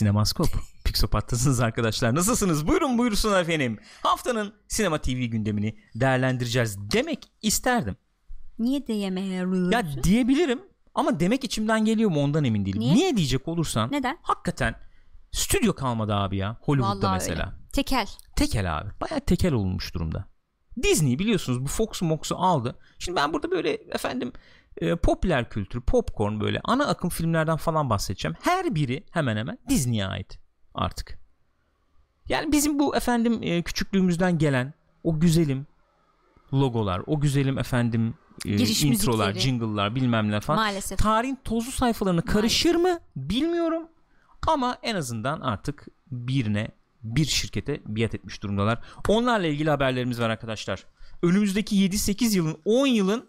Sinemaskop. Pixopat'tasınız arkadaşlar. Nasılsınız? Buyurun buyursun efendim. Haftanın sinema TV gündemini değerlendireceğiz demek isterdim. Niye diyemiyoruz? Ya diyebilirim ama demek içimden geliyor mu ondan emin değilim. Niye? Niye, diyecek olursan Neden? hakikaten stüdyo kalmadı abi ya Hollywood'da Vallahi mesela. öyle. Tekel. Tekel abi. Baya tekel olmuş durumda. Disney biliyorsunuz bu Fox'u Mox'u aldı. Şimdi ben burada böyle efendim e, popüler kültür, popcorn böyle ana akım filmlerden falan bahsedeceğim. Her biri hemen hemen Disney'e ait artık. Yani bizim bu efendim e, küçüklüğümüzden gelen o güzelim logolar, o güzelim efendim e, Giriş introlar, müzikleri. jingle'lar bilmem ne falan. Maalesef. Tarihin tozlu sayfalarını karışır mı bilmiyorum. Ama en azından artık birine bir şirkete biat etmiş durumdalar. Onlarla ilgili haberlerimiz var arkadaşlar. Önümüzdeki 7-8 yılın 10 yılın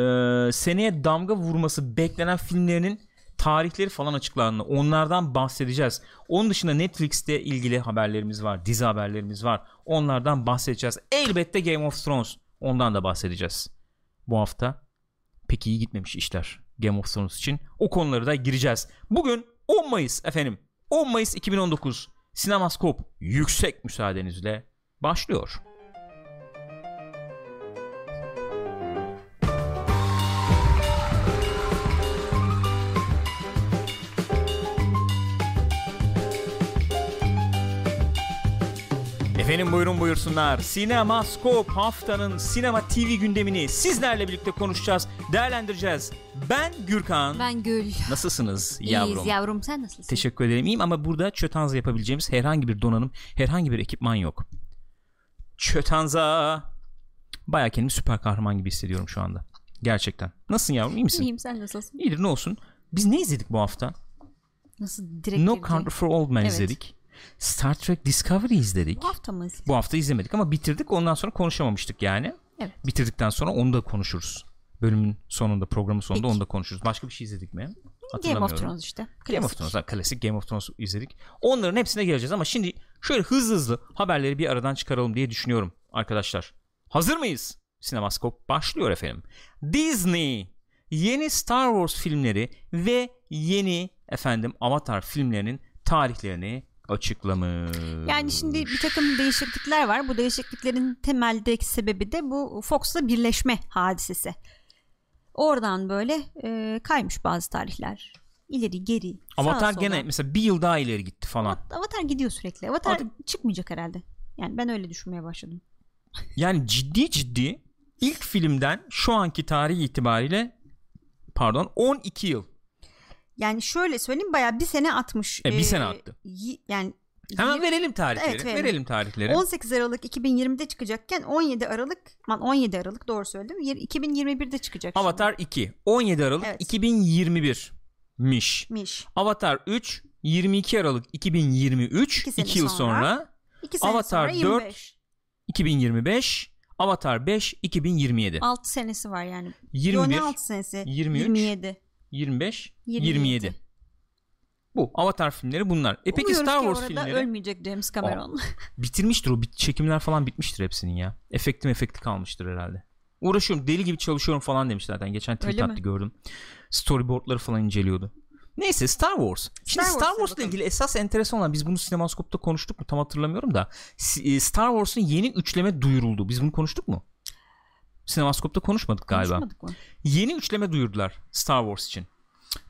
e, seneye damga vurması beklenen filmlerinin tarihleri falan açıklandı. Onlardan bahsedeceğiz. Onun dışında Netflix'te ilgili haberlerimiz var. Dizi haberlerimiz var. Onlardan bahsedeceğiz. Elbette Game of Thrones. Ondan da bahsedeceğiz. Bu hafta pek iyi gitmemiş işler Game of Thrones için. O konuları da gireceğiz. Bugün 10 Mayıs efendim. 10 Mayıs 2019 Sinemaskop yüksek müsaadenizle başlıyor. Efendim buyurun buyursunlar. Sinemaskop haftanın sinema TV gündemini sizlerle birlikte konuşacağız, değerlendireceğiz. Ben Gürkan. Ben Gül. Nasılsınız yavrum? İyiyiz yavrum sen nasılsın? Teşekkür ederim. İyiyim ama burada çötanza yapabileceğimiz herhangi bir donanım, herhangi bir ekipman yok. Çötanza. Baya kendimi süper kahraman gibi hissediyorum şu anda. Gerçekten. Nasılsın yavrum? İyi misin? İyiyim sen nasılsın? İyidir ne olsun. Biz ne izledik bu hafta? Nasıl direkt No? Country for Old Men Evet. izledik. Star Trek Discovery izledik. Bu hafta mı? Bu hafta izlemedik ama bitirdik. Ondan sonra konuşamamıştık yani. Evet. Bitirdikten sonra onu da konuşuruz. Bölümün sonunda, programın sonunda Peki. onu da konuşuruz. Başka bir şey izledik mi? Game of. Thrones işte. Game of Klasik. Thrones, ha, klasik Game of Thrones izledik. Onların hepsine geleceğiz ama şimdi şöyle hızlı hızlı haberleri bir aradan çıkaralım diye düşünüyorum arkadaşlar. Hazır mıyız? Sinemaskop başlıyor efendim. Disney yeni Star Wars filmleri ve yeni efendim Avatar filmlerinin tarihlerini açıklamış. Yani şimdi bir takım değişiklikler var. Bu değişikliklerin temeldeki sebebi de bu Fox'la birleşme hadisesi. Oradan böyle e, kaymış bazı tarihler. İleri geri. Avatar sola. gene mesela bir yıl daha ileri gitti falan. Avatar gidiyor sürekli. Avatar Artık- çıkmayacak herhalde. Yani ben öyle düşünmeye başladım. Yani ciddi ciddi ilk filmden şu anki tarih itibariyle pardon 12 yıl. Yani şöyle söyleyeyim bayağı bir sene atmış. E, bir sene attı. y- yani Hemen yir- verelim tarihleri. Evet, verelim. verelim tarihleri. 18 Aralık 2020'de çıkacakken 17 Aralık aman 17 Aralık doğru söyledim. Yir- 2021'de çıkacak. şimdi. Avatar 2 17 Aralık Evet. 2021'miş. Miş. Avatar 3 22 Aralık 2023 İki 2 sene yıl sonra. sonra. 2 sene Avatar sonra 4, 25. 2025 Avatar 5 2027. 6 senesi var yani. 21 Yo, ne 6 senesi? 23, 27. 25 27. 27. Bu Avatar filmleri bunlar. E peki Umuyoruz Star Wars filmleri ölmeyecek James Cameron. bitirmiştir o bit- çekimler falan bitmiştir hepsinin ya. Efektim efekti kalmıştır herhalde. Uğraşıyorum deli gibi çalışıyorum falan demiş zaten. Geçen tweet attı gördüm. Storyboardları falan inceliyordu. Neyse Star Wars. Şimdi Star Star, Wars'la ilgili esas enteresan olan biz bunu sinemaskopta konuştuk mu tam hatırlamıyorum da e, Star Wars'un yeni üçleme duyuruldu. Biz bunu konuştuk mu? Sinemaskopta konuşmadık galiba. Konuşmadık mı? Yeni üçleme duyurdular Star Wars için.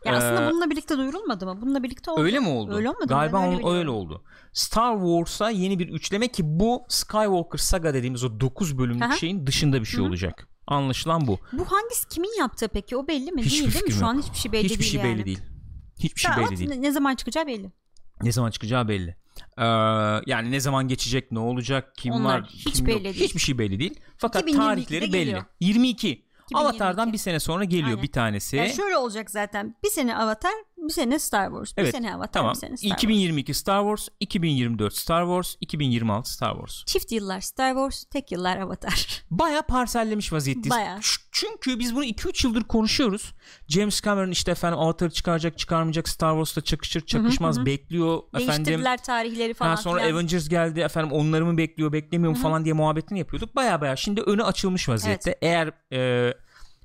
Ya aslında Ee, bununla birlikte duyurulmadı mı? Bununla birlikte oldu. Öyle mi oldu? Öyle olmadı? Galiba Ben öyle öyle, biliyorum. öyle oldu. Star Wars'a yeni bir üçleme ki bu Skywalker saga dediğimiz o 9 bölümlük Aha. şeyin dışında bir şey olacak. Anlaşılan bu. Bu hangisi kimin yaptığı peki? O belli mi? Hiçbir değil değil mi? Şu yok. an hiçbir şey belli Hiçbir değil şey yani. belli değil. Hiçbir şey belli değil. Ne zaman çıkacağı belli. Ne zaman çıkacağı belli. Ee, yani ne zaman geçecek, ne olacak, kim Onlar var, hiç kim belli yok. değil. Hiçbir şey belli değil. Fakat 2022'de tarihleri belli. geliyor. 22. 2022. Avatar'dan bir sene sonra geliyor Aynen. bir tanesi. Yani şöyle olacak zaten. Bir sene Avatar, bir sene Star Wars. Bir evet. sene Avatar, tamam. bir sene Star Wars. 2022 Star Wars, 2024 Star Wars, 2026 Star Wars. Çift yıllar Star Wars, tek yıllar Avatar. Baya parsellemiş vaziyetteyiz. Bayağı. Ç- Çünkü biz bunu 2-3 yıldır konuşuyoruz. James Cameron işte efendim Avatar'ı çıkaracak çıkarmayacak Star Wars'ta çakışır çakışmaz bekliyor efendim. Değiştirdiler tarihleri falan Ha, sonra filan. Avengers geldi efendim onları mı bekliyor beklemiyor mu falan diye muhabbetini yapıyorduk. Baya baya şimdi önü açılmış vaziyette. Eğer e,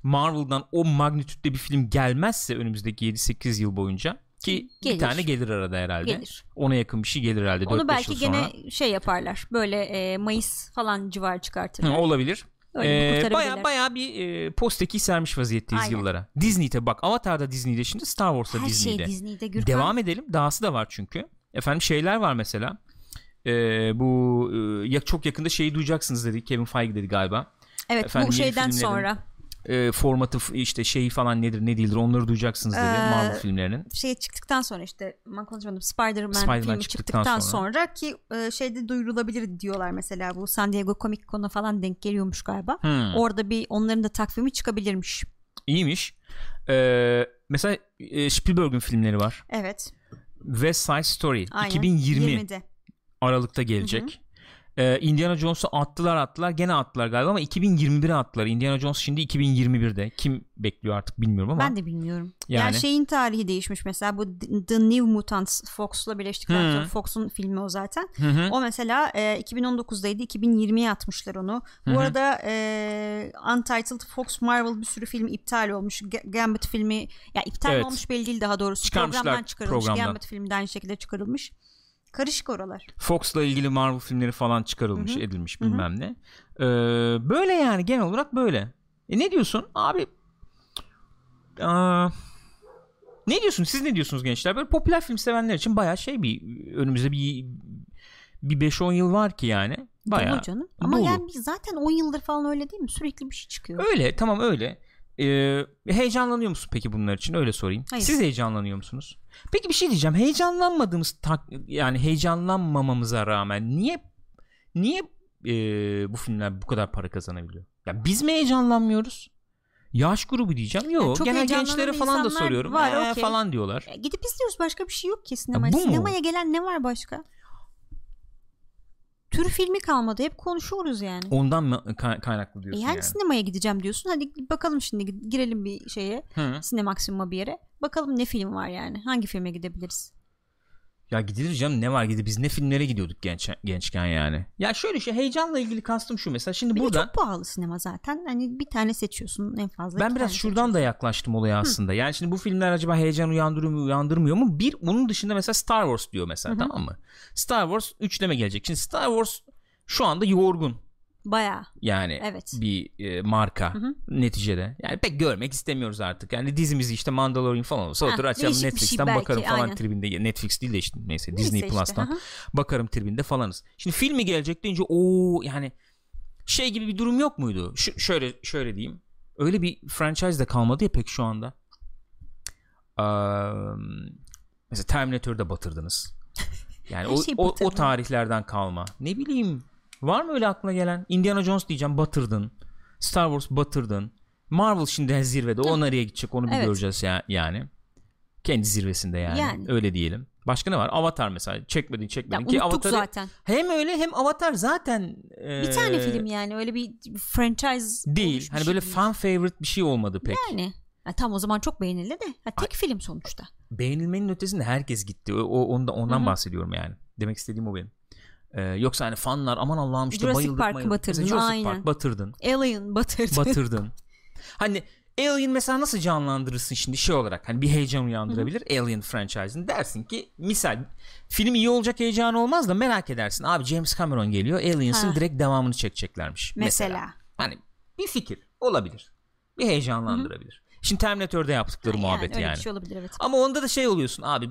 Marvel'dan o magnitütte bir film gelmezse önümüzdeki 7-8 yıl boyunca Ki Gelir. bir tane gelir arada herhalde. Gelir. Ona yakın bir şey gelir herhalde. Onu 4-5 belki yıl gene sonra. şey yaparlar. Böyle e, Mayıs falan civar Hı, çıkartırlar. olabilir. Öyle bir Ee, baya baya bir e, posteki sermiş vaziyetteyiz Aynen. yıllara. Disney'de bak Avatar'da Disney'de şimdi Star Wars'ta Her Disney'de. şey Disney'de Gürkan. Devam edelim. Dahası da var çünkü. Efendim şeyler var mesela. Ee, bu e, çok yakında şeyi duyacaksınız dedi. Kevin Feige dedi galiba. Evet Efendim, bu şeyden filmlerin- sonra Ee, formatı işte şeyi falan nedir ne değildir onları duyacaksınız dedi Ee, Marvel filmlerinin. şey çıktıktan sonra işte ben konuşmadım Spider-Man, Spider-Man filmi çıktıktan çıktıktan, sonra. sonra. ki e, şeyde duyurulabilir diyorlar mesela bu San Diego Comic Con'a falan denk geliyormuş galiba. Hmm. Orada bir onların da takvimi çıkabilirmiş. İyiymiş. Ee, mesela e, Spielberg'ün filmleri var. Evet. West Side Story Aynen. 2020 20'de. Aralık'ta gelecek. Ee, Indiana Jones'u attılar attılar gene attılar galiba ama 2021'e attılar. Indiana Jones şimdi 2021'de. Kim bekliyor artık bilmiyorum ama. Ben de bilmiyorum. Yani, Yani. şeyin tarihi değişmiş mesela bu The New Mutants Fox'la birleştikten sonra Fox'un filmi o zaten. Hı hı. O mesela e, 2019'daydı 2020'ye atmışlar onu. Bu Hı hı. arada e, Untitled Fox Marvel bir sürü film iptal olmuş. Ga- Gambit filmi ya iptal Evet. olmuş belli değil daha doğrusu. Programdan çıkarılmış. programdan. Gambit filmi de aynı şekilde çıkarılmış. Karışık oralar. Fox'la ilgili Marvel filmleri falan çıkarılmış Hı hı. edilmiş bilmem ne. Ee, böyle yani genel olarak böyle. E ne diyorsun abi? Aa, ne diyorsun? Siz ne diyorsunuz gençler? Böyle popüler film sevenler için bayağı şey bir önümüzde bir bir 5-10 yıl var ki yani. Bayağı Dolu canım. Ama dolu. yani zaten 10 yıldır falan öyle değil mi? Sürekli bir şey çıkıyor. Öyle tamam öyle. Ee, heyecanlanıyor musun peki bunlar için? Öyle sorayım. Hayır. Siz heyecanlanıyor musunuz? Peki bir şey diyeceğim. Heyecanlanmadığımız tak, yani heyecanlanmamamıza rağmen niye niye e, bu filmler bu kadar para kazanabiliyor? Ya biz mi heyecanlanmıyoruz? Yaş grubu diyeceğim. Yok. Yani çok genel gençlere falan da soruyorum. var, Ee, okey. falan diyorlar. E, Gidip izliyoruz başka bir şey yok ki sinemaya. Sinemaya gelen ne var başka? Tür filmi kalmadı. Hep konuşuyoruz yani. Ondan mı ka- kaynaklı E diyorsun yani, yani? sinemaya gideceğim diyorsun. Hadi bakalım şimdi girelim bir şeye. Hı. Sinemaksimum'a bir yere. Bakalım ne film var yani. Hangi filme gidebiliriz? Ya gidilir canım ne var gidi biz ne filmlere gidiyorduk genç gençken yani. Ya şöyle şey heyecanla ilgili kastım şu mesela şimdi Bir burada çok pahalı sinema zaten. Hani bir tane seçiyorsun en fazla. Ben biraz şuradan da yaklaştım olaya aslında. Yani şimdi bu filmler acaba heyecan uyandırıyor mu uyandırmıyor mu? Bir bunun dışında mesela Star Wars diyor mesela Hı hı. tamam mı? Star Wars üçleme gelecek. Şimdi Star Wars şu anda yorgun Bayağı. yani Evet. bir e, marka Hı hı. neticede. Yani pek görmek istemiyoruz artık. Yani dizimizi işte Mandalorian falan olsa otur açalım şey Netflix'ten belki, bakarım falan aynen. tribinde. Netflix değil de işte neyse Neyse Disney işte, Plus'tan hı bakarım tribinde falanız. Şimdi filmi gelecek deyince o yani şey gibi bir durum yok muydu? Şu, şöyle şöyle diyeyim. Öyle bir franchise de kalmadı ya pek şu anda. Eee, mesela Terminator'da batırdınız. Yani o, o, o tarihlerden kalma. Ne bileyim var mı öyle aklına gelen? Indiana Jones diyeceğim batırdın. Star Wars batırdın. Marvel şimdi zirvede. O nereye gidecek onu bir Evet. göreceğiz ya, yani. Kendi zirvesinde yani. Yani. Öyle diyelim. Başka ne var? Avatar mesela. Çekmedin Ya çekmedin. Ki unuttuk Avatar'ı zaten. hem öyle hem Avatar zaten Bir tane film yani. Öyle bir franchise değil. Hani böyle değil. fan favorite bir şey olmadı pek. Yani. Ha, tam o zaman çok beğenildi de. Ha, tek film sonuçta. Beğenilmenin ötesinde herkes gitti. O, o ondan, ondan Hı hı. bahsediyorum yani. Demek istediğim o benim. Eee, yoksa hani fanlar aman Allah'ım işte Jurassic bayıldık Park'ı bayıldık. batırdın, Mesela Jurassic aynen. Park batırdın. Alien batırdı. batırdın. hani Alien mesela nasıl canlandırırsın şimdi şey olarak hani bir heyecan uyandırabilir Alien franchise'ını dersin ki misal film iyi olacak heyecan olmaz da merak edersin abi James Cameron geliyor Aliens'ın Ha. direkt devamını çekeceklermiş mesela. Mesela. Hani bir fikir olabilir bir heyecanlandırabilir. Şimdi Terminator'da yaptıkları Yani muhabbet yani. bir şey olabilir evet. Ama onda da şey oluyorsun abi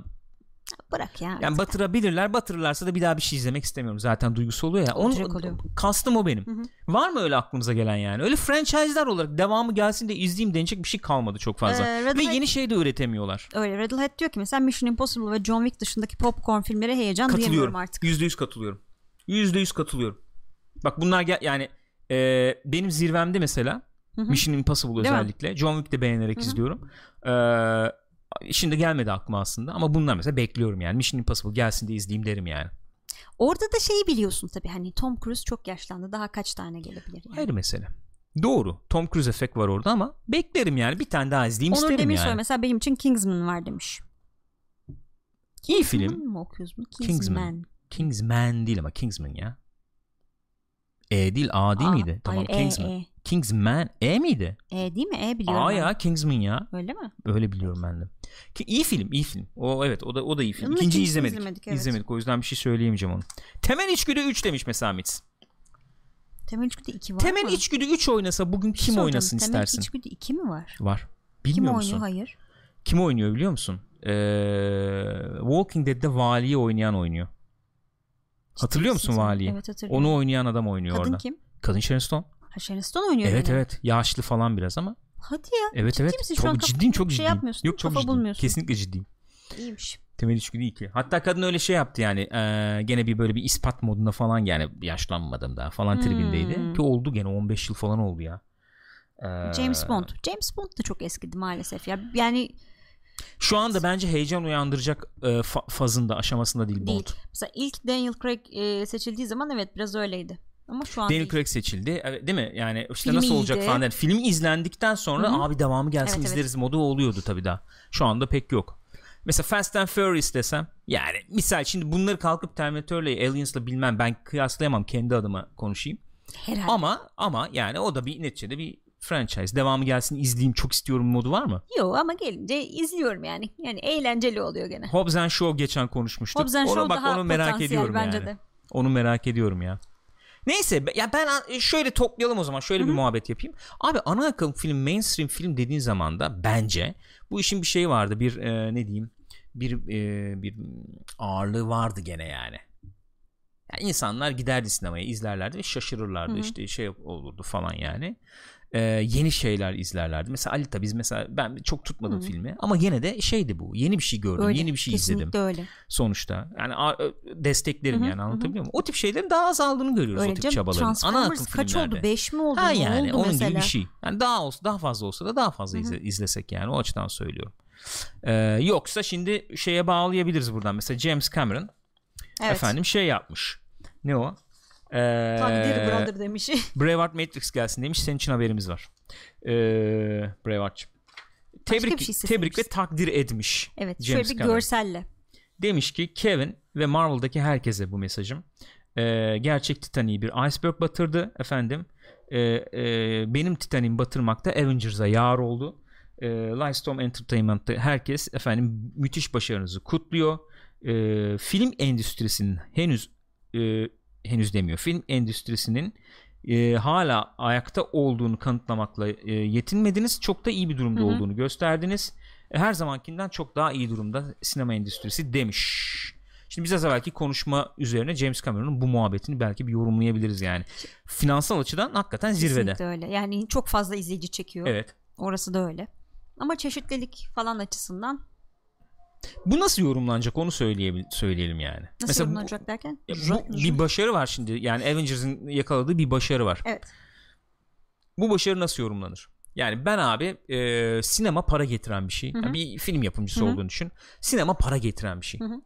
Bırak ya. yani batırabilirler batırırlarsa da bir daha bir şey izlemek istemiyorum zaten duygusu oluyor ya. Onu, oluyor. kastım o benim. Hı hı. Var mı öyle aklımıza gelen yani? Öyle franchise'lar olarak devamı gelsin de izleyeyim denecek bir şey kalmadı çok fazla. Ee, Red Ve Light- yeni şey de üretemiyorlar. Öyle Radiohead diyor ki mesela Mission Impossible ve John Wick dışındaki popcorn filmlere heyecan Katılıyorum. duyamıyorum artık. %100 katılıyorum. %100 katılıyorum. Bak bunlar gel yani e, benim zirvemde mesela Hı hı. Mission Impossible Değil mi? özellikle. John Wick de beğenerek Hı hı. izliyorum. Ee, şimdi gelmedi aklıma aslında ama bunlar mesela bekliyorum yani. Mission Impossible gelsin de izleyeyim derim yani. Orada da şeyi biliyorsun tabii hani Tom Cruise çok yaşlandı. Daha kaç tane gelebilir yani. Ayrı mesele. Doğru. Tom Cruise efekt var orada ama beklerim yani. Bir tane daha izleyeyim Onur isterim Demirsoy yani. mesela benim için Kingsman var demiş. İyi Kingsman film. mı okuyoruz mu? Kingsman. Kingsman. Kingsman değil ama Kingsman ya. E değil A değil Aa, miydi? Tamam hayır, Kingsman. E, Kingsman E miydi? e. E değil mi? E biliyorum. A ben. ya Kingsman ya. Öyle mi? Öyle biliyorum ben de. Ki iyi film, iyi film. O evet, o da o da iyi film. Onun İkinciyi izlemedik. izlemedik, evet. İzlemedik. O yüzden bir şey söyleyemeyeceğim onu. Temel içgüdü 3 demiş mesela Mitz. Temel içgüdü 2 var Temel mı? içgüdü 3 oynasa bugün şey kim soracağım. oynasın Temel istersin? içgüdü 2 mi var? Var. Kim Bilmiyor oynuyor? musun? Hayır. Kim oynuyor biliyor musun? Ee, Walking Dead'de valiyi oynayan oynuyor. Hatırlıyor musun Ciddi sen? valiyi? Evet hatırlıyorum. Onu oynayan adam oynuyor Kadın orada. kim? Kadın Sharon Stone. Ha Sharon Stone oynuyor Evet öyle. evet. Yaşlı falan biraz ama. Hadi ya. Evet Ciddi evet. misin? Şu Çok an kaf- ciddiyim çok şey ciddiyim. yapmıyorsun, Yok çok kafa ciddiyim. bulmuyorsun. Kesinlikle ciddiyim. İyiymiş. Temel içgüdü 2. Hatta kadın öyle şey yaptı yani. eee, gene bir böyle bir ispat modunda falan yani yaşlanmadım daha falan tribindeydi. Hmm. Ki oldu gene 15 yıl falan oldu ya. Eee, James Bond. James Bond da çok eskidi maalesef ya. Yani Şu anda bence heyecan uyandıracak fa- fazında aşamasında değil, değil. Bond. Mesela ilk Daniel Craig e, seçildiği zaman evet biraz öyleydi. Ama şu an Daniel değil. Craig seçildi. Evet, değil mi? Yani işte Filmi nasıl olacak iyiydi. falan. Yani film izlendikten sonra Hı hı. abi devamı gelsin Evet, evet. izleriz modu oluyordu tabii daha. Şu anda pek yok. Mesela Fast and Furious desem yani misal şimdi bunları kalkıp Terminator'la Aliens'la bilmem ben kıyaslayamam kendi adıma konuşayım. Herhalde. Ama ama yani o da bir neticede bir franchise. Devamı gelsin izleyeyim çok istiyorum modu var mı? Yok ama gelince izliyorum yani. Yani eğlenceli oluyor gene. Hobbs and Shaw geçen konuşmuştuk. Hobbs and onu, Shaw bak daha onu merak ediyorum bence yani. de. Onu merak ediyorum ya. Neyse ya ben a- şöyle toplayalım o zaman şöyle bir muhabbet yapayım. Abi ana akım film mainstream film dediğin zaman da bence bu işin bir şeyi vardı bir e, ne diyeyim bir e, bir ağırlığı vardı gene yani. Yani insanlar giderdi sinemaya izlerlerdi ve şaşırırlardı Hı hı. işte şey olurdu falan yani. E, yeni şeyler izlerlerdi. Mesela Alita biz mesela ben çok tutmadım Hı filmi ama yine de şeydi bu. Yeni bir şey gördüm. Öyle, Yeni bir şey izledim öyle. sonuçta. Yani a- desteklerim Hı hı, yani anlatabiliyor muyum? O tip şeylerin daha azaldığını görüyoruz Öyle o tip canım. çabaların. Ana akım kaç filmlerde. oldu? 5 mi oldu? Ha yani oldu onun mesela? gibi bir şey. Yani daha olsa daha fazla olsa da daha fazla izle- izlesek yani o açıdan söylüyorum. Ee, yoksa şimdi şeye bağlayabiliriz buradan. Mesela James Cameron Evet. efendim şey yapmış. Ne o? Ee, Takdir brother demiş. Braveheart Matrix gelsin demiş. Senin için haberimiz var. Ee, Braveheart'cığım. Tebrik, şey tebrik ve takdir etmiş. Evet James şöyle bir Cameron. görselle. Demiş ki Kevin ve Marvel'daki herkese bu mesajım. Ee, gerçek Titanic'i bir iceberg batırdı efendim. Ee, e, benim Titanic'imi batırmakta Avengers'a yar oldu. Ee, Lightstorm Entertainment'ta herkes efendim müthiş başarınızı kutluyor. Ee, film endüstrisinin henüz e, henüz demiyor. Film endüstrisinin e, hala ayakta olduğunu kanıtlamakla e, yetinmediniz. Çok da iyi bir durumda Hı hı. olduğunu gösterdiniz. E, Her zamankinden çok daha iyi durumda sinema endüstrisi demiş. Şimdi biz az evvelki konuşma üzerine James Cameron'ın bu muhabbetini belki bir yorumlayabiliriz yani. Finansal açıdan hakikaten zirvede. Kesinlikle öyle. Yani çok fazla izleyici çekiyor. Evet. Orası da öyle. Ama çeşitlilik falan açısından Bu nasıl yorumlanacak onu söyleyelim yani. nasıl bu- yorumlanacak derken? Ya bu bir başarı var şimdi. Yani Avengers'ın yakaladığı bir başarı var. Evet. Bu başarı nasıl yorumlanır? Yani ben abi e, sinema para getiren bir şey. Hı hı. Yani bir film yapımcısı Hı hı. olduğunu düşün. Sinema para getiren bir şey. Hı hı.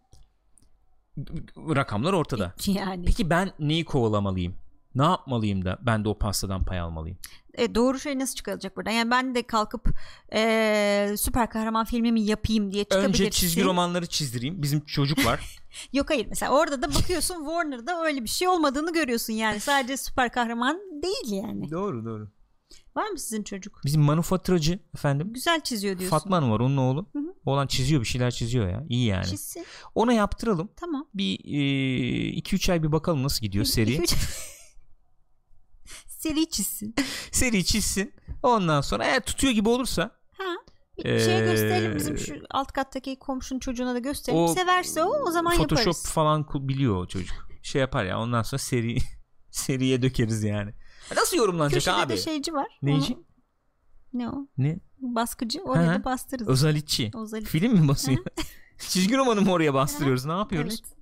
Rakamlar ortada. Yani Peki ben neyi kovalamalıyım? Ne yapmalıyım da ben de o pastadan pay almalıyım? e, doğru şey nasıl çıkılacak buradan? Yani ben de kalkıp e, süper kahraman filmimi yapayım diye çıkabilirsin. Önce çizgi romanları çizdireyim. Bizim çocuk var. Yok hayır mesela orada da bakıyorsun Warner'da öyle bir şey olmadığını görüyorsun yani sadece süper kahraman değil yani. doğru doğru. Var mı sizin çocuk? Bizim manufaturacı efendim. Güzel çiziyor diyorsun. Fatma Hanım var onun oğlu. Hı hı. Oğlan çiziyor bir şeyler çiziyor ya. İyi yani. Çizsin. Ona yaptıralım. Tamam. Bir 2-3 ay bir bakalım nasıl gidiyor seri. İki, üç- Seri çizsin. seri çizsin. Ondan sonra eğer tutuyor gibi olursa Ha. Bir şeye Ee, gösterelim bizim şu alt kattaki komşunun çocuğuna da gösterelim. o Severse o o zaman Photoshop yaparız. falan ku- biliyor o çocuk. Şey yapar ya ondan sonra seri seriye dökeriz yani. Nasıl yorumlanacak Köşede abi? de şeyci var. Neyici? Onu- ne o? Ne? Baskıcı. Oraya Ha. da bastırırız. Özalitçi. Özel. Film mi basıyor? Çizgi romanı mı oraya bastırıyoruz? Ne yapıyoruz? Evet.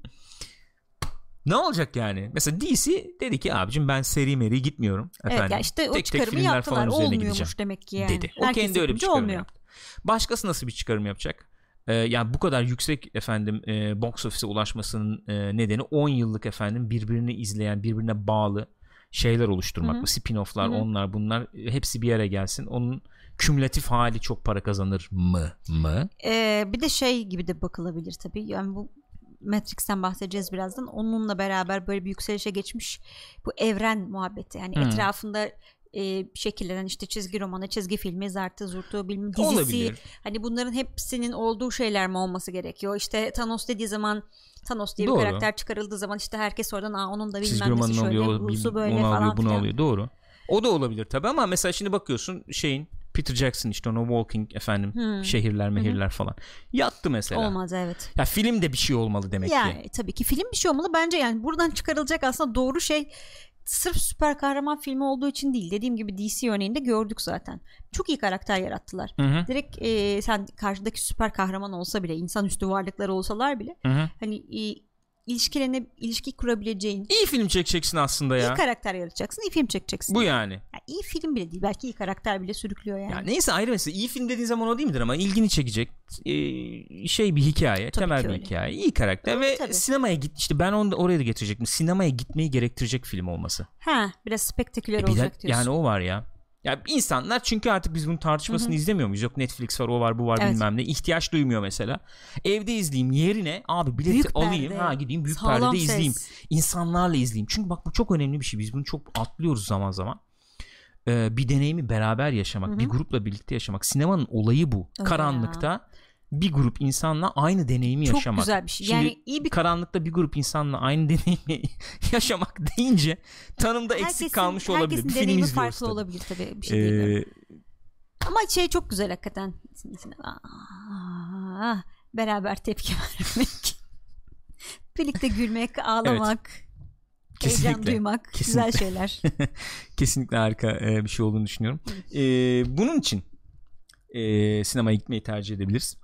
Ne olacak yani? Mesela DC dedi ki abicim ben seri meri gitmiyorum. Efendim. Evet ya işte o tek tek çıkarımı filmler yaptılar. falan üzerine Olmuyormuş gideceğim. demek ki yani. dedi. O Herkes kendi öyle bir çıkarım olmuyor. yaptı. Başkası nasıl bir çıkarım yapacak? Ee, yani bu kadar yüksek efendim e, box office'e ulaşmasının e, nedeni 10 yıllık efendim birbirini izleyen, birbirine bağlı şeyler oluşturmak. Hı hı. Bu spin-off'lar, Hı hı. onlar bunlar e, hepsi bir yere gelsin. Onun kümülatif hali çok para kazanır mı? Mı? Ee, bir de şey gibi de bakılabilir tabii. Yani bu Matrix'ten bahsedeceğiz birazdan. Onunla beraber böyle bir yükselişe geçmiş bu evren muhabbeti. Yani Hı. etrafında e, şekillenen işte çizgi romanı, çizgi filmi, zartı, zurtu, bilmem dizisi. Olabilir. Hani bunların hepsinin olduğu şeyler mi olması gerekiyor? İşte Thanos dediği zaman Thanos diye Doğru. bir karakter çıkarıldığı zaman işte herkes oradan Aa, onun da bilmem nesi şöyle, bir- böyle falan alıyor, bunu alıyor. Doğru. O da olabilir tabii ama mesela şimdi bakıyorsun şeyin Peter Jackson işte o Walking efendim Hmm. şehirler mehirler falan. Yattı mesela. Olmaz evet. Ya filmde bir şey olmalı demek yani ki. tabii ki film bir şey olmalı. Bence yani buradan çıkarılacak aslında doğru şey sırf süper kahraman filmi olduğu için değil. Dediğim gibi DC örneğinde gördük zaten. Çok iyi karakter yarattılar. Hı hı. Direkt e, sen karşıdaki süper kahraman olsa bile, insanüstü varlıklar olsalar bile Hı hı. hani e, ilişkilerine ilişki kurabileceğin İyi film çekeceksin aslında ya. iyi karakter yaratacaksın, iyi film çekeceksin. Bu yani. Yani iyi film bile değil. Belki iyi karakter bile sürüklüyor yani. Ya neyse ayrı mesele. İyi film dediğin zaman o değil midir ama ilgini çekecek e, şey bir hikaye, Tabii temel bir öyle. hikaye, iyi karakter ve Tabii. sinemaya git işte ben onu da oraya da getirecektim. Sinemaya gitmeyi gerektirecek film olması. Ha, biraz spektaküler E bir de- diyorsun. yani o var ya. Ya insanlar çünkü artık biz bunun tartışmasını izlemiyor muyuz? Yok Netflix var, o var, bu var Evet. bilmem ne. İhtiyaç duymuyor mesela. Evde izleyeyim yerine abi bileti Büyük alayım, perde, ha gideyim büyük sağlam perdede ses. izleyeyim. İnsanlarla izleyeyim. Çünkü bak bu çok önemli bir şey. Biz bunu çok atlıyoruz zaman zaman. Ee, bir deneyimi beraber yaşamak, Hı hı. bir grupla birlikte yaşamak. Sinemanın olayı bu. Öyle Karanlıkta bir grup insanla aynı deneyimi Çok yaşamak. güzel bir şey. Şimdi yani iyi bir karanlıkta bir grup insanla aynı deneyimi yaşamak deyince tanımda eksik herkesin, kalmış olabilir. herkesin Bir film deneyimi izliyoruz farklı tabii. olabilir tabii. Bir şey değil. Ee, Ama şey çok güzel hakikaten. Aa, beraber tepki vermek. Birlikte gülmek, ağlamak, heyecan kesinlikle. duymak. Kesinlikle. Güzel şeyler. kesinlikle harika e, bir şey olduğunu düşünüyorum. Ee, bunun için e, sinemaya gitmeyi tercih edebiliriz.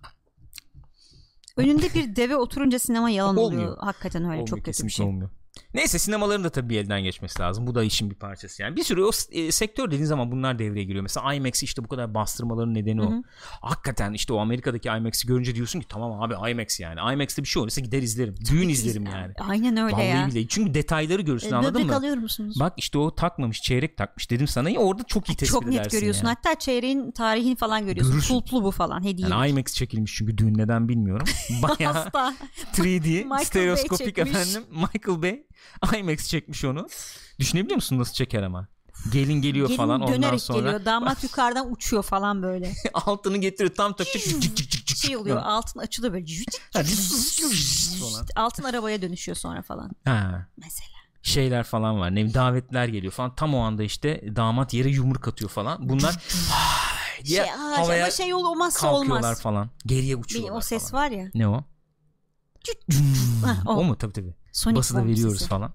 Önünde bir deve oturunca sinema yalan oluyor. Hakikaten öyle Olmuyor, çok kötü bir şey. olmuyor. Neyse sinemaların da tabii bir elden geçmesi lazım. Bu da işin bir parçası yani. Bir sürü o e, sektör dediğin zaman bunlar devreye giriyor. Mesela IMAX işte bu kadar bastırmaların nedeni o. Hı hı. Hakikaten işte o Amerika'daki IMAX'i görünce diyorsun ki tamam abi IMAX yani. IMAX'te bir şey olursa gider izlerim. Düğün izlerim yani. Aynen öyle Vallahi ya. bile. Çünkü detayları görürsün E, anladın mı? alıyor musunuz? Bak işte o takmamış çeyrek takmış dedim sana ya orada çok iyi tespit Çok net edersin görüyorsun. yani. Hatta çeyreğin tarihini falan görüyorsun. Görürsün. Pulplu bu falan hediye. Yani IMAX çekilmiş çünkü düğün neden bilmiyorum. Bayağı Hasta. 3D Michael stereoskopik efendim. Michael Bay IMAX çekmiş onu. Düşünebiliyor musun nasıl çeker ama? Gelin geliyor Gelin falan ondan sonra geliyor. Damat yukarıdan uçuyor falan böyle. altını getiriyor tam takacak Şey oluyor altın açılıyor böyle. Ha, altın arabaya dönüşüyor sonra falan. Ha, Mesela. şeyler falan var. Ne davetler geliyor falan. Tam o anda işte damat yere yumruk atıyor falan. Bunlar diye Şey, havaya ama şey ol- olmazsa olmaz. falan. Geriye Bir, uçuyorlar o ses falan. var ya. Ne o? Hah, o. o. mu? Tabii tabii. Sonic Bası da Boom veriyoruz falan.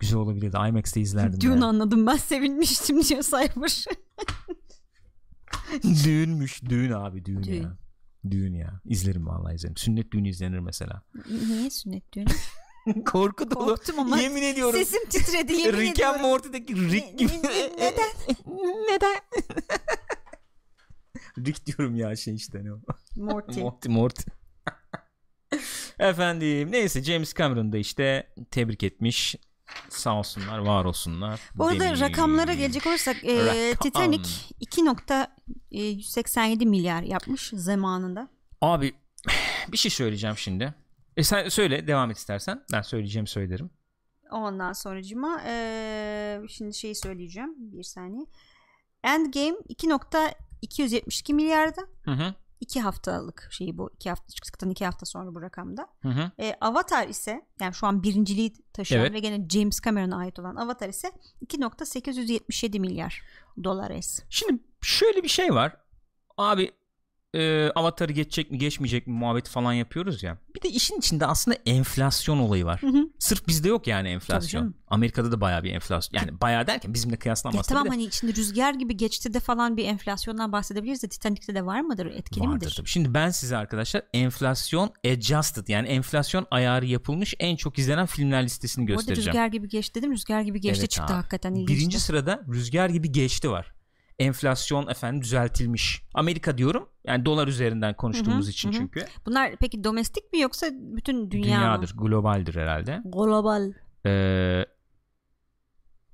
Güzel olabilirdi. IMAX'te izlerdim. Dün yani. anladım ben sevinmiştim diyor Cyber. Düğünmüş. Düğün abi düğün, Düğün. ya. Düğün ya. İzlerim vallahi izlerim. Sünnet düğünü izlenir mesela. Niye sünnet düğünü? Korku dolu. Korktum ama Yemin ediyorum. sesim titredi yemin Rick and ediyorum. Morty'deki Rick gibi. Ne- ne- neden? Neden? Rick diyorum ya şey işte ne o. Morty. Morty Morty. Efendim neyse James Cameron da işte tebrik etmiş. Sağ olsunlar var olsunlar. Bu arada demiş. rakamlara gelecek olursak e, Rakam. Titanic 2.187 milyar yapmış zamanında. Abi bir şey söyleyeceğim şimdi. E sen söyle devam et istersen. Ben söyleyeceğim söylerim. Ondan sonracıma e, şimdi şeyi söyleyeceğim bir saniye. Endgame 2.272 milyarda. Hı hı. 2 haftalık şeyi bu. 2 hafta çıktıktan 2 hafta sonra bu rakamda. Hı hı. E, Avatar ise yani şu an birinciliği taşıyan Evet. ve gene James Cameron'a ait olan Avatar ise 2.877 milyar dolar es. Şimdi şöyle bir şey var. Abi e, avatarı geçecek mi geçmeyecek mi muhabbeti falan yapıyoruz ya. Bir de işin içinde aslında enflasyon olayı var. Hı hı. Sırf bizde yok yani enflasyon. Amerika'da da bayağı bir enflasyon. Yani bayağı derken bizimle Ya kıyaslanmaz tamam de. hani içinde rüzgar gibi geçti de falan bir enflasyondan bahsedebiliriz de Titanic'te de var mıdır? Etkili Vardır midir? tabii. Şimdi ben size arkadaşlar enflasyon adjusted yani enflasyon ayarı yapılmış en çok izlenen filmler listesini Orada göstereceğim. rüzgar gibi geçti dedim. Rüzgar gibi geçti Evet çıktı abi. hakikaten. Birinci sırada rüzgar gibi geçti var. Enflasyon efendim düzeltilmiş. Amerika diyorum. Yani dolar üzerinden konuştuğumuz Hı hı, için hı çünkü. Bunlar peki domestik mi yoksa bütün dünya Dünyadır, globaldir herhalde. mı? Global. Ee,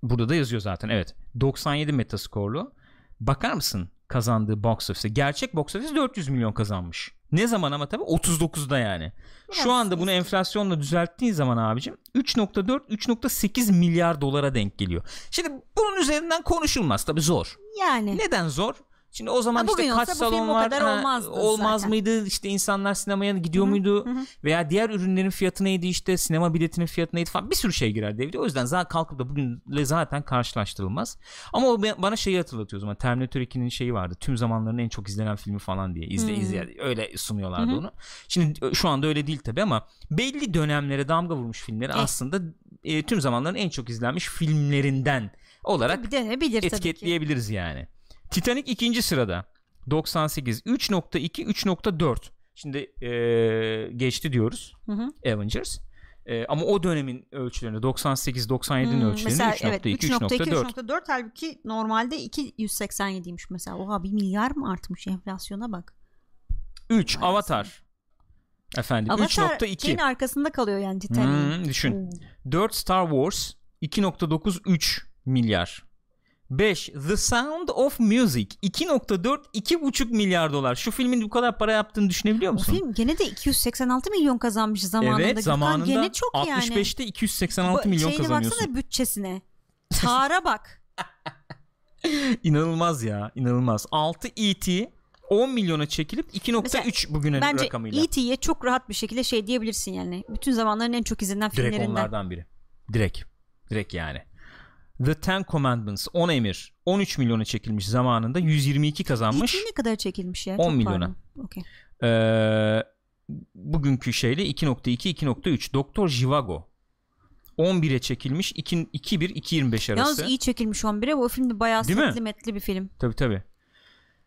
burada da yazıyor zaten evet. 97 metaskorlu. Bakar mısın? Kazandığı box office. Gerçek box office 400 milyon kazanmış. Ne zaman ama tabii 39'da yani. Biraz Şu anda bunu enflasyonla düzelttiğin zaman abicim 3.4 3.8 milyar dolara denk geliyor. Şimdi bunun üzerinden konuşulmaz tabii zor. Yani Neden zor? Şimdi o zaman Ha, işte kaç salon var ha, olmazdı olmaz zaten. mıydı? İşte insanlar sinemaya gidiyor muydu? veya diğer ürünlerin fiyatı neydi işte? Sinema biletinin fiyatı neydi falan? Bir sürü şey girer devreye o yüzden zaten kalkıp da bugünle zaten karşılaştırılmaz. Ama o bana şeyi hatırlatıyor o zaman. Terminator 2'nin şeyi vardı. Tüm zamanların en çok izlenen filmi falan diye. İzle Hmm. izle öyle sunuyorlardı onu. Şimdi e, şu anda öyle değil tabi ama belli dönemlere damga vurmuş filmleri Evet. aslında e, tüm zamanların en çok izlenmiş filmlerinden olarak denebilir tabii ki. etiketleyebiliriz yani. Titanic ikinci sırada. 98 3.2 3.4. Şimdi eee, geçti diyoruz. Hı hı. Avengers. Eee, ama o dönemin ölçülerinde 98 97'nin Hmm, ölçülerinde mesela 3.2 evet 3.2 3.4. 3.4 halbuki normalde 287'ymiş mesela. Oha 1 milyar mı artmış enflasyona bak. 3 Maalesef. Avatar. Efendim Avatar 3.2. şeyin arkasında kalıyor yani Titanic'in. Hmm, düşün. Oo. 4 Star Wars 2.93 milyar. 5 The Sound of Music 2.4 2.5 milyar dolar. Şu filmin bu kadar para yaptığını düşünebiliyor O musun? film gene de 286 milyon kazanmış zamanında. Evet Gürkan. zamanında gene çok yani. 65'te 286 Bu- milyon şeyine kazanıyorsun. baksana bütçesine. Tara bak. İnanılmaz ya inanılmaz. 6 E.T. 10 milyona çekilip 2.3 bugünün Bence rakamıyla. E.T.'ye çok rahat bir şekilde şey diyebilirsin yani. Bütün zamanların en çok izlenen Direkt filmlerinden. onlardan biri. Direkt. Direkt yani. The Ten Commandments 10 emir 13 milyona çekilmiş zamanında 122 kazanmış. E.T. ne kadar çekilmiş ya? 10 Çok milyona. Okey. Ee, bugünkü şeyle 2.2 2.3 Doktor Jivago 11'e çekilmiş 2 2.1 2.25 arası. Yalnız iyi çekilmiş 11'e. Bu film de bayağı metli bir film. Tabi tabi.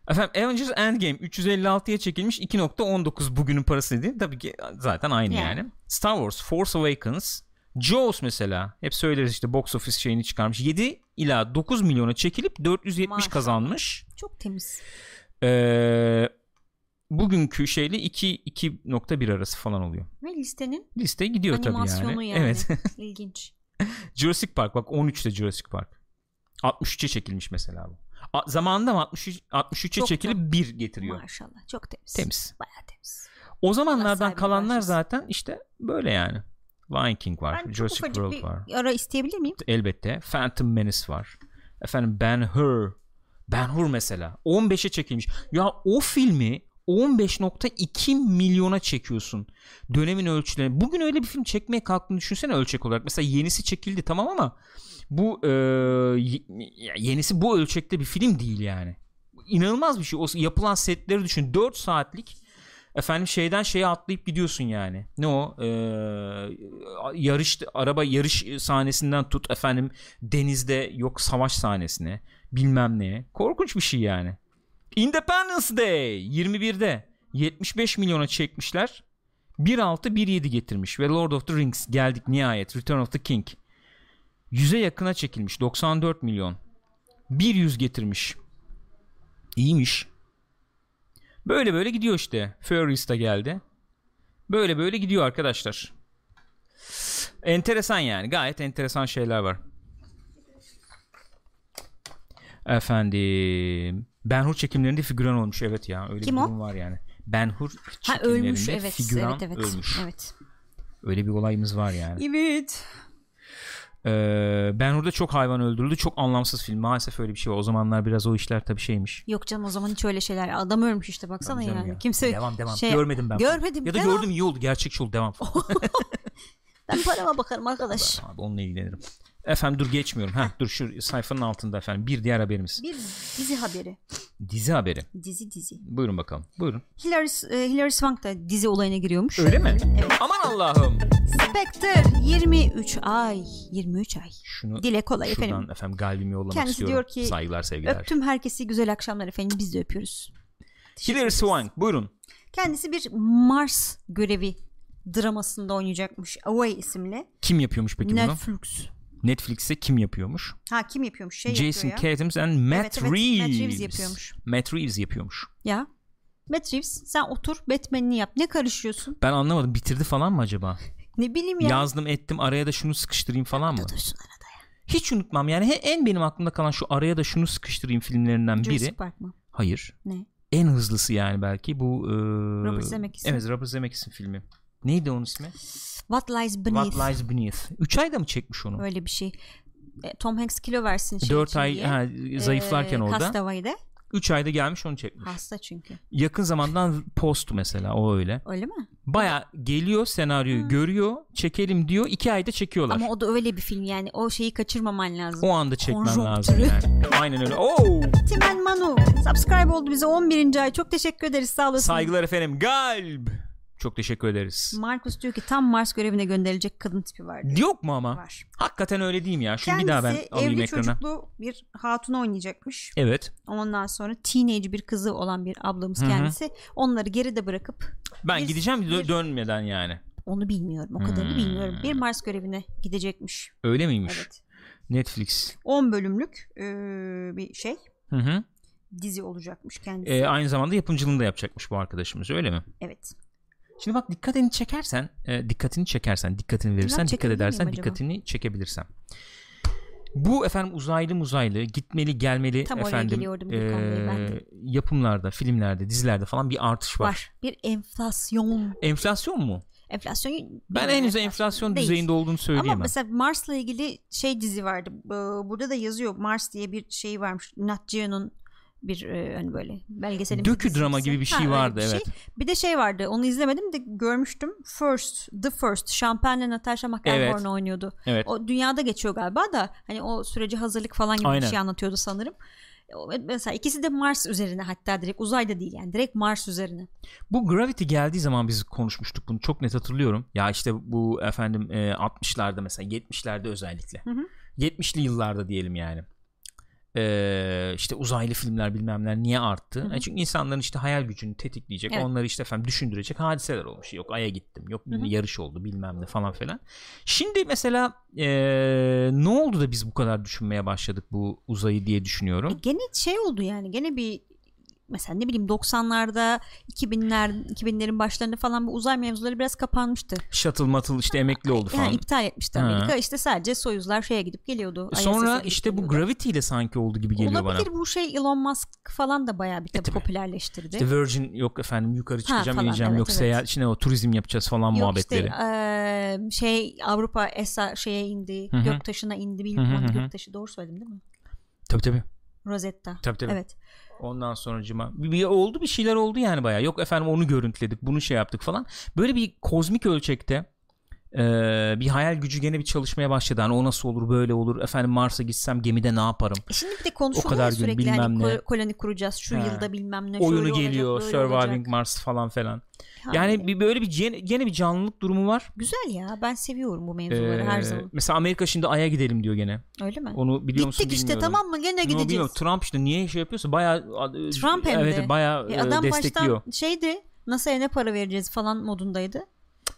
Efendim Avengers Endgame 356'ya çekilmiş 2.19 bugünün parası dedi. Tabii ki zaten aynı yani. Yani. Star Wars Force Awakens Jaws mesela hep söyleriz işte box office şeyini çıkarmış. 7 ila 9 milyona çekilip 470 Maşallah. kazanmış. Çok temiz. Ee, bugünkü şeyle 2 2.1 arası falan oluyor. Ve listenin Liste gidiyor tabii yani. yani. Evet. İlginç. Jurassic Park bak 13'te Jurassic Park. 63'e çekilmiş mesela bu. A- zamanında mı 63 63'e Çok çekilip da- 1 getiriyor. Maşallah. Çok temiz. Temiz. Bayağı temiz. O zamanlardan kalanlar bağışlasın. zaten işte böyle yani. Lion King var, Ben çok Jurassic ufacık World bir var. ara isteyebilir miyim? Elbette. Phantom Menace var. Efendim Ben Hur. Ben Hur mesela 15'e çekilmiş. Ya o filmi 15.2 milyona çekiyorsun. Dönemin ölçüleri. Bugün öyle bir film çekmeye kalktığını düşünsene ölçek olarak. Mesela yenisi çekildi tamam ama bu e, yenisi bu ölçekte bir film değil yani. İnanılmaz bir şey. O yapılan setleri düşün. 4 saatlik efendim şeyden şeye atlayıp gidiyorsun yani. Ne o? Ee, yarış araba yarış sahnesinden tut efendim denizde yok savaş sahnesine bilmem neye. Korkunç bir şey yani. Independence Day 21'de 75 milyona çekmişler. 1.6 1.7 getirmiş ve Lord of the Rings geldik nihayet Return of the King. 100'e yakına çekilmiş 94 milyon. 100 getirmiş. İyiymiş. Böyle böyle gidiyor işte. Furious da geldi. Böyle böyle gidiyor arkadaşlar. Enteresan yani. Gayet enteresan şeyler var. Efendim. Ben Hur çekimlerinde figüran olmuş. Evet ya. Öyle Kim bir o? durum var yani. Ben Hur Ha çekimlerinde ölmüş evet. figüran evet evet. ölmüş. Evet. Öyle bir olayımız var yani. Evet. Ee, ben Hur'da çok hayvan öldürüldü. Çok anlamsız film. Maalesef öyle bir şey var. O zamanlar biraz o işler tabii şeymiş. Yok canım o zaman hiç öyle şeyler. Adam ölmüş işte baksana yani. ya. Kimse Devam devam. şey- Görmedim ben. Görmedim. Ya da devam. gördüm iyi oldu. Gerçekçi oldu. Devam. Ben parama bakarım arkadaş. Abi onunla ilgilenirim. Efendim dur geçmiyorum. Heh, dur şu sayfanın altında efendim. Bir diğer haberimiz. Bir dizi haberi. Dizi haberi. Dizi dizi. Buyurun bakalım. Buyurun. Hilary, e, Hilary Swank da dizi olayına giriyormuş. Öyle mi? Evet. Aman Allah'ım. Spectre 23 ay. 23 ay. Şunu Dile kolay şuradan efendim. efendim kalbimi yollamak Kendisi istiyorum. diyor ki, Saygılar sevgiler. Öptüm herkesi güzel akşamlar efendim biz de öpüyoruz. Hilary Swank buyurun. Kendisi bir Mars görevi dramasında oynayacakmış. Away isimli. Kim yapıyormuş peki bunu? Netflix. Netflix'e kim yapıyormuş? Ha kim yapıyormuş? Şey Jason yapıyor ya. Katims and Matt Evet, evet, Matt Reeves. Reeves yapıyormuş. Matt Reeves yapıyormuş. Ya. Matt Reeves sen otur Batman'ini yap. Ne karışıyorsun? Ben anlamadım. Bitirdi falan mı acaba? Ne bileyim ya. Yazdım ettim araya da şunu sıkıştırayım falan mı? Dursun arada ya. Hiç unutmam yani en benim aklımda kalan şu araya da şunu sıkıştırayım filmlerinden biri. Jurassic Park mı? Hayır. Ne? En hızlısı yani belki bu e, Robert Zemeckis'in. Evet Robert Zemeckis'in filmi. Neydi onun ismi? What Lies Beneath. What Lies Beneath. 3 ayda mı çekmiş onu? Öyle bir şey. E, Tom Hanks kilo versin şey 4 için ay diye. ha, zayıflarken Ee, orada. Castaway'de. 3 ayda gelmiş onu çekmiş. Hasta çünkü. Yakın zamandan post mesela o öyle. Öyle mi? Baya geliyor senaryoyu görüyor çekelim diyor 2 ayda çekiyorlar. Ama o da öyle bir film yani. O şeyi kaçırmaman lazım. o anda çekmen Konjonktürü. lazım yani. Aynen öyle. Oo! Timen Manu subscribe oldu bize 11. ay. Çok teşekkür ederiz. Sağ olasın. Saygılar efendim. Galb. Çok teşekkür ederiz. Marcus diyor ki tam Mars görevine gönderilecek kadın tipi var. diyor. Yok mu ama? Var. Hakikaten öyle değil mi ya? Şunu Kendisi bir daha ben alayım evli ekrana. çocuklu bir hatun oynayacakmış. Evet. Ondan sonra teenage bir kızı olan bir ablamız Hı hı. kendisi. Onları geride bırakıp Ben Bir- gideceğim bir- dönmeden yani. onu bilmiyorum. O kadarını Hmm. bilmiyorum. Bir Mars görevine gidecekmiş. Öyle miymiş? Evet. Netflix. 10 bölümlük e, bir şey Hı hı. dizi olacakmış kendisi. Ee, aynı zamanda yapımcılığını da yapacakmış bu arkadaşımız öyle mi? evet. Şimdi bak dikkatini çekersen, e, dikkatini çekersen, dikkatini verirsen, dikkat edersen, dikkatini çekebilirsen. Bu efendim uzaylı muzaylı, gitmeli gelmeli Tam efendim e, yapımlarda, filmlerde, dizilerde falan bir artış var. Var. Bir enflasyon. Enflasyon mu? Enflasyon Ben henüz enflasyon değil. düzeyinde olduğunu Ama söyleyemem. mesela Mars'la ilgili şey dizi vardı. Burada da yazıyor. Mars diye bir şey varmış. Nat Geo'nun bir e, hani böyle belgeselin Dökü drama gibi bir şey vardı, öyle evet. Bir de şey vardı. Onu izlemedim de görmüştüm. First, The First. Champagne'le Natasha McElhone Evet. oynuyordu. Evet. O dünyada geçiyor galiba da hani o süreci hazırlık falan gibi Aynen. bir şey anlatıyordu sanırım. O- Mesela ikisi de Mars üzerine hatta direkt uzayda değil yani direkt Mars üzerine. Bu Gravity geldiği zaman biz konuşmuştuk bunu çok net hatırlıyorum. Ya işte bu efendim e, 60'larda mesela 70'lerde özellikle. Hı hı. 70'li yıllarda diyelim yani. Ee, işte uzaylı filmler bilmemler niye arttı? Hı hı. E çünkü insanların işte hayal gücünü tetikleyecek, Evet. onları işte efendim düşündürecek hadiseler olmuş. Yok aya gittim, yok Hı hı. yarış oldu bilmem ne falan filan. Şimdi mesela e, ne oldu da biz bu kadar düşünmeye başladık bu uzayı diye E, düşünüyorum. gene şey oldu yani gene bir mesela ne bileyim 90'larda 2000'ler 2000'lerin başlarında falan bu uzay mevzuları biraz kapanmıştı. Shuttle matıl işte emekli oldu falan. Yani iptal etmişti Ha. Amerika. İşte sadece Soyuzlar şeye gidip geliyordu. ISS'e Sonra gidip işte bu geliyordu. Gravity ile sanki oldu gibi geliyor bana. Olabilir bu şey Elon Musk falan da bayağı bir tabii tabii. popülerleştirdi. İşte Virgin yok efendim yukarı çıkacağım falan, ineceğim evet, yok evet. seyahat içine o turizm yapacağız falan Yok muhabbetleri. işte eee, şey Avrupa ESA şeye indi, Hı hı. göktaşına indi bilmiyorum göktaşı doğru söyledim değil mi? Tabii tabii. Rosetta. Tabii tabii. Evet. Ondan sonracıma bir, bir oldu bir şeyler oldu yani baya. Yok efendim onu görüntüledik, bunu şey yaptık falan. Böyle bir kozmik ölçekte e, bir hayal gücü gene bir çalışmaya başladı. Hani o nasıl olur, böyle olur. Efendim Mars'a gitsem gemide ne yaparım? E şimdi bir de konuşuluyor kadar ya gün sürekli bilmem hani ne. ko- koloni kuracağız şu Ha. yılda bilmem ne. Oyunu olacak, geliyor, böyle Surviving olacak. Mars falan falan. Yani Yani bir böyle bir gene, gene bir canlılık durumu var. güzel ya ben seviyorum bu mevzuları her Ee, zaman. Mesela Amerika şimdi Ay'a gidelim diyor gene. Öyle mi? Onu biliyor musun Gittik işte bilmiyorum. tamam mı gene gideceğiz. bilmiyorum. Trump işte niye şey yapıyorsa bayağı Trump hem evet, de. bayağı E, e, adam destekliyor. baştan şeydi NASA'ya ne para vereceğiz falan modundaydı.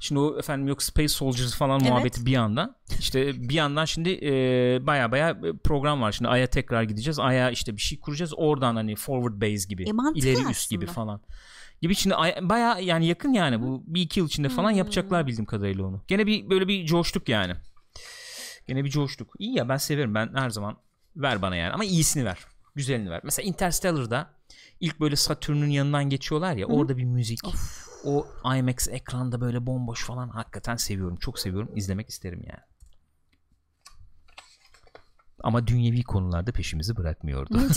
Şimdi o efendim yok Space Soldiers falan Evet. muhabbeti bir yandan. İşte bir yandan şimdi e, baya baya program var. Şimdi Ay'a tekrar gideceğiz. Ay'a işte bir şey kuracağız. Oradan hani forward base gibi. E, ileri üst gibi aslında. falan. Gibi şimdi Ay- baya yani yakın yani bu bir iki yıl içinde falan Hmm. yapacaklar bildiğim kadarıyla onu. Gene bir böyle bir coştuk yani. Gene bir coştuk. İyi ya ben severim. Ben her zaman ver bana yani ama iyisini ver. Güzelini ver. Mesela Interstellar'da ilk böyle Satürn'ün yanından geçiyorlar ya Hı orada bir müzik. O IMAX ekranda böyle bomboş falan hakikaten seviyorum. Çok seviyorum. İzlemek isterim yani. Ama dünyevi konularda peşimizi bırakmıyordu.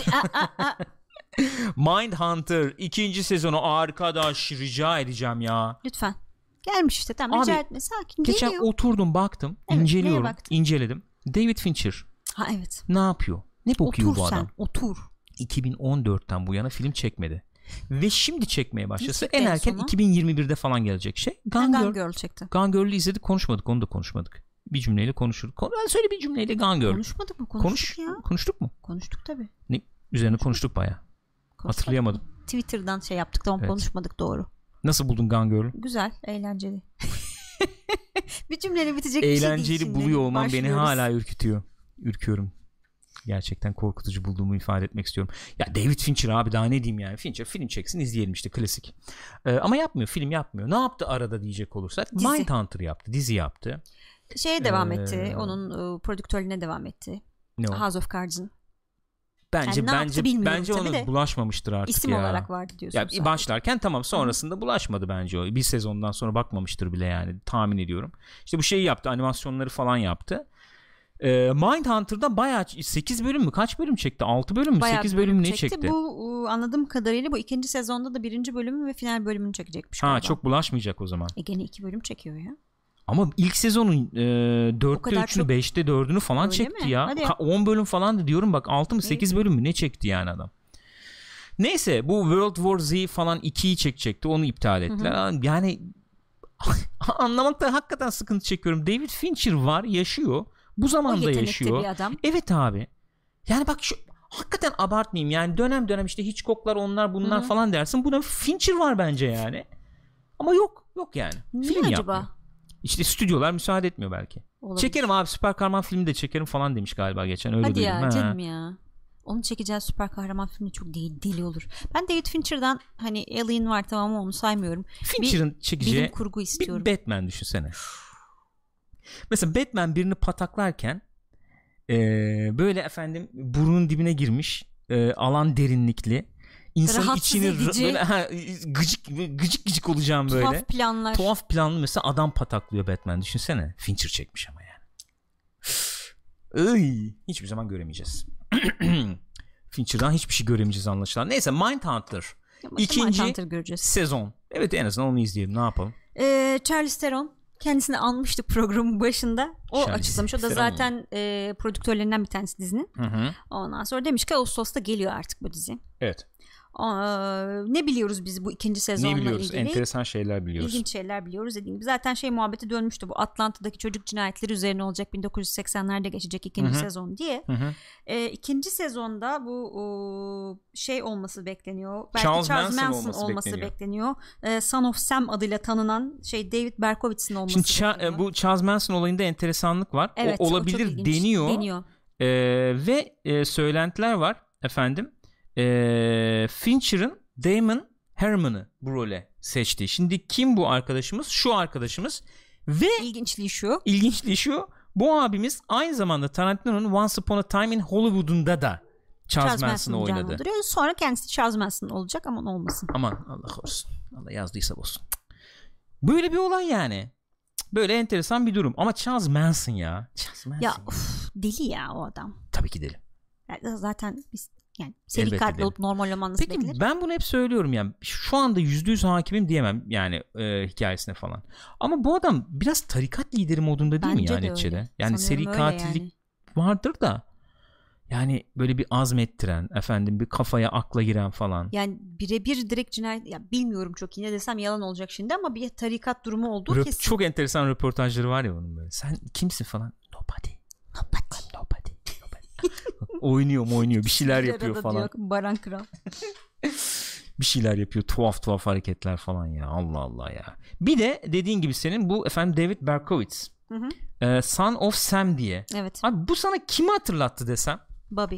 Mindhunter ikinci sezonu arkadaş rica edeceğim ya. Lütfen. Gelmiş işte tamam Abi, rica etme sakin Geçen geliyor. oturdum baktım Evet, inceliyorum baktın? inceledim. David Fincher Ha evet. ne yapıyor? Ne bakıyor Otur bu sen adam? otur. 2014'ten bu yana film çekmedi. Ve şimdi çekmeye başlasa en en erken sona? 2021'de falan gelecek şey. Ha, Gone Girl. Girl çekti. Gone Girl'ü izledik konuşmadık onu da konuşmadık. Bir cümleyle konuşur. Kon- Ben söyle bir cümleyle Gone Girl. Konuşmadık mı? Konuştuk Konuş. ya. Konuştuk mu? Konuştuk tabii. Ne? Üzerine konuştuk baya. Konuşmadık. Hatırlayamadım. Twitter'dan şey yaptık tamam Evet. konuşmadık doğru. Nasıl buldun Gone Girl'ü? Güzel, eğlenceli. bir cümleyle bitecek bir şey değil Eğlenceli buluyor olman beni hala ürkütüyor. Ürküyorum. Gerçekten korkutucu bulduğumu ifade etmek istiyorum. Ya David Fincher abi daha ne diyeyim yani. Fincher film çeksin izleyelim işte klasik. Ee, ama yapmıyor film yapmıyor. Ne yaptı arada diyecek olursak. Dizi. Mindhunter yaptı. Dizi yaptı. Şeye devam Ee, etti. Onun e, prodüktörlüğüne devam etti. Ne o? House of Cards'ın. Bence Yani bence bence ona bulaşmamıştır artık İsim ya. olarak vardı diyorsun. Ya sadece. başlarken tamam sonrasında bulaşmadı bence o. Bir sezondan sonra bakmamıştır bile yani tahmin ediyorum. İşte bu şeyi yaptı animasyonları falan yaptı. Ee, Mindhunter'da bayağı 8 bölüm mü kaç bölüm çekti 6 bölüm mü Bayağı 8 bir bölüm ne çekti. çekti? Bu e, anladığım kadarıyla bu ikinci sezonda da birinci bölümü ve final bölümünü çekecekmiş. Ha galiba. çok bulaşmayacak o zaman. E gene iki bölüm çekiyor ya. Ama ilk sezonun e, 4'te kadar 3'ünü çok- 5'te 4'ünü falan Öyle çekti mi? ya. Hadi ya. Ka- 10 bölüm falan da diyorum bak 6 mı 8 bölüm mü ne çekti yani adam. Neyse bu World War Z falan 2'yi çekecekti onu iptal ettiler. Yani anlamakta hakikaten sıkıntı çekiyorum. David Fincher var yaşıyor. Bu zamanda yaşıyor. bir adam. Evet abi. Yani bak şu hakikaten abartmayayım yani dönem dönem işte Hitchcock'lar onlar bunlar Hı hı. falan dersin. Buna Fincher var bence yani. Ama yok yok yani. Niye Film acaba? yapmıyor. İşte stüdyolar müsaade etmiyor belki. Olabilir. Çekerim abi süper kahraman filmi de çekerim falan demiş galiba geçen öyle Hadi duydum. ya Ha. canım ya. Onun çekeceği süper kahraman filmi çok deli, deli olur. Ben David Fincher'dan hani Alien var tamam ama onu saymıyorum. Fincher'ın Bilim çekeceği kurgu bir istiyorum. Batman düşünsene. Mesela Batman birini pataklarken eee, böyle efendim burnun dibine girmiş eee, alan derinlikli insanın Rahatsız içini edici. böyle, ha, gıcık gıcık gıcık olacağım böyle. Tuhaf planlar. Tuhaf planlı mesela adam pataklıyor Batman düşünsene. Fincher çekmiş ama yani. Iy, hiçbir zaman göremeyeceğiz. Fincher'dan hiçbir şey göremeyeceğiz anlaşılan. Neyse Mindhunter ikinci- Mindhunter göreceğiz. sezon. Evet en azından onu izleyelim ne yapalım. Ee, Charlize Theron kendisini almıştık programın başında. O Charlize açıklamış. O da zaten e, prodüktörlerinden bir tanesi dizinin. Hı hı. Ondan sonra demiş ki Ağustos'ta geliyor artık bu dizi. Evet. Aa, ne biliyoruz biz bu ikinci sezonla Ne biliyoruz? ilgili? Enteresan şeyler biliyoruz. İlginç şeyler biliyoruz dediğim gibi. Zaten şey muhabbeti dönmüştü bu Atlanta'daki çocuk cinayetleri üzerine olacak 1980'lerde geçecek ikinci Hı hı. sezon diye. Hı hı. E, ikinci sezonda bu o, şey olması bekleniyor. Belki Charles Charles, Manson Manson, olması olması, bekleniyor. bekleniyor. E, Son of Sam adıyla tanınan şey David Berkowitz'in olması Şimdi Ça- e, bu Charles Manson olayında enteresanlık var. O- Evet, o olabilir ilginç. deniyor. Deniyor. Ee, ve e, söylentiler var efendim. Ee, Fincher'ın Damon Herman'ı bu role seçti. Şimdi kim bu arkadaşımız? Şu arkadaşımız ve İlginçliği şu. ilginçliği şu. Bu abimiz aynı zamanda Tarantino'nun Once Upon a Time in Hollywood'unda da Charles, Charles Manson'ı oynadı. Sonra kendisi Charles Manson olacak ama olmasın. Aman Allah korusun. Allah yazdıysa olsun. Böyle bir olay yani. Böyle enteresan bir durum. Ama Charles Manson ya. Charles Manson. Ya uf, deli ya o adam. Tabii ki deli. Zaten biz yani seri Elbette katil olup normal olman nasıl Peki beklenir? ben bunu hep söylüyorum yani şu anda yüzde yüz hakimim diyemem yani e, hikayesine falan. Ama bu adam biraz tarikat lideri modunda değil mi Bence yani de neticede? öyle. Yani Sanıyorum seri katillik yani. vardır da yani böyle bir azmettiren efendim bir kafaya akla giren falan. Yani birebir direkt cinayet ya bilmiyorum çok yine desem yalan olacak şimdi ama bir tarikat durumu olduğu Röp- kesin. çok enteresan röportajları var ya onun böyle. Sen kimsin falan? Nobody. Nobody. Nobody. Nobody. oynuyor mu oynuyor bir şeyler yapıyor falan. diyor, Baran Kral. bir şeyler yapıyor tuhaf tuhaf hareketler falan ya Allah Allah ya. Bir de dediğin gibi senin bu efendim David Berkowitz Hı hı. e, Son of Sam diye. Evet. Abi bu sana kimi hatırlattı desem? Bobby.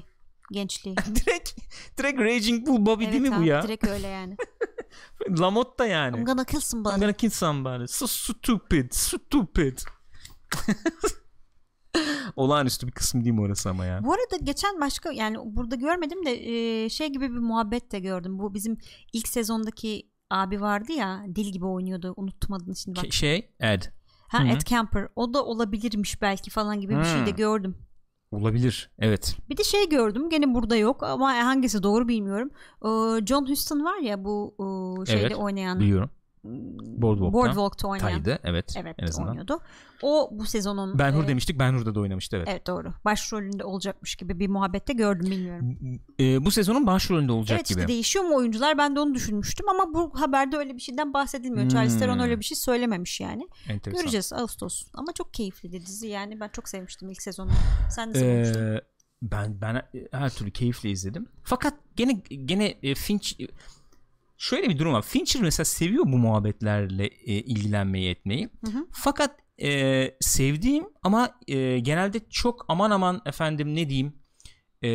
Gençliği. direkt direkt Raging Bull Bobby evet değil mi bu abi, ya? Direkt öyle yani. Lamotta yani. I'm gonna kill I'm somebody. gonna kill somebody. So stupid. Stupid. Olağanüstü bir kısım değil mi orası ama ya? Bu arada geçen başka yani burada görmedim de e, şey gibi bir muhabbet de gördüm. Bu bizim ilk sezondaki abi vardı ya dil gibi oynuyordu. Unuttum adını şimdi bak. Ke- Şey Ed. Ha Hı hı. Ed Kemper. O da olabilirmiş belki falan gibi bir şey de gördüm. Olabilir. Evet. Bir de şey gördüm gene burada yok ama hangisi doğru bilmiyorum. Ee, John Huston var ya bu e, şeyde Evet, oynayan Biliyorum. Boardwalk'ta. Boardwalk'ta oynayan. Taydı. Evet. Evet en azından. oynuyordu. O bu sezonun Ben Hur e, demiştik. Ben Hur'da da oynamıştı evet. Evet doğru. Başrolünde olacakmış gibi bir muhabbette gördüm bilmiyorum. E, bu sezonun başrolünde olacak evet gibi. işte değişiyor mu oyuncular ben de onu düşünmüştüm ama bu haberde öyle bir şeyden bahsedilmiyor. Hmm. Charlize Theron öyle bir şey söylememiş yani. Enteresan. Göreceğiz Ağustos. Ama çok keyifli de dizi yani ben çok sevmiştim ilk sezonu. Sen nasıl bulmuştun? Ee, ben ben her türlü keyifle izledim. Fakat gene gene e, Finch şöyle bir durum var. Fincher mesela seviyor bu muhabbetlerle e, ilgilenmeyi etmeyi. Hı hı. Fakat e, sevdiğim ama e, genelde çok aman aman efendim ne diyeyim e,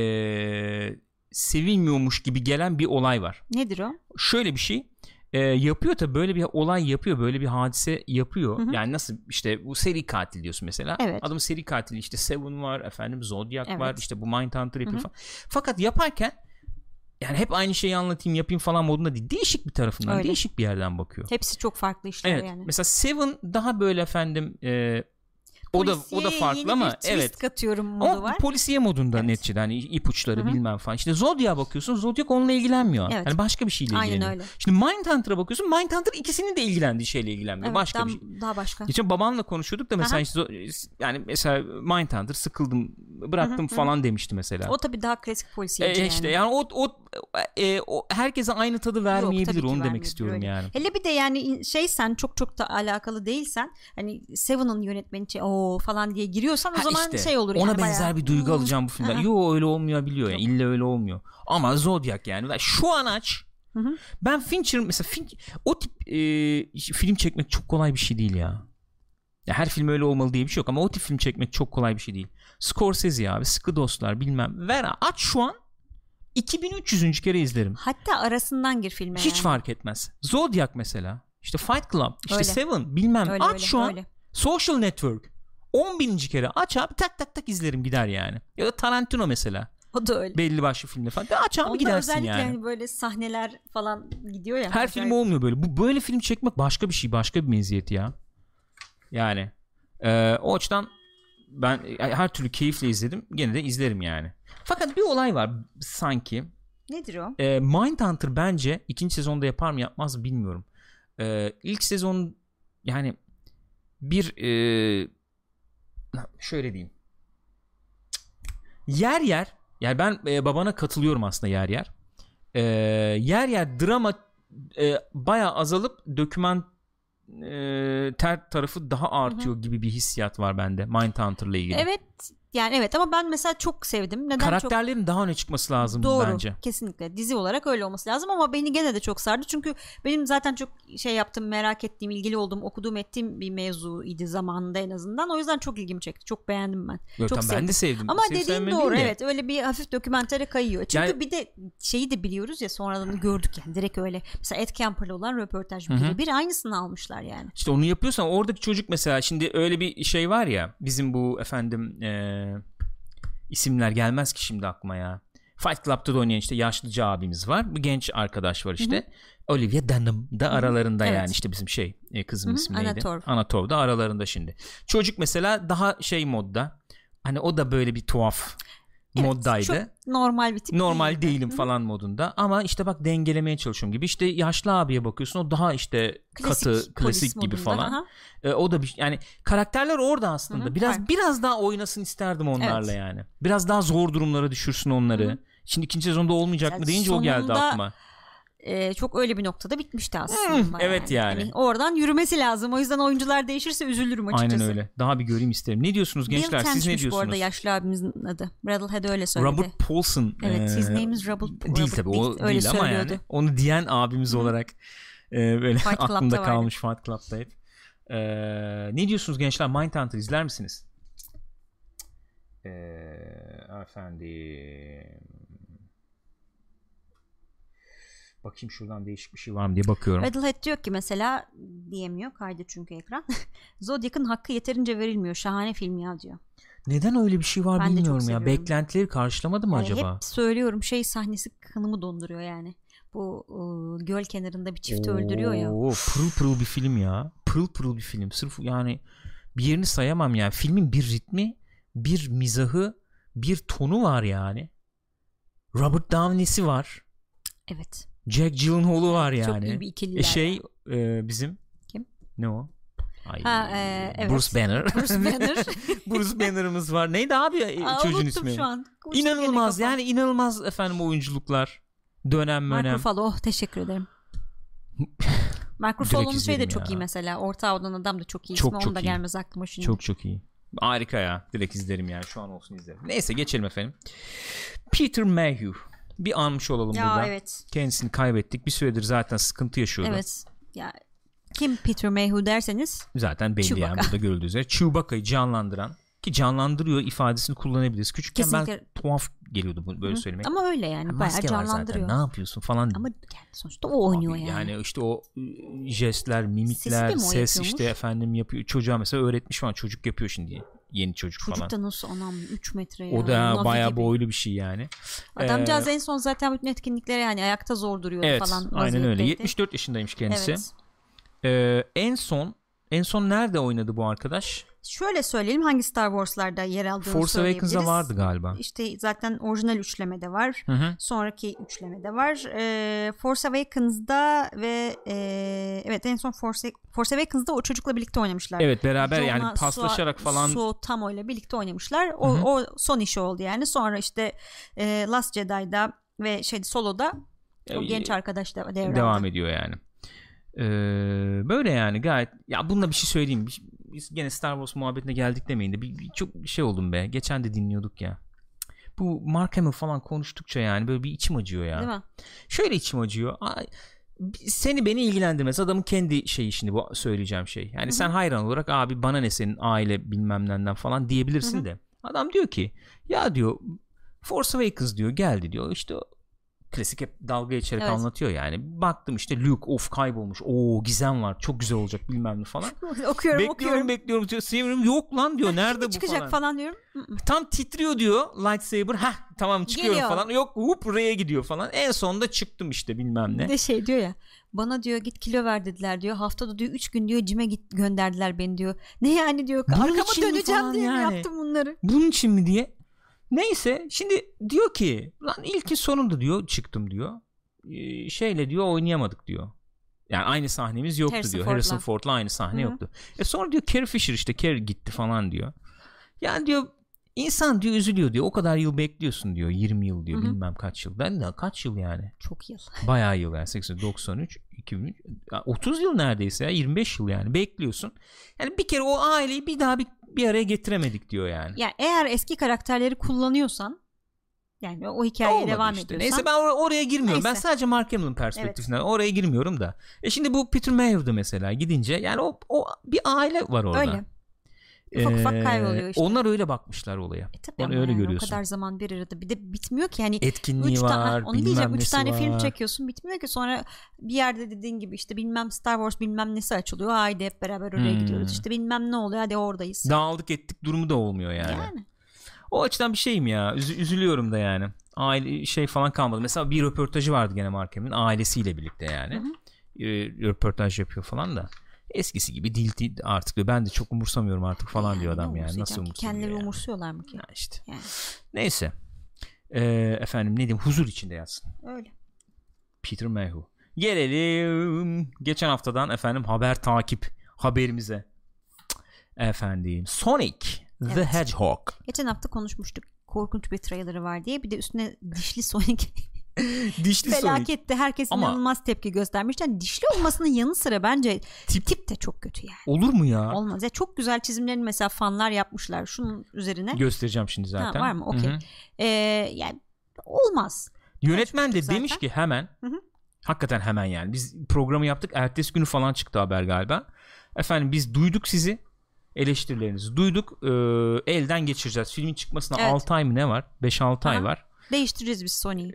sevilmiyormuş gibi gelen bir olay var. Nedir o? Şöyle bir şey. e, yapıyor tabii böyle bir olay yapıyor böyle bir hadise yapıyor Hı hı. yani nasıl işte bu seri katil diyorsun mesela Evet. adamın seri katili işte Seven var efendim Zodiac Evet. var işte bu Mindhunter yapıyor Hı hı. falan fakat yaparken yani hep aynı şeyi anlatayım yapayım falan modunda değil değişik bir tarafından Öyle. değişik bir yerden bakıyor Hepsi çok farklı işler evet yani. mesela Seven daha böyle efendim e, o da o da Polisiye farklı ama evet katıyorum modu ama var. polisiye modunda Evet. neticede hani ipuçları Hı hı. bilmem falan. İşte Zodiac'a bakıyorsun Zodiac onunla ilgilenmiyor. Evet. Hani başka bir şeyle Aynen ilgileniyor. öyle. Şimdi Mindhunter'a bakıyorsun Mindhunter ikisinin de ilgilendiği şeyle ilgilenmiyor. Evet, başka daha, bir şey. daha başka. Geçen babanla konuşuyorduk da mesela işte, yani mesela Mindhunter sıkıldım bıraktım Hı hı, hı. falan demişti mesela. O tabii daha klasik E, polisiyeci yani. işte yani o o, e, o herkese aynı tadı vermeyebilir ki onu demek istiyorum öyle. yani. Hele bir de yani şey sen çok çok da alakalı değilsen hani Seven'ın yönetmeni şey, o falan diye giriyorsan o Ha zaman işte, şey olur Ona yani benzer bayağı. bir duygu Hmm. alacağım bu filmden. Yo öyle olmuyor biliyor yani. Yok. İlla öyle olmuyor. Ama Zodiac yani. Şu an aç. Hı hı. Ben Fincher mesela Finch, o tip e, film çekmek çok kolay bir şey değil ya. Ya her film öyle olmalı diye bir şey yok ama o tip film çekmek çok kolay bir şey değil. Scorsese abi, sıkı dostlar bilmem. Ver aç şu an 2300. kere izlerim. Hatta arasından gir filme Hiç yani. fark etmez. Zodiac mesela. İşte Fight Club, işte Öyle. Seven bilmem. Öyle, aç öyle, şu an öyle. Social Network. 10 bininci kere aç abi tak tak tak izlerim gider yani. Ya da Tarantino mesela. O da öyle. Belli başlı filmler falan. De aç abi Onda gidersin özellikle yani. hani böyle sahneler falan gidiyor ya. Her Acayip. film olmuyor böyle. Bu böyle film çekmek başka bir şey, başka bir meziyet ya. Yani e, o açıdan ben e, her türlü keyifle izledim. Gene de izlerim yani. Fakat bir olay var sanki. Nedir o? E, Mindhunter bence ikinci sezonda yapar mı yapmaz mı bilmiyorum. E, ilk sezon yani bir e, şöyle diyeyim. Yer yer yani ben e, babana katılıyorum aslında yer yer. E, yer yer drama e, bayağı azalıp doküman e, ter tarafı daha artıyor gibi bir hissiyat var bende Mindhunter'la ilgili. Evet yani evet ama ben mesela çok sevdim. Neden çok Karakterlerin daha öne çıkması lazım Doğru. bence. Kesinlikle. Dizi olarak öyle olması lazım ama beni gene de çok sardı. Çünkü benim zaten çok şey yaptım, merak ettiğim, ilgili olduğum, okuduğum, ettiğim bir mevzuydu zamanında en azından. O yüzden çok ilgimi çekti. Çok beğendim ben. Yok, çok tamam, ben sevdim. de sevdim. Ama Sevip dediğin doğru de. evet. Öyle bir hafif dokümentere kayıyor. Çünkü Yani- bir de şeyi de biliyoruz ya sonradan gördük yani direkt öyle. Mesela Ed Kemper'la olan röportaj hı. birebir aynısını almışlar yani. İşte onu yapıyorsan oradaki çocuk mesela şimdi öyle bir şey var ya bizim bu efendim eee, isimler gelmez ki şimdi aklıma ya. Fight Club'da da oynayan işte yaşlıca abimiz var. Bir genç arkadaş var işte. Olivia Dunham da aralarında Evet. yani işte bizim şey e, kızın Hı hı, ismi neydi? Anatov. Anatov da aralarında şimdi. Çocuk mesela daha şey modda. Hani o da böyle bir tuhaf Evet, moddaydı. Çok normal bir tip normal değilim hı. falan modunda ama işte bak dengelemeye çalışıyorum gibi işte yaşlı abiye bakıyorsun o daha işte Klasik katı klasik gibi modunda, falan aha. E, o da bir yani karakterler orada aslında Hı hı, biraz fark. biraz daha oynasın isterdim onlarla Evet. yani biraz daha zor durumlara düşürsün onları Hı hı. şimdi ikinci sezonda olmayacak Yani mı deyince o geldi sonunda aklıma Ee, çok öyle bir noktada bitmişti aslında. Hmm, evet yani. Hani oradan yürümesi lazım. O yüzden oyuncular değişirse üzülürüm açıkçası. aynen öyle daha bir göreyim isterim ne diyorsunuz gençler Bill siz ne Tench'miş bu arada diyorsunuz yaşlı abimizin adı. Rattlehead öyle söyledi. Robert Paulson Evet, his e, name is Robert- değil Robert tabi o değil, öyle değil ama söylüyordu. yani onu diyen abimiz olarak e, böyle Fight aklımda kalmış Fight Club'da hep. E, ne diyorsunuz gençler Mindhunter izler misiniz? E, efendim bakayım şuradan değişik bir şey var mı diye bakıyorum. Rattlehead diyor ki mesela diyemiyor kaydı çünkü ekran. Zodiac'ın hakkı yeterince verilmiyor. Şahane film ya diyor. Neden öyle bir şey var Ben bilmiyorum ya. Beklentileri karşılamadı mı Yani acaba? Hep söylüyorum şey sahnesi kanımı donduruyor yani. Bu e, göl kenarında bir çifti öldürüyor ya. Oo, pırıl pırıl bir film ya. Pırıl pırıl bir film. Sırf yani bir yerini sayamam yani. Filmin bir ritmi, bir mizahı, bir tonu var yani. Robert Downey'si var. Evet. Jack Gyllenhaal'u var yani. Çok iyi bir ikililer. E şey e, bizim Kim? Ne o? Ay, Ha, e, evet. Bruce Banner. Bruce Banner. Bruce Banner'ımız var. Neydi abi e, Aa, çocuğun ismi? şu an. Uçtu İnanılmaz yani inanılmaz efendim oyunculuklar. Dönem Mark mönem. Ruffalo oh, teşekkür ederim. Mark Ruffalo'nun şey de izlerim çok ya. iyi mesela. Orta Avdan Adam da çok iyi. Çok, İsmi çok onun da iyi. gelmez aklıma şimdi. Çok çok iyi. Harika ya. Direkt izlerim yani. Şu an olsun izlerim. Neyse geçelim efendim. Peter Mayhew. Bir anmış olalım ya burada. evet. Kendisini kaybettik. Bir süredir zaten sıkıntı yaşıyordu. Evet. Ya kim Peter Mayhew derseniz Zaten belli yani Chewbacca. burada görüldüğü üzere. Chewbacca'yı canlandıran ki canlandırıyor ifadesini kullanabiliriz. Küçükken ben Kesinlikle. tuhaf geliyordu bu böyle Hı. söylemek. Ama öyle yani Ya bayağı var zaten canlandırıyor. ne yapıyorsun falan. Ama yani sonuçta o oynuyor Abi yani. Yani işte o ıı, jestler, mimikler, ses yapıyormuş? işte efendim yapıyor. Çocuğa mesela öğretmiş falan çocuk yapıyor şimdi. Yeni çocuk, Çocuk falan. da nasıl anam 3 metre ya. O da bayağı gibi. boylu bir şey yani. Adamcağız Ee, en son zaten bütün etkinliklere yani ayakta zor duruyordu Evet, falan. aynen öyle. vaziyetteydi. 74 yaşındaymış kendisi. Evet. Ee, en son en son nerede oynadı bu arkadaş? Şöyle söyleyelim hangi Star Wars'larda yer aldığını Force Awakens'da vardı galiba. İşte zaten orijinal üçlemede var. Hı hı. Sonraki üçlemede var. Ee, Force Awakens'da ve e, evet en son Force, Force Awakens'da o çocukla birlikte oynamışlar. Evet beraber yani Jonah paslaşarak Sua- falan Suo Tamo ile birlikte oynamışlar. O, Hı hı. o son işi oldu yani. Sonra işte e, Last Jedi'da ve şey Solo'da o genç arkadaş da devraldı. devam ediyor yani. Ee, böyle yani gayet ya bununla bir şey söyleyeyim. Biz gene Star Wars muhabbetine geldik demeyin de bir, bir- çok şey oldum be. Geçen de dinliyorduk ya. Bu Mark Hamill falan konuştukça yani böyle bir içim acıyor ya. Değil mi? Şöyle içim acıyor. Ay, seni beni ilgilendirmez. Adamın kendi şeyi şimdi bu söyleyeceğim şey. Yani sen hayran olarak abi bana ne senin aile bilmem nenden falan diyebilirsin Hı hı. de. Adam diyor ki ya diyor Force Awakens diyor geldi diyor işte klasik hep dalga geçerek Evet. anlatıyor yani. Baktım işte Luke of kaybolmuş. Oo gizem var. Çok güzel olacak bilmem ne falan. okuyorum bekliyorum okuyorum. bekliyorum. diyor. Yok lan diyor. Nerede bu çıkacak falan. falan, diyorum. Tam titriyor diyor lightsaber. Heh tamam çıkıyorum Geliyor. falan. Yok hop buraya gidiyor falan. En sonunda çıktım işte bilmem ne. de şey diyor ya bana diyor git kilo ver dediler diyor haftada diyor 3 gün diyor cime git gönderdiler beni diyor ne yani diyor Bunun arkama döneceğim diye yani? yaptım bunları Bunun için mi diye. Neyse şimdi diyor ki lan ilkin sonunda diyor çıktım diyor. Ee, şeyle diyor oynayamadık diyor. Yani aynı sahnemiz yoktu Harrison diyor. Ford'la. Harrison Ford'la aynı sahne Hı hı. yoktu. E sonra diyor Carrie Fisher işte Carrie gitti falan diyor. Yani diyor insan diyor üzülüyor diyor. O kadar yıl bekliyorsun diyor. 20 yıl diyor. Hı hı. Bilmem kaç yıl. Ben de kaç yıl yani. çok yıl Bayağı yıl yani 80, 93, 2003, ya 30 yıl neredeyse ya 25 yıl yani bekliyorsun. Yani bir kere o aileyi bir daha bir, bir araya getiremedik diyor yani. yani eğer eski karakterleri kullanıyorsan yani o hikayeye Olmadı devam işte. ediyorsan Neyse ben or- oraya girmiyorum. Ben Neyse. sadece Mark Hamill'in perspektifinden oraya girmiyorum da. E şimdi bu Peter Mayhew'da mesela gidince yani o, o bir aile var orada. öyle Ufak ufak Ee, kayboluyor işte. Onlar öyle bakmışlar olaya. e tabii onu öyle yani görüyorsun. o kadar zaman bir arada bir de bitmiyor ki yani Etkinliği Üç var, tane, onu diyeceğim. Üç nesi tane film var. çekiyorsun bitmiyor ki sonra bir yerde dediğin gibi işte bilmem Star Wars bilmem nesi açılıyor. Haydi hep beraber oraya Hmm. gidiyoruz. İşte bilmem ne oluyor hadi oradayız. Dağıldık ettik durumu da olmuyor yani. yani. O açıdan bir şeyim ya. Üzü- üzülüyorum da yani. Aile şey falan kalmadı. Mesela bir röportajı vardı gene Mark Hamill'in ailesiyle birlikte yani. Hı hı. Ee, röportaj yapıyor falan da. Eskisi gibi değil, değil artık diyor. Ben de çok umursamıyorum artık falan Yani diyor adam yani. Nasıl umursayacağım Kendileri yani. umursuyorlar mı ki? Ya işte. Yani. Neyse. Ee, efendim ne diyeyim huzur içinde yatsın. Öyle. Peter Mayhew. Gelelim geçen haftadan efendim haber takip haberimize. Efendim Sonic the Evet. Hedgehog. Geçen hafta konuşmuştuk. Korkunç bir trailerı var diye. Bir de üstüne dişli Sonic Dişli Sonic. felaketti. Herkes Ama- inanılmaz tepki göstermiş. Yani dişli olmasının yanı sıra bence Tip- tip, de çok kötü yani. Olur mu ya? Olmaz. Ya çok güzel çizimlerini mesela fanlar yapmışlar şunun üzerine. Göstereceğim şimdi zaten. var mı? Okey. Ee, yani olmaz. Yönetmen de Zaten. demiş ki hemen Hı hı. hakikaten hemen yani biz programı yaptık ertesi günü falan çıktı haber galiba. Efendim biz duyduk sizi eleştirilerinizi duyduk Ee, elden geçireceğiz. Filmin çıkmasına Evet. 6 ay mı ne var? 5-6 ay var. Değiştireceğiz biz Sony'yi.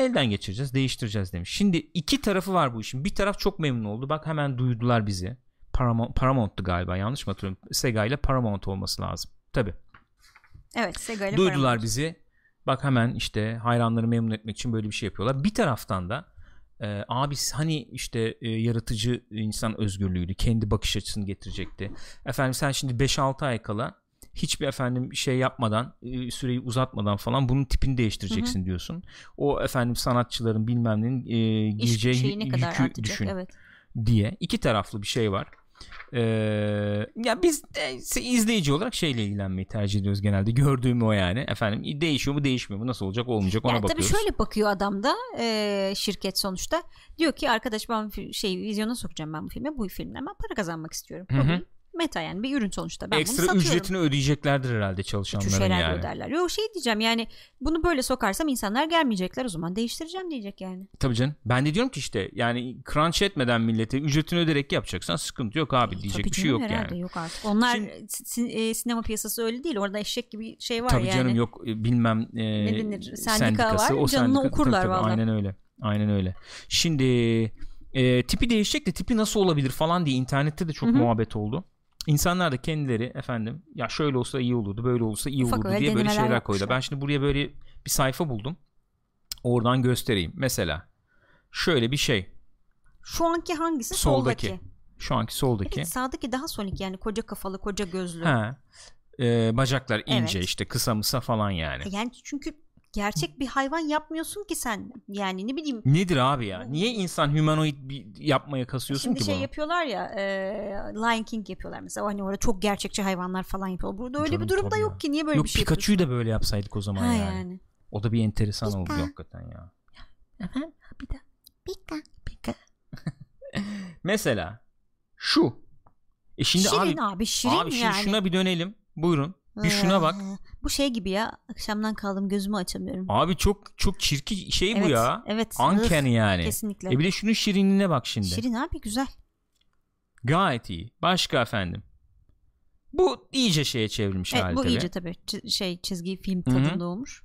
Elden geçireceğiz, değiştireceğiz demiş. Şimdi iki tarafı var bu işin. Bir taraf çok memnun oldu. Bak hemen duydular bizi. Paramount, Paramount'tu galiba yanlış mı hatırlıyorum? Sega ile Paramount olması lazım. Tabii. Evet Sega ile Duydular Paramount. bizi. Bak hemen işte hayranları memnun etmek için böyle bir şey yapıyorlar. Bir taraftan da e, abi hani işte e, yaratıcı insan özgürlüğüydü. Kendi bakış açısını getirecekti. Efendim sen şimdi 5-6 ay kala hiçbir efendim şey yapmadan e, süreyi uzatmadan falan bunun tipini değiştireceksin diyorsun. O efendim sanatçıların bilmem nenin e, gireceği yükü artacak düşün evet. diye iki taraflı bir şey var. Ee, ya biz de izleyici olarak şeyle ilgilenmeyi tercih ediyoruz genelde. Gördüğüm o yani. Efendim değişiyor mu değişmiyor mu nasıl olacak olmayacak ona Yani tabii bakıyoruz. şöyle bakıyor adam da e, şirket sonuçta. Diyor ki arkadaş ben şey vizyona sokacağım ben bu filme. Bu filmden ben para kazanmak istiyorum. Hı hı. Meta yani bir ürün sonuçta. Ben Ekstra bunu satıyorum. ücretini ödeyeceklerdir herhalde çalışanların şeyler yani. öderler. Yok şey diyeceğim yani bunu böyle sokarsam insanlar gelmeyecekler o zaman değiştireceğim diyecek yani. Tabii canım. Ben de diyorum ki işte yani crunch etmeden millete ücretini öderek yapacaksan sıkıntı yok abi diyecek Tabii bir şey yok herhalde yani. yok artık. Onlar Şimdi- sin- e, sinema piyasası öyle değil. Orada eşek gibi şey var Tabii yani. canım yok e, bilmem e, Ne denir? Sendika sendikası, var, o canını sendika- okurlar tabii, tabii. Aynen öyle. Aynen öyle. Şimdi e, tipi değişecek de tipi nasıl olabilir falan diye internette de çok Hı hı. muhabbet oldu. İnsanlar da kendileri efendim ya şöyle olsa iyi olurdu böyle olsa iyi Ufak olurdu diye böyle şeyler koydu. yapmışlar. Ben şimdi buraya böyle bir sayfa buldum. Oradan göstereyim. Mesela şöyle bir şey. Şu anki hangisi? Soldaki. Soldaki. Şu anki soldaki. Evet, sağdaki daha sonik yani koca kafalı koca gözlü. Ha. E, bacaklar ince Evet. işte kısa mısa falan yani. Yani çünkü gerçek bir hayvan yapmıyorsun ki sen. Yani ne bileyim Nedir abi ya? Niye insan humanoid bir yapmaya kasıyorsun Şimdi ki şey bunu? yapıyorlar ya e, Lion King yapıyorlar mesela hani orada çok gerçekçi hayvanlar falan yapıyorlar. Burada öyle Canım bir durum da tabii yok ya. ki niye böyle Yok bir şey Pikachu'yu da böyle yapsaydık o zaman Ha yani. yani. O da bir enteresan Pika. oldu hakikaten ya. Efendim? Bir de Pika. Pika. Mesela şu. E şimdi şirin abi, abi, şirin abi şimdi yani. şuna bir dönelim. Buyurun. Bir şuna bak. Ee, Bu şey gibi ya akşamdan kaldım gözümü açamıyorum. Abi çok çok çirkin şey bu evet, ya. Evet. Uncanny yani. Kesinlikle. E bir de şunun şirinliğine bak şimdi. Şirin abi güzel. Gayet iyi. Başka efendim. Bu iyice şeye çevrilmiş Evet, hali bu tabii. iyice tabii çi- şey çizgi film tadında olmuş.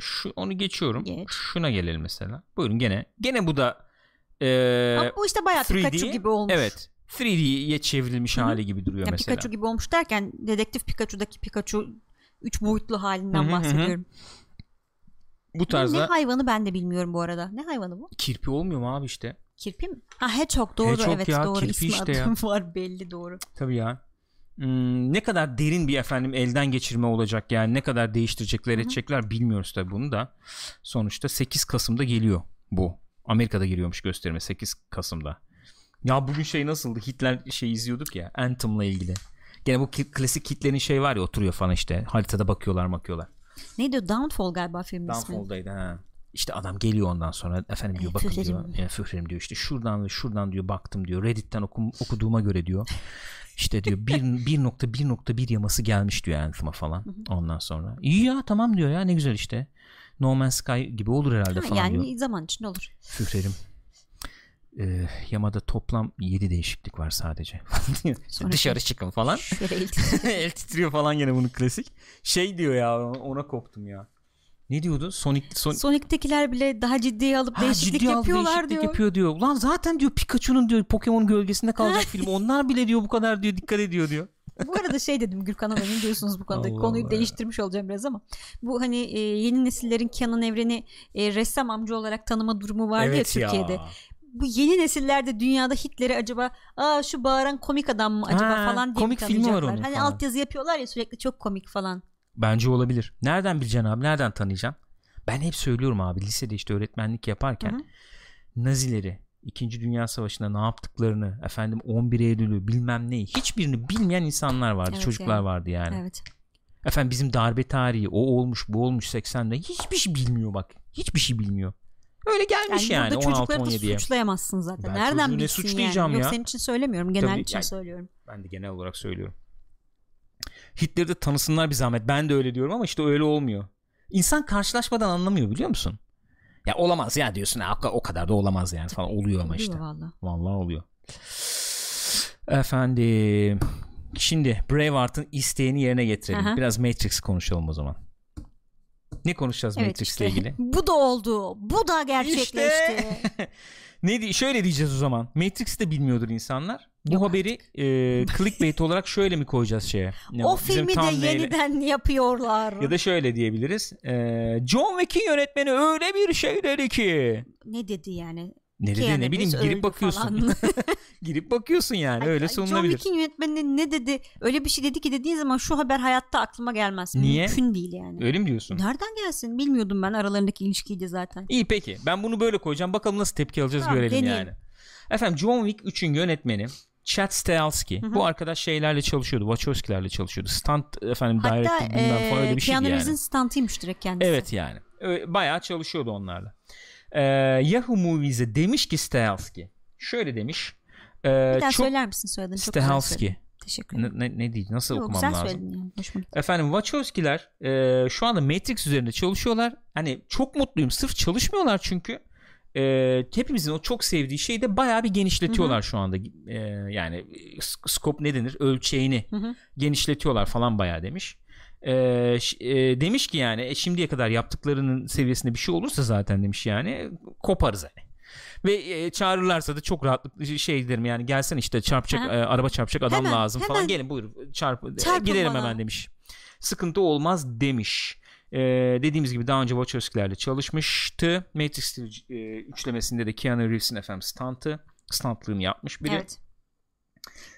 Şu onu geçiyorum. Geç. Şuna gelelim mesela. Buyurun gene. Gene bu da e, Ama bu işte bayağı 3D, Pikachu gibi olmuş. Evet. 3D'ye çevrilmiş Hı hı. hali gibi duruyor Ya mesela. Pikachu gibi olmuş derken dedektif Pikachu'daki Pikachu 3 boyutlu halinden bahsediyorum. Bu Bu Ne tarzda hayvanı ben de bilmiyorum bu arada. Ne hayvanı bu? kirpi olmuyor mu abi işte? Kirpi mi? Ha Hedgehog doğru Hedgehog evet ya, doğru kirpi ismi işte ya. var belli doğru. Tabii ya. Hmm, ne kadar derin bir efendim elden geçirme olacak yani ne kadar değiştirecekler Hı hı. edecekler bilmiyoruz tabii bunu da. Sonuçta 8 Kasım'da geliyor bu. Amerika'da giriyormuş gösterime 8 Kasım'da. Ya bugün şey nasıldı? Hitler şey izliyorduk ya Anthem'la ilgili. Gene bu klasik Hitler'in şey var ya oturuyor falan işte haritada bakıyorlar bakıyorlar. Neydi? Downfall galiba filmin ismi. Downfall'daydı ha. İşte adam geliyor ondan sonra efendim diyor bakın Führer'im. diyor. E, Führer'im diyor işte şuradan ve şuradan diyor baktım diyor. Reddit'ten okum, okuduğuma göre diyor. İşte diyor 1.1.1 yaması gelmiş diyor Anthem'a falan. Ondan sonra. İyi ya tamam diyor ya ne güzel işte. No Man's Sky gibi olur herhalde Ha, falan yani diyor. zaman için olur. Führer'im. E, yamada toplam 7 değişiklik var sadece. Dışarı çıkın falan. Şöyle el- titriyor falan gene bunun klasik. Şey diyor ya ona koptum ya. Ne diyordu? Sonic, Son- Sonic'tekiler bile daha ciddiye alıp Ha, değişiklik ciddi al, yapıyorlar değişiklik diyor. yapıyor diyor. Lan zaten diyor Pikachu'nun diyor Pokemon gölgesinde kalacak film. Onlar bile diyor bu kadar diyor dikkat ediyor diyor. Bu arada şey dedim Gürkan Hanım ne diyorsunuz bu konuda? Allah Konuyu Allah değiştirmiş olacağım biraz ama. Bu hani e, yeni nesillerin Canon Evren'i e, ressam amca olarak tanıma durumu vardı ya Türkiye'de. Bu yeni nesillerde dünyada Hitler'i acaba aa şu bağıran komik adam mı acaba Ha, falan diye komik mi filmi var onun Hani falan. altyazı yapıyorlar ya sürekli çok komik falan. Bence olabilir. Nereden bileceksin abi? Nereden tanıyacaksın? Ben hep söylüyorum abi lisede işte öğretmenlik yaparken Hı hı. Nazileri 2. Dünya Savaşı'nda ne yaptıklarını efendim 11 Eylül'ü bilmem neyi hiçbirini bilmeyen insanlar vardı. Evet çocuklar yani. vardı yani. Evet. Efendim bizim darbe tarihi o olmuş bu olmuş 80'de hiçbir şey bilmiyor bak. Hiçbir şey bilmiyor. Öyle gelmiş Yani, yani, burada çocukları da 16-17'ye. suçlayamazsın zaten. Ben Nereden çocuğu ne bilsin suçlayacağım yani? Yok ya? senin için söylemiyorum. Genel Tabii, için yani- söylüyorum. Ben de genel olarak söylüyorum. Hitler'i de tanısınlar bir zahmet. Ben de öyle diyorum ama işte öyle olmuyor. İnsan karşılaşmadan anlamıyor biliyor musun? Ya olamaz ya diyorsun. Ha, o kadar da olamaz yani falan. Oluyor ama işte. valla. Vallahi oluyor. Efendim. Şimdi Braveheart'ın isteğini yerine getirelim. Aha. Biraz Matrix konuşalım o zaman. Ne konuşacağız Evet Matrix'le işte. ilgili? Bu da oldu. Bu da gerçekleşti. İşte. ne di- şöyle diyeceğiz o zaman. Matrix'i de bilmiyordur insanlar. Bu Yok haberi e, clickbait olarak şöyle mi koyacağız şeye? Ne o filmi de thumbnail'e- yeniden yapıyorlar. ya da şöyle diyebiliriz. E, John Wick'in yönetmeni öyle bir şey dedi ki. Ne dedi yani? Ne dedi Keanu ne bileyim girip bakıyorsun. girip bakıyorsun yani öyle John sunulabilir. Wick'in yönetmeni ne dedi? Öyle bir şey dedi ki dediğin zaman şu haber hayatta aklıma gelmez. Niye? Mümkün değil yani. Öyle mi diyorsun? Nereden gelsin? Bilmiyordum ben aralarındaki ilişkiydi zaten. İyi peki. Ben bunu böyle koyacağım. Bakalım nasıl tepki alacağız Tamam, görelim deneyelim. yani. Efendim John Wick 3'ün yönetmeni Chad Stahelski. Bu arkadaş şeylerle çalışıyordu. Wachowski'lerle çalışıyordu. Stunt efendim Hatta director bilmem falan öyle e, bir şeydi Keanu yani. Reeves'in stantıymış direkt kendisi. Evet yani. Bayağı çalışıyordu onlarla. Ee, Yahoo Movies'e demiş ki Stahelski. Şöyle demiş. Ee, Bir daha çok söyler misin soyadını? Stahelski. Teşekkür ederim. Ne, ne, ne değil nasıl Yok, okumam güzel lazım? yani. Efendim Wachowski'ler e, şu anda Matrix üzerinde çalışıyorlar. Hani çok mutluyum. Sırf çalışmıyorlar çünkü. E, hepimizin o çok sevdiği şeyi de bayağı bir genişletiyorlar şu anda. E, yani sk- scope ne denir? Ölçeğini Hı hı. genişletiyorlar falan bayağı demiş. E, e, demiş ki yani e, şimdiye kadar yaptıklarının seviyesinde bir şey olursa zaten demiş yani koparız hani. Ve e, çağırırlarsa da çok rahatlıkla şey derim yani gelsen işte çarpacak e, araba çarpacak adam Hemen, lazım falan hemen. gelin buyur çarp e, Çarpın gidelim bana. hemen demiş. Sıkıntı olmaz demiş. E, dediğimiz gibi daha önce Wachowski'lerle çalışmıştı. Matrix e, üçlemesinde de Keanu Reeves'in efendim stunt'ı stuntlığını yapmış biri. Evet.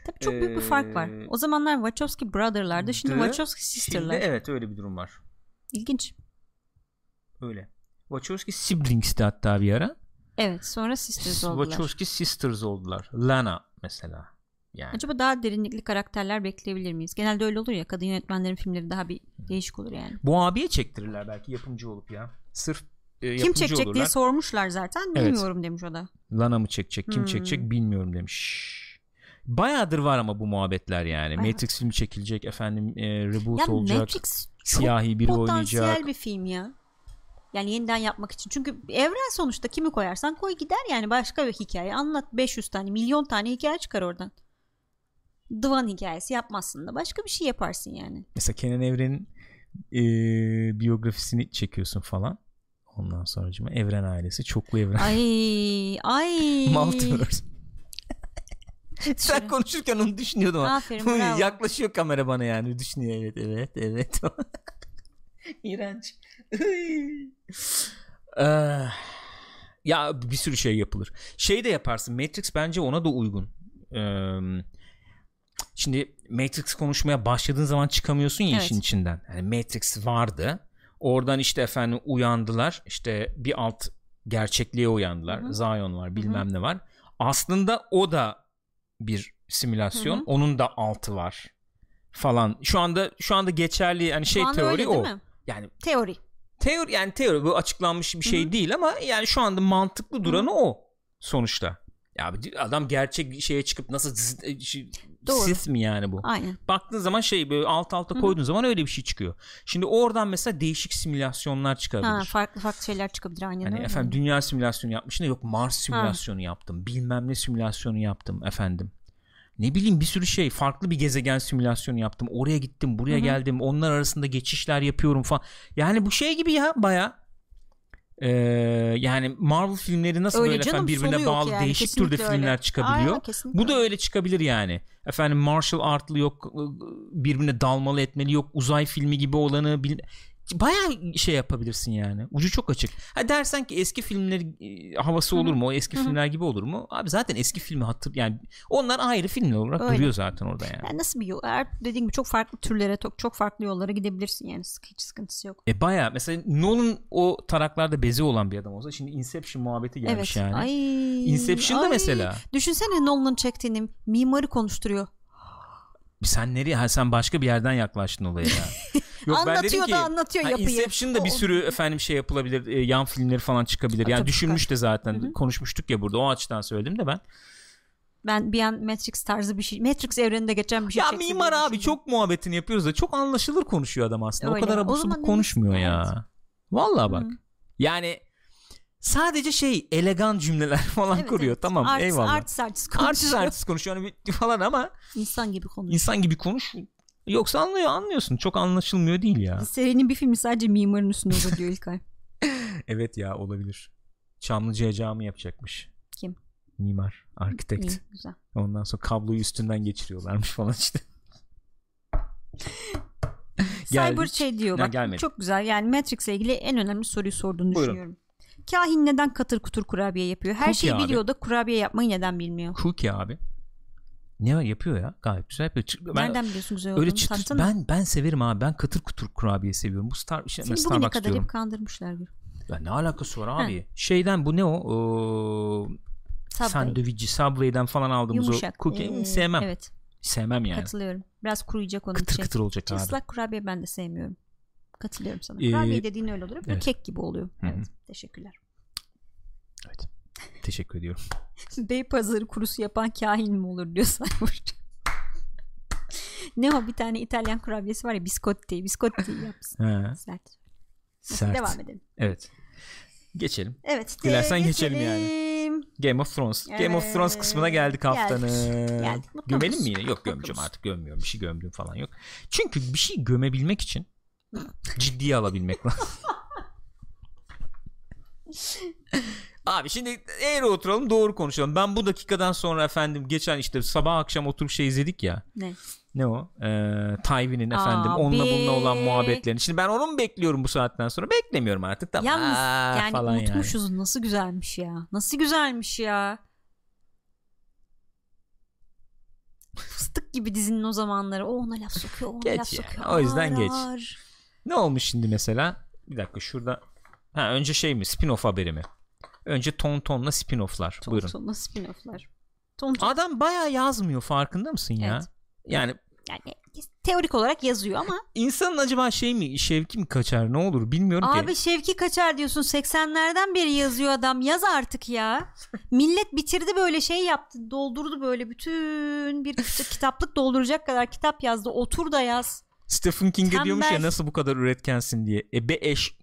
Tabii çok büyük bir fark var. O zamanlar Wachowski Brother'lardı. Şimdi dı- Wachowski Şimdi Sister'lar. evet öyle bir durum var. İlginç. Öyle. Wachowski Siblings'ti hatta bir ara. Evet. Sonra Sisters oldular. Wachowski Sisters oldular. Lana mesela. Yani. Acaba daha derinlikli karakterler bekleyebilir miyiz? Genelde öyle olur ya. Kadın yönetmenlerin filmleri daha bir değişik olur yani. Bu abiye çektirirler belki yapımcı olup ya. Sırf e, yapımcı Kim çekecek olurlar. diye sormuşlar zaten. Evet. Bilmiyorum demiş o da. Lana mı çekecek kim Hmm. çekecek bilmiyorum demiş. Bayağıdır var ama bu muhabbetler yani. Bayağı. Matrix filmi çekilecek efendim e, reboot Ya olacak. Matrix siyahi biri potansiyel oynayacak. bir film ya. Yani yeniden yapmak için. Çünkü evren sonuçta kimi koyarsan koy gider yani başka bir hikaye. Anlat 500 tane milyon tane hikaye çıkar oradan. Divan hikayesi yapmazsın da başka bir şey yaparsın yani. Mesela Kenan Evren'in e, biyografisini çekiyorsun falan. Ondan sonra Evren ailesi çoklu evren. Ay ay. Multiverse. Sen konuşurken onu düşünüyordum. Aferin bravo. Yaklaşıyor kamera bana yani düşünüyor evet evet evet. İğrenç. Ah. ya bir sürü şey yapılır. Şey de yaparsın. Matrix bence ona da uygun. Şimdi Matrix konuşmaya başladığın zaman çıkamıyorsun ya Evet. işin içinden. Yani Matrix vardı. Oradan işte efendim uyandılar. İşte bir alt gerçekliğe uyandılar. Hı hı. Zion var, bilmem ne var. Aslında o da bir simülasyon. Hı hı. Onun da altı var falan. Şu anda şu anda geçerli yani şey teori öyle o. Yani Teori. teori yani teori bu açıklanmış bir şey değil ama yani şu anda mantıklı duranı o sonuçta. Ya adam gerçek şeye çıkıp nasıl şey- Doğru. Sith mi yani bu? Aynen. Baktığın zaman şey böyle alt alta koyduğun zaman öyle bir şey çıkıyor. Şimdi oradan mesela değişik simülasyonlar çıkabilir. Ha, farklı farklı şeyler çıkabilir aynen Hani efendim dünya simülasyonu yapmışsın da yok Mars simülasyonu yaptım. Bilmem ne simülasyonu yaptım efendim. Ne bileyim bir sürü şey farklı bir gezegen simülasyonu yaptım. Oraya gittim, buraya Hı hı. geldim. Onlar arasında geçişler yapıyorum falan. Yani bu şey gibi ya baya yani Marvel filmleri nasıl Öyle böyle canım, efendim birbirine bağlı yani, değişik türde öyle. filmler çıkabiliyor. Aynen, Bu da öyle. öyle çıkabilir yani. Efendim martial artlı yok birbirine dalmalı etmeli yok uzay filmi gibi olanı bil... Bayağı şey yapabilirsin yani. Ucu çok açık. Ha dersen ki eski filmler e, havası olur mu? O eski filmler gibi olur mu? Abi zaten eski filmi hatır yani onlar ayrı filmler olarak Öyle. duruyor zaten orada yani. Yani nasıl bir yol? Eğer dediğim gibi çok farklı türlere, çok, farklı yollara gidebilirsin yani. Hiç sıkıntısı yok. E baya mesela Nolan o taraklarda bezi olan bir adam olsa şimdi Inception muhabbeti gelmiş evet. yani. Ay, Inception'da ay. mesela. Düşünsene Nolan'ın çektiğini mimarı konuşturuyor. Sen nereye? Ha, sen başka bir yerden yaklaştın olaya ya. Yok, anlatıyor ki, da anlatıyor yapıyı. Inception'da bir sürü efendim şey yapılabilir. e, yan filmleri falan çıkabilir. Yani tabii düşünmüş de zaten. Konuşmuştuk ya burada. O açıdan söyledim de ben. Ben bir an Matrix tarzı bir şey, Matrix evreninde geçen bir şey ya mimar abi çok muhabbetini yapıyoruz da çok anlaşılır konuşuyor adam aslında. Öyle. O kadar abuk sabuk konuşmuyor iyisi- ya. Vallahi bak. Hı. Yani sadece şey elegan cümleler falan Evet, kuruyor. evet. Tamam Artist, eyvallah. Artist artist konuşuyor. Artist artist konuşuyor falan ama İnsan gibi konuşuyor. insan gibi konuş. Yoksa anlıyor anlıyorsun. Çok anlaşılmıyor değil ya. Serinin bir filmi sadece mimarın üstünde olur diyor İlkay. Evet ya olabilir. Çamlıca'ya cami yapacakmış. Kim? Mimar, arkitekt. İyi, güzel. Ondan sonra kabloyu üstünden geçiriyorlarmış falan işte. Cyber şey diyor bak gelmedi. çok güzel yani Matrix'le ilgili en önemli soruyu sorduğunu Buyurun. düşünüyorum. Kahin neden katır kutur kurabiye yapıyor? Her Cookie şeyi abi. biliyor da kurabiye yapmayı neden bilmiyor? Cookie abi. Ne var yapıyor ya? Gayet güzel yapıyor. Çık- Ben Nereden biliyorsun güzel olduğunu? öyle çıtır ben ben severim abi. Ben katır kutur kurabiye seviyorum. Bu Star işte Seni bugüne kadar diyorum. hep kandırmışlar. Ya ne alakası var abi? Şeyden bu ne o? Subway. sandviçi Subway'den falan aldığımız Yumuşak. o cookie Ee, sevmem. Evet Sevmem yani. katılıyorum. Biraz kuruyacak onun Kıtır için. kıtır olacak abi. Islak kurabiye ben de sevmiyorum. Katılıyorum sana. Ee, kurabiye dediğin öyle olur. Evet. kek gibi oluyor. Hı hı. Evet. Teşekkürler. Evet. Teşekkür ediyorum. Bey pazarı kurusu yapan kahin mi olur diyor Cyber. ne o bir tane İtalyan kurabiyesi var ya biscotti. Biscotti yapsın. Ha, Sert. Sert. Devam edelim. Evet. Geçelim. Evet. Dilersen e, geçelim yani. geçelim. Game of Thrones. Game of Thrones kısmına geldik haftanın. Geldik. Geldik. Gömelim mi yine? Yok Mutlu gömeceğim musun? artık gömmüyorum. Bir şey gömdüğüm falan yok. Çünkü bir şey gömebilmek için ciddiye alabilmek lazım. Abi şimdi eğri oturalım doğru konuşalım. Ben bu dakikadan sonra efendim geçen işte sabah akşam oturup şey izledik ya. Ne? Ne o? Ee, Tywin'in efendim Abi. onunla bununla olan muhabbetlerini. Şimdi ben onu mu bekliyorum bu saatten sonra? Beklemiyorum artık. Tamam. Yalnız Aa, yani falan unutmuşuz nasıl güzelmiş ya. Nasıl güzelmiş ya. Fıstık gibi dizinin o zamanları. O ona laf sokuyor, o ona Geç laf yani. sokuyor. O yüzden Ağır geç. Ne olmuş şimdi mesela? Bir dakika şurada. Ha önce şey mi? Spin-off haberi mi? Önce ton tonla spin-off'lar. Buyurun. Tonton'la spin-off'lar. Tonton Adam bayağı yazmıyor farkında mısın ya? Evet. Yani yani teorik olarak yazıyor ama insanın acaba şey mi şevki mi kaçar ne olur bilmiyorum abi ki. Şevki Kaçar diyorsun 80'lerden beri yazıyor adam yaz artık ya. Millet bitirdi böyle şey yaptı doldurdu böyle bütün bir kit- kitaplık dolduracak kadar kitap yazdı otur da yaz. Stephen King'e diyormuş ya nasıl bu kadar üretkensin diye. E be eş.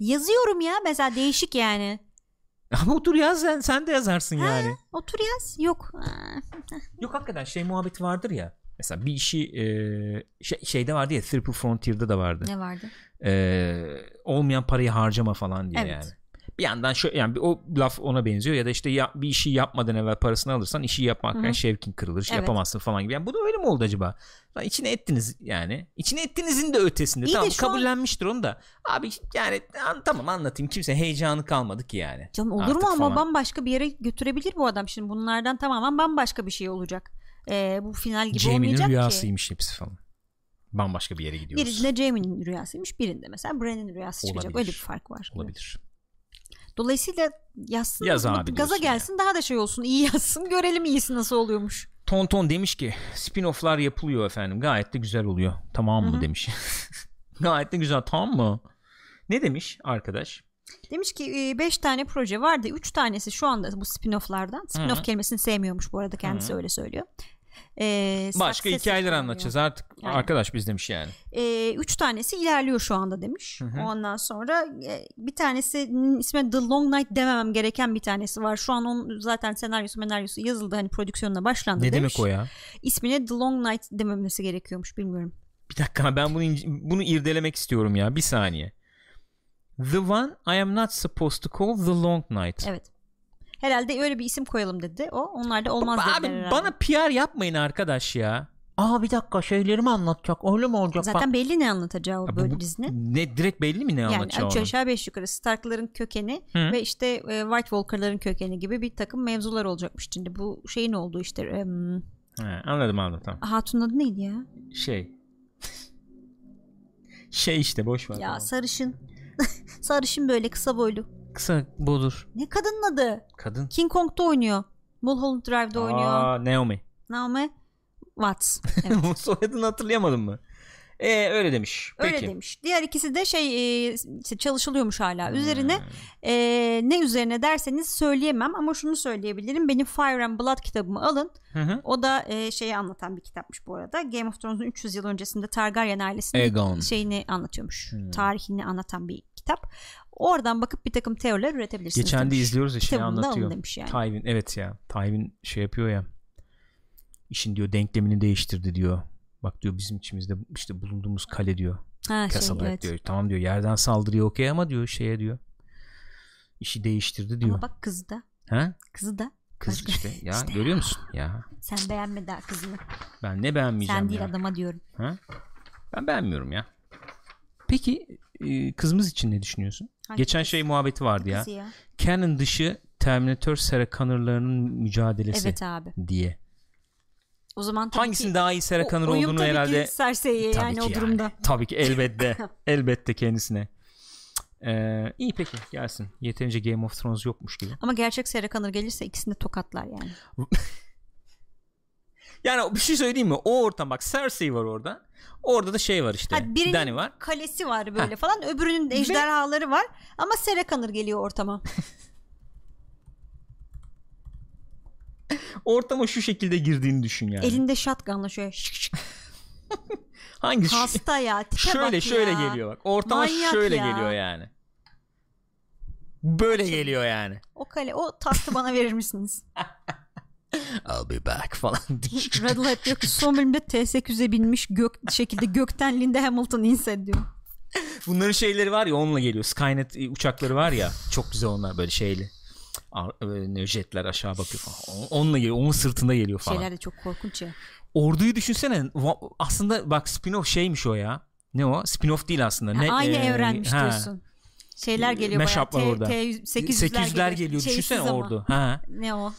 Yazıyorum ya mesela değişik yani. Ama otur yaz sen, sen de yazarsın yani. Otur yaz. Yok. Yok hakikaten şey muhabbeti vardır ya. Mesela bir işi e, şey, şeyde vardı ya Triple Frontier'da da vardı. Ne vardı? e, olmayan parayı harcama falan diye Evet. yani. Bir yandan şu yani o laf ona benziyor ya da işte ya, bir işi yapmadan evvel parasını alırsan işi yapmaktan Hı hı. şevkin kırılır, Evet. yapamazsın falan gibi. Yani bu da öyle mi oldu acaba? Lan içine ettiniz yani. İçine ettinizin de ötesinde. İyi de tamam an- kabullenmiştir onu da. Abi yani an, tamam anlatayım. Kimse heyecanı kalmadı ki yani. Canım olur Artık mu ama falan. bambaşka bir yere götürebilir bu adam şimdi bunlardan tamamen bambaşka bir şey olacak. Ee, bu final gibi Jamie'nin olmayacak ki. rüyasıymış hepsi falan. Bambaşka bir yere gidiyoruz. Birinde Jamie'nin rüyasıymış birinde mesela Bran'in rüyası çıkacak Olabilir. öyle bir fark var. Olabilir. Dolayısıyla yazsın Yaz abi gaza gelsin daha da şey olsun iyi yazsın görelim iyisi nasıl oluyormuş. Tonton demiş ki spin-off'lar yapılıyor efendim. Gayet de güzel oluyor. Tamam mı Hı hı. demiş. Gayet de güzel tamam mı? Ne demiş arkadaş? Demiş ki 5 tane proje vardı 3 tanesi şu anda bu spin-off'lardan. Spin-off Hı. kelimesini sevmiyormuş bu arada kendisi Hı. öyle söylüyor. Ee, Başka hikayeler ediyor. anlatacağız artık. Yani. Arkadaş biz demiş yani. Ee, üç tanesi ilerliyor şu anda demiş. Hı hı. Ondan sonra e, bir tanesinin ismi The Long Night dememem gereken bir tanesi var. Şu an onun zaten senaryosu senaryosu yazıldı hani prodüksiyonuna başlandı Ne demiş. demek o ya? İsmine The Long Night dememesi gerekiyormuş bilmiyorum. Bir dakika ben bunu bunu irdelemek istiyorum ya. Bir saniye. The one I am not supposed to call the long night. Evet. Herhalde öyle bir isim koyalım dedi o. Onlar da olmaz Abi dediler herhalde. bana PR yapmayın arkadaş ya. Aa bir dakika şeylerimi anlatacak. Öyle mi olacak? Zaten belli ne anlatacağı o böyle dizinin. Ne direkt belli mi ne Yani anlatacağı üç onun? aşağı beş yukarı Stark'ların kökeni Hı. ve işte e, White Walker'ların kökeni gibi bir takım mevzular olacakmış şimdi. Bu şeyin olduğu işte em, He, anladım anladım tamam. Hatun'un adı neydi ya? Şey. şey işte boş ver. Ya tamam. sarışın. sarışın böyle kısa boylu. Kısa budur. Ne kadının adı? Kadın. King Kong'da oynuyor. Mulholland oynuyor. Aa, Naomi. Naomi Watts. Evet. Soyadını hatırlayamadın mı? Ee, öyle demiş. Peki. Öyle demiş. Diğer ikisi de şey e, işte çalışılıyormuş hala. Üzerine Hmm. e, ne üzerine derseniz söyleyemem ama şunu söyleyebilirim. Benim Fire and Blood kitabımı alın. Hı hı. O da e, şeyi anlatan bir kitapmış bu arada. Game of Thrones'un 300 yıl öncesinde Targaryen ailesinin Aegon. şeyini anlatıyormuş. Hmm. Tarihini anlatan bir kitap. Oradan bakıp bir takım teoriler üretebilirsiniz. Geçen de izliyoruz ya şey anlatıyor. demiş yani. Tywin evet ya. Tywin şey yapıyor ya. İşin diyor denklemini değiştirdi diyor. Bak diyor bizim içimizde işte bulunduğumuz kale diyor. Ha, şey, Kasaba evet. diyor. Tamam diyor yerden saldırıyor okey ama diyor şeye diyor. İşi değiştirdi diyor. Ama bak kızı da. Ha? Kızı da. Kız Başka- işte ya İşte görüyor ya. musun? Ya Sen beğenme daha kızını. ben ne beğenmeyeceğim Sen değil ya. adama diyorum. Ha? Ben beğenmiyorum ya. Peki e, kızımız için ne düşünüyorsun? Hangi Geçen kız? şey muhabbeti vardı ya. Ya. Canon dışı Terminator Sarah Connor'larının mücadelesi Evet abi. diye. O zaman Hangisinin ki, daha iyi Sarah o- Connor oyun olduğunu tabii herhalde ki Cersei'ye Tabii yani ki o durumda. Tabii ki elbette. elbette kendisine. Ee, iyi peki gelsin. Yeterince Game of Thrones yokmuş gibi. Ama gerçek Sarah Connor gelirse ikisini de tokatlar yani. Yani bir şey söyleyeyim mi? O ortam bak Cersei var orada. Orada da şey var işte. Ha, birinin Dany var. kalesi var böyle Ha. falan. Öbürünün de ejderhaları var. Ama Connor geliyor ortama. Ortama şu şekilde girdiğini düşün yani. Elinde shotgunla şöyle şık şık. Hangi Hasta ya. Tipe şöyle bak şöyle ya. geliyor bak. Ortama Manyak şöyle ya. geliyor yani. Böyle geliyor yani. O kale o tahtı bana verir misiniz? I'll be back falan. Radiohead diyor ki son bölümde T800'e binmiş gök şekilde gökten Linda Hamilton inse diyor. Bunların şeyleri var ya onunla geliyor. Skynet e, uçakları var ya. Çok güzel onlar böyle şeyli. Böyle Jetler aşağı bakıyor falan. Onunla geliyor. Onun sırtında geliyor falan. Şeyler de çok korkunç ya. Orduyu düşünsene. Aslında bak spin-off şeymiş o ya. Ne o? Spin-off değil aslında. Ha, Ne, aynı e, evrenmiş ha. diyorsun. Şeyler geliyor var bayağı. orada. T, T800'ler, 800'ler geliyor. Şeysiz Düşünsene ordu. Ha. Ne o?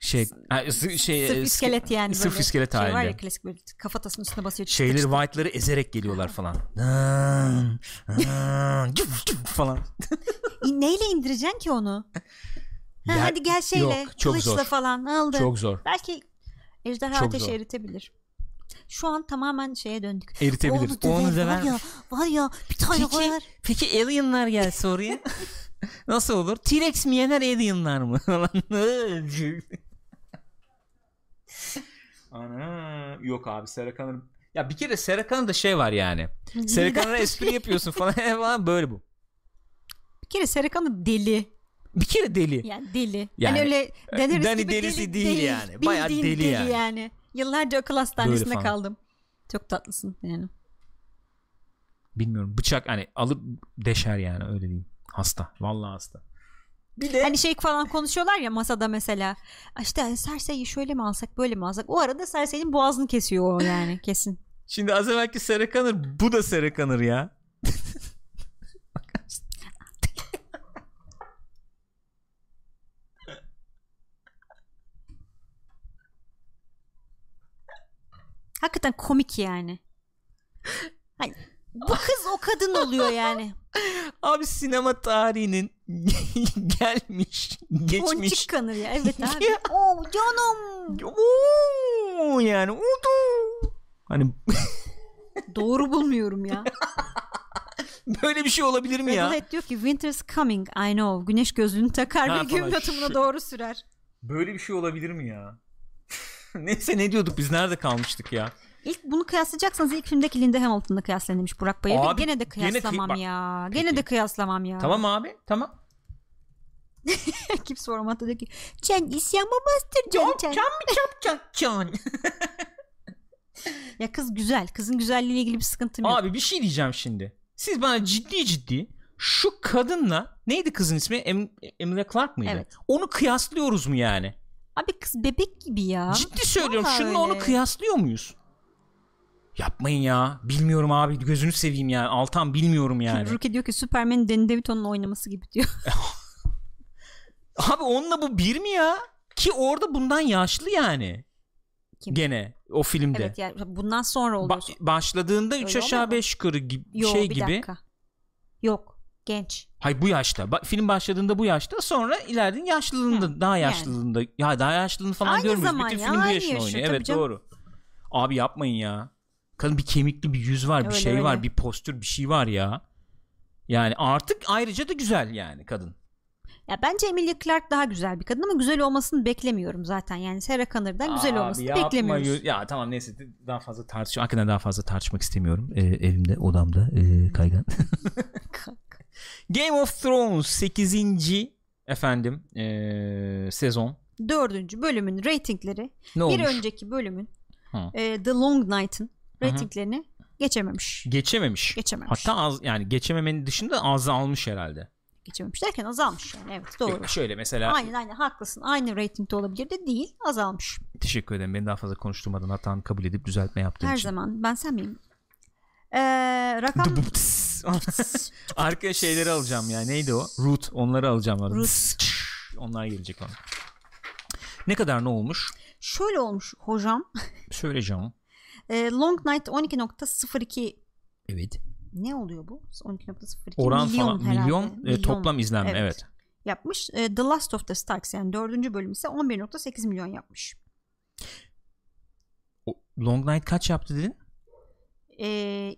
Şey, s- şey Sırf iskelet yani. Sırf böyle. iskelet şey var halinde. ya klasik böyle kafatasının üstüne basıyor. Şeyleri çıtı. white'ları ezerek geliyorlar falan. falan. Neyle indireceksin ki onu? Ha, Ya- hadi gel şeyle. Yok, çok kılıçla zor. falan aldı. Çok zor. Belki ejderha Çok ateşi zor. eritebilir. Şu an tamamen şeye döndük. Eritebilir. Onu Onu döver var ya, var ya bir tane Peki, koyar. peki alienlar gelse oraya? Nasıl olur? T-Rex mi yener alienlar mı? Ana yok abi Serkan'ın ya bir kere Serkan'ın da şey var yani. Serkan'a espri yapıyorsun falan falan böyle bu. Bir kere Serkan'ı deli. Bir kere deli. Yani deli. Yani, Yani, öyle deniriz Dani gibi delisi deli değil yani. Bayağı Bildiğin deli yani. Yıllarca akıl hastanesinde kaldım. Çok tatlısın yani. Bilmiyorum bıçak hani alıp deşer yani öyle diyeyim. Hasta. Vallahi hasta. Bir de Hani şey falan konuşuyorlar ya masada mesela. "Ay İşte Cersei'yi şöyle mi alsak böyle mi alsak? O arada Cersei'nin boğazını kesiyor o yani kesin. şimdi az evvelki Serkanır bu da Serkanır ya. Hakikaten komik yani. Hani bu kız o kadın oluyor yani. Abi sinema tarihinin gelmiş, geçmiş. Ponçik kanır ya. Evet abi. Oo canım. Oo, yani oldu. Hani Doğru bulmuyorum ya. böyle bir şey olabilir mi ya? Radiohead diyor ki Winter's coming I know. Güneş gözlüğünü takar Ha, ve gün batımına doğru sürer. Böyle bir şey olabilir mi ya? Neyse ne diyorduk biz nerede kalmıştık ya? İlk bunu kıyaslayacaksanız ilk filmdeki Linda Hamilton'la kıyaslayın demiş Burak Bayır. Abi, gene de gene kıyaslamam bak- ya. Peki. Gene de kıyaslamam ya. Tamam abi tamam. Kimse formatta diyor ki Sen isyan mı bastıracaksın sen? mı çapacaksın? Ya kız güzel. Kızın güzelliğiyle ilgili bir sıkıntım yok. Abi bir şey diyeceğim şimdi. Siz bana ciddi ciddi şu kadınla neydi kızın ismi? Em Emilia Clark mıydı? Evet. Onu kıyaslıyoruz mu yani? Abi kız bebek gibi ya. Ciddi söylüyorum. Vallahi Şununla onu kıyaslıyor muyuz? Yapmayın ya. Bilmiyorum abi. Gözünü seveyim yani. Altan bilmiyorum yani. Ruki diyor ki Superman Danny DeVito'nun oynaması gibi diyor. abi onunla bu bir mi ya? Ki orada bundan yaşlı yani. Kim? Gene o filmde. evet yani bundan sonra oluyor. Ba- başladığında 3 Öyle aşağı olmuyor mu? 5 yukarı gibi Yo, şey bir gibi. dakika. Yok. Genç. Hay bu yaşta. Ba- film başladığında bu yaşta sonra ileride yaşlılığında Hı, daha yani. yaşlılığında ya daha yaşlılığını falan Aynı görmüyoruz. zaman Bütün ya, film bu yaşıyor oynuyor. Evet canım. doğru. Abi yapmayın ya. Kadın bir kemikli bir yüz var, bir Öyle, şey öyle. var, bir postür, bir şey var ya. Yani artık ayrıca da güzel yani kadın. Ya bence Emilia Clarke daha güzel bir kadın ama güzel olmasını beklemiyorum zaten. Yani Sarah Connor'dan güzel Abi olmasını yapma, beklemiyoruz. Ya tamam neyse daha fazla tartışma. Hakikaten daha fazla tartışmak istemiyorum. Ee, evimde, odamda e, kaygan. Game of Thrones 8. efendim e, sezon. Dördüncü bölümün reytingleri Ne bir olmuş? önceki bölümün Hı. e, The Long Night'ın reytinglerini geçememiş. Geçememiş. Geçememiş. Hatta az yani geçememenin dışında azalmış herhalde. Geçememiş derken azalmış yani evet doğru. Şöyle mesela Aynen aynen haklısın. Aynı reytingde olabilir de değil azalmış. teşekkür ederim beni daha fazla konuşturmadan hatanı kabul edip düzeltme yaptığın Her için. zaman ben sen miyim? Ee, rakam. Arka şeyleri alacağım ya. Neydi o? Root. Onları alacağım. Root. Root. Onlar gelecek ona. Ne kadar ne olmuş? şöyle olmuş hocam. Söyleyeceğim. Ee, Long Night 12.02 Evet. ne oluyor bu? 12.02 Oran milyon falan herhalde. milyon, e, Milyon toplam izlenme evet. Evet. yapmış. Ee, The Last of the Starks yani dördüncü bölüm ise 11.8 milyon yapmış. O, Long Night kaç yaptı dedin? E,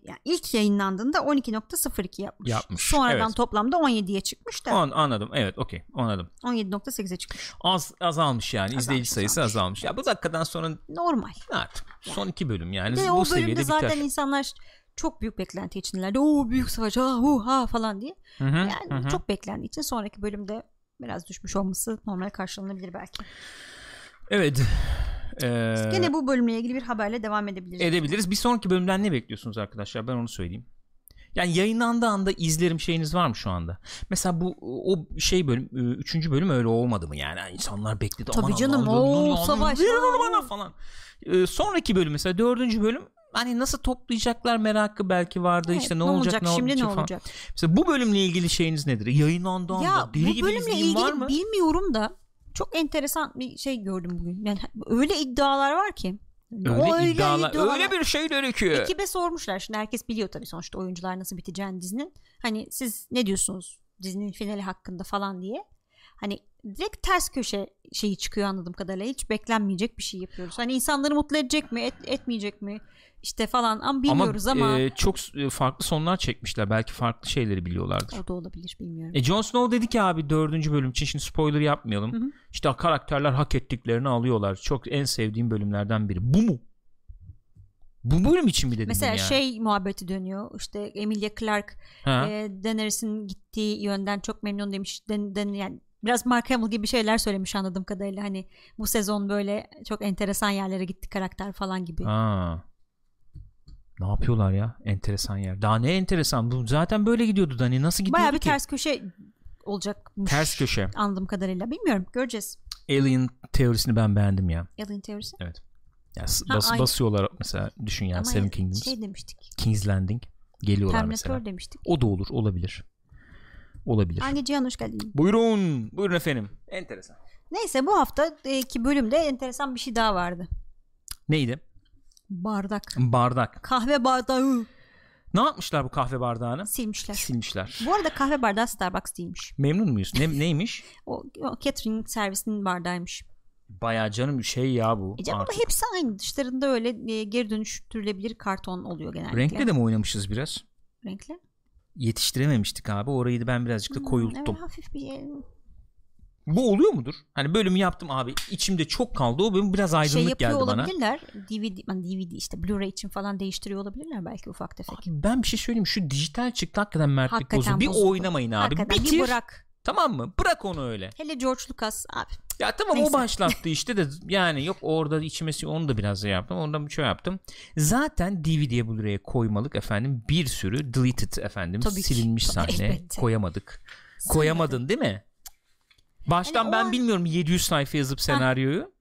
yani ilk yayınlandığında 12.02 yapmış. Yapmış, Sonradan evet. toplamda 17'ye çıkmış da An, anladım. Evet, okey. Anladım. 17.8'e çıkmış. Az azalmış yani. izleyici Azalmış, sayısı azalmış. azalmış. Ya bu dakikadan sonra Normal. artık son iki bölüm yani de bu o bölümde seviyede zaten biter. insanlar çok büyük beklenti içindelerdi. Oo büyük savaş ha hu ha falan diye. Hı hı, Yani hı. çok beklendiği için sonraki bölümde biraz düşmüş olması normal karşılanabilir belki. Evet. Ee, Gene bu bölümle ilgili bir haberle devam edebiliriz. edebiliriz. Bir sonraki bölümden ne bekliyorsunuz arkadaşlar? Ben onu söyleyeyim. Yani yayınlandığı anda izlerim şeyiniz var mı şu anda? Mesela bu o şey bölüm, üçüncü bölüm öyle olmadı mı yani? İnsanlar bekledi. Tabii aman canım, o savaş, bana falan. Ee, sonraki bölüm mesela dördüncü bölüm hani nasıl toplayacaklar merakı belki vardı Evet, işte ne, olacak, ne şimdi olacak ne falan. olacak? Mesela bu bölümle ilgili şeyiniz nedir? Yayınlandığı anda Ya deli bu gibi bölümle izleyeyim var ilgili mı? bilmiyorum da çok enteresan bir şey gördüm bugün. Yani öyle iddialar var ki. Öyle, iddialar, öyle bir şey gerekiyor. Ekibe sormuşlar. Şimdi herkes biliyor tabii sonuçta oyuncular nasıl biteceğini dizinin. Hani siz ne diyorsunuz dizinin finali hakkında falan diye. Hani direkt ters köşe şeyi çıkıyor anladığım kadarıyla. Hiç beklenmeyecek bir şey yapıyoruz. Hani insanları mutlu edecek mi, et- etmeyecek mi? İşte falan ama bilmiyoruz ama, e, çok e, farklı sonlar çekmişler. Belki farklı şeyleri biliyorlardır. o da olabilir bilmiyorum. E Jon Snow dedi ki abi dördüncü bölüm için şimdi spoiler yapmayalım. Hı hı. İşte karakterler hak ettiklerini alıyorlar. Çok en sevdiğim bölümlerden biri. Bu mu? Bu bölüm için mi dedim Mesela yani? şey muhabbeti dönüyor. İşte Emilia Clarke Ha? e, Daenerys'in gittiği yönden çok memnun demiş. Den, den- yani biraz Mark Hamill gibi şeyler söylemiş anladığım kadarıyla. Hani bu sezon böyle çok enteresan yerlere gitti karakter falan gibi. Ha. Ne yapıyorlar ya? Enteresan yer. Daha ne enteresan? Bu zaten böyle gidiyordu da hani nasıl gidiyordu Bayağı bir ki? ters köşe olacakmış. Ters köşe. Anladığım kadarıyla. Bilmiyorum. Göreceğiz. Alien teorisini ben beğendim ya. Alien teorisi. ya s- Ha, bas- aynı. basıyorlar mesela düşün yani Ama Seven Kingdoms. şey demiştik. King's Landing geliyorlar Terminator mesela. demiştik. O da olur, olabilir. Olabilir. Hangi Cihan hoş geldin. Buyurun, buyurun efendim. Enteresan. Neyse bu haftaki bölümde enteresan bir şey daha vardı. Neydi? Bardak. Bardak. Kahve bardağı Ne yapmışlar bu kahve bardağını? silmişler. Silmişler. Bu arada kahve bardağı Starbucks değilmiş. Memnun muyuz? Ne, neymiş? O, o catering servisinin bardağıymış. Bayağı canım bir şey ya bu. E canım ama artık. hepsi aynı. Dışlarında öyle e, geri dönüştürülebilir karton oluyor genellikle. Renkle de mi oynamışız biraz? Renkli. Yetiştirememiştik abi. Orayı da ben birazcık da Hmm, koyulttum. Evet hafif bir Bu oluyor mudur? Hani bölümü yaptım abi. içimde çok kaldı. O bölüm biraz şey aydınlık yapıyor geldi bana. olabilirler. DVD, yani DVD işte Blu-ray için falan değiştiriyor olabilirler belki ufak tefek. Abi ben bir şey söyleyeyim. Şu dijital çıktı hakikaten mertlik Hakikaten bozuldu. Bir bozuldu. oynamayın abi. Hakikaten Bitir. bir bırak. Tamam mı? Bırak onu öyle. Hele George Lucas abi. Ya tamam Neyse. o başlattı işte de yani yok orada içmesi onu da biraz şey yaptım. Ondan bir şey yaptım. Zaten DVD'ye Blu-ray'e koymalık efendim bir sürü deleted efendim Tabii ki. silinmiş Tabii, sahne elbette. koyamadık. Koyamadın değil mi? Baştan Hani o ben an- bilmiyorum 700 sayfa yazıp senaryoyu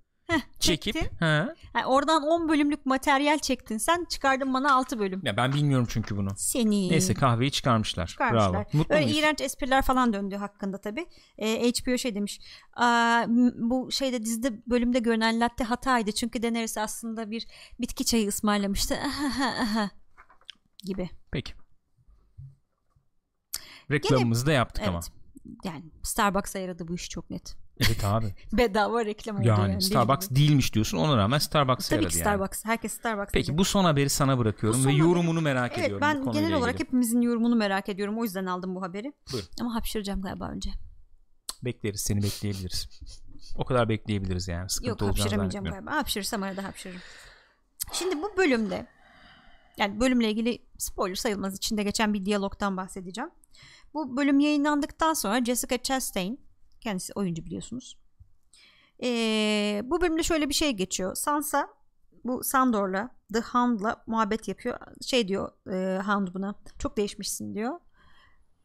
çekip çektin. ha. Yani oradan 10 bölümlük materyal çektin. Sen çıkardın bana 6 bölüm. Ya ben bilmiyorum çünkü bunu. Seni. Neyse kahveyi çıkarmışlar. çıkarmışlar. Bravo. Mutlu Öyle muyuz? iğrenç espriler falan döndü hakkında tabi. HBO şey demiş. Aa, bu şeyde dizide bölümde görünen latte hataydı. Çünkü Daenerys aslında bir bitki çayı ısmarlamıştı. gibi. Peki. Reklamımızı da yaptık Evet. ama. Yani Starbucks'a yaradı bu iş çok net. Evet abi. Bedava reklam oldu yani, yani. Starbucks gibi. değilmiş diyorsun ona rağmen Starbucks'a Tabii yaradı ki yani. Starbucks. Herkes Starbucks. Peki bu son haberi sana bırakıyorum ve yorumunu merak Evet ediyorum. bu ben genel olarak ilgili. hepimizin yorumunu merak ediyorum. O yüzden aldım bu haberi. Buyurun. Ama hapşıracağım galiba önce. Bekleriz seni bekleyebiliriz. O kadar bekleyebiliriz yani. Sıkıntı Yok hapşıramayacağım galiba. Hapşırırsam arada hapşırırım. Şimdi bu bölümde yani bölümle ilgili spoiler sayılmaz içinde geçen bir diyalogtan bahsedeceğim. Bu bölüm yayınlandıktan sonra Jessica Chastain kendisi oyuncu biliyorsunuz. Ee, bu bölümde şöyle bir şey geçiyor. Sansa bu Sandor'la The Hound'la muhabbet yapıyor. Şey diyor e, Hound buna çok değişmişsin diyor.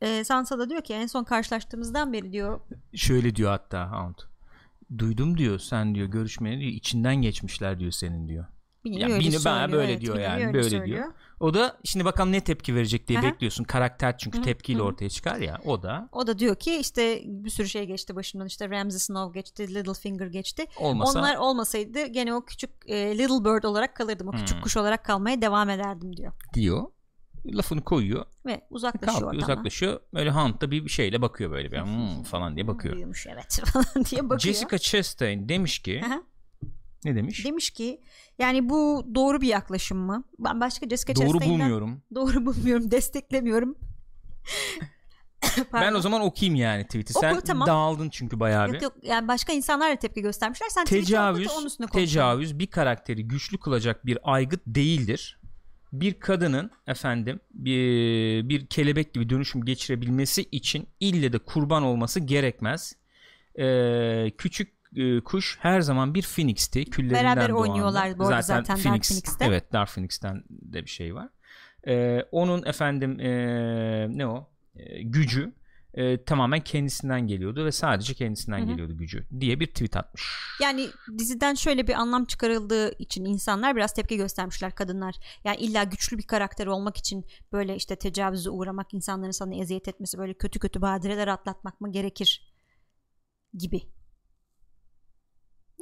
Ee, Sansa da diyor ki en son karşılaştığımızdan beri diyor Şöyle diyor hatta Hound. Duydum diyor sen diyor görüşmeye diyor içinden geçmişler diyor senin diyor. Bir nevi Ya öyle bir nevi bana böyle evet, diyor yani, öyle böyle söylüyor. diyor. O da şimdi bakalım ne tepki verecek diye Aha. bekliyorsun. Karakter çünkü Hı hı, tepkiyle hı hı. ortaya çıkar ya. O da O da diyor ki işte bir sürü şey geçti başımdan işte Ramsay Snow geçti Littlefinger geçti. olmasa Onlar olmasaydı gene o küçük e, Little Bird olarak kalırdım. O küçük Hmm. kuş olarak kalmaya devam ederdim diyor. diyor. Lafını koyuyor. Ve uzaklaşıyor Kalkıyor oradan. uzaklaşıyor. Böyle Hound da bir şeyle bakıyor böyle bir "Hmm," falan diye bakıyor. Büyümüş evet falan diye bakıyor. Jessica Chastain demiş ki Aha. Ne demiş? Demiş ki yani bu doğru bir yaklaşım mı? Ben başka Jessica Doğru bulmuyorum. doğru bulmuyorum, desteklemiyorum. Ben o zaman okuyayım yani tweet'i. Oku, Sen tamam. dağıldın çünkü bayağı bir. Yok yok yani başka insanlar da tepki göstermişler. Sen tecavüz onun üstüne konuşalım. tecavüz bir karakteri güçlü kılacak bir aygıt değildir. Bir kadının efendim bir, bir kelebek gibi dönüşüm geçirebilmesi için ille de kurban olması gerekmez. Ee, küçük e, kuş her zaman bir Phoenix'ti. Küllerinden Beraber oynuyorlar bu arada zaten Dark Phoenix, Phoenix'te. Evet Dark Phoenix'ten de bir şey var. Ee, onun efendim e, ne o E, gücü e, tamamen kendisinden geliyordu ve sadece kendisinden Hı hı. geliyordu gücü diye bir tweet atmış. Yani diziden şöyle bir anlam çıkarıldığı için insanlar biraz tepki göstermişler kadınlar. Yani illa güçlü bir karakter olmak için böyle işte tecavüze uğramak, insanların sana eziyet etmesi, böyle kötü kötü badireler atlatmak mı gerekir gibi.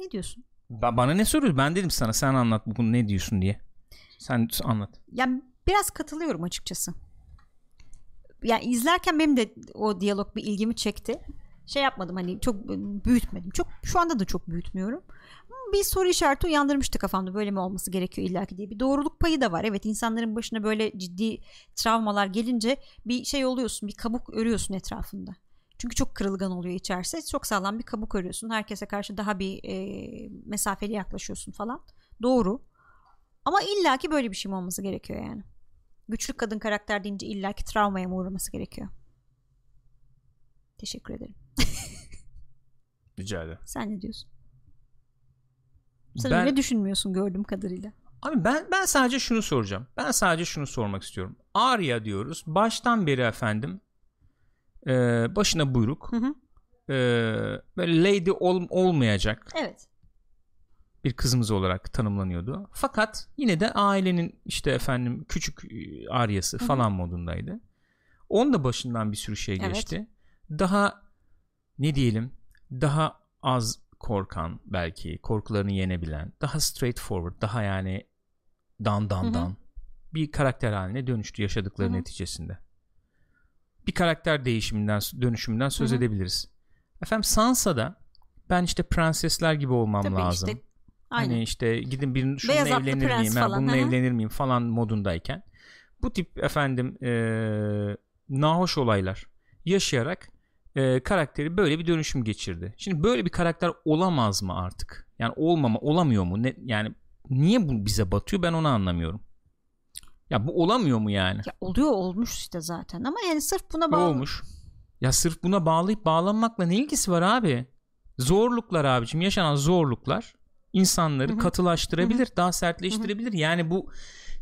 Ne diyorsun? Ba- bana ne soruyor? Ben dedim sana sen anlat bugün ne diyorsun diye. Sen anlat. Yani biraz katılıyorum açıkçası. Yani izlerken benim de o diyalog bir ilgimi çekti. Şey yapmadım hani çok büyütmedim. Çok şu anda da çok büyütmüyorum. Bir soru işareti uyandırmıştı kafamda böyle mi olması gerekiyor illaki diye. Bir doğruluk payı da var. Evet insanların başına böyle ciddi travmalar gelince bir şey oluyorsun. Bir kabuk örüyorsun etrafında. Çünkü çok kırılgan oluyor içerisi. Çok sağlam bir kabuk örüyorsun. Herkese karşı daha bir e, mesafeli yaklaşıyorsun falan. Doğru. Ama illaki böyle bir şey mi olması gerekiyor yani? Güçlü kadın karakter deyince illaki travmaya mı uğraması gerekiyor? Teşekkür ederim. Rica ederim. Sen ne diyorsun? Sen Ben, öyle düşünmüyorsun gördüğüm kadarıyla. abi ben, ben sadece şunu soracağım. Ben sadece şunu sormak istiyorum. Arya diyoruz. Baştan beri efendim e, başına buyruk. Hı hı. e, böyle lady ol, olmayacak Evet. bir kızımız olarak tanımlanıyordu. Fakat yine de ailenin işte efendim küçük Arya'sı Hı hı. falan modundaydı. Onun da başından bir sürü şey Evet. geçti. Daha ne diyelim daha az korkan belki korkularını yenebilen daha straightforward daha yani dan dan Hı hı. dan bir karakter haline dönüştü yaşadıkları Hı hı. neticesinde. Bir karakter değişiminden dönüşümünden söz Hı hı. edebiliriz. Efendim Sansa'da ben işte prensesler gibi olmam Tabii lazım. işte. Aynen. Hani işte gidin birinin şununla Beyaz evlenir miyim, falan, bununla hı. evlenir miyim falan modundayken bu tip efendim eee nahoş olaylar yaşayarak eee, karakteri böyle bir dönüşüm geçirdi. Şimdi böyle bir karakter olamaz mı artık? Yani olmama olamıyor mu? Ne, yani niye bu bize batıyor ben onu anlamıyorum. Ya bu olamıyor mu yani? Ya oluyor olmuş işte zaten ama yani sırf buna bağlı. Olmuş. Ya sırf buna bağlayıp bağlanmakla ne ilgisi var abi? Zorluklar abicim yaşanan zorluklar insanları Hı hı. katılaştırabilir, daha sertleştirebilir. Yani bu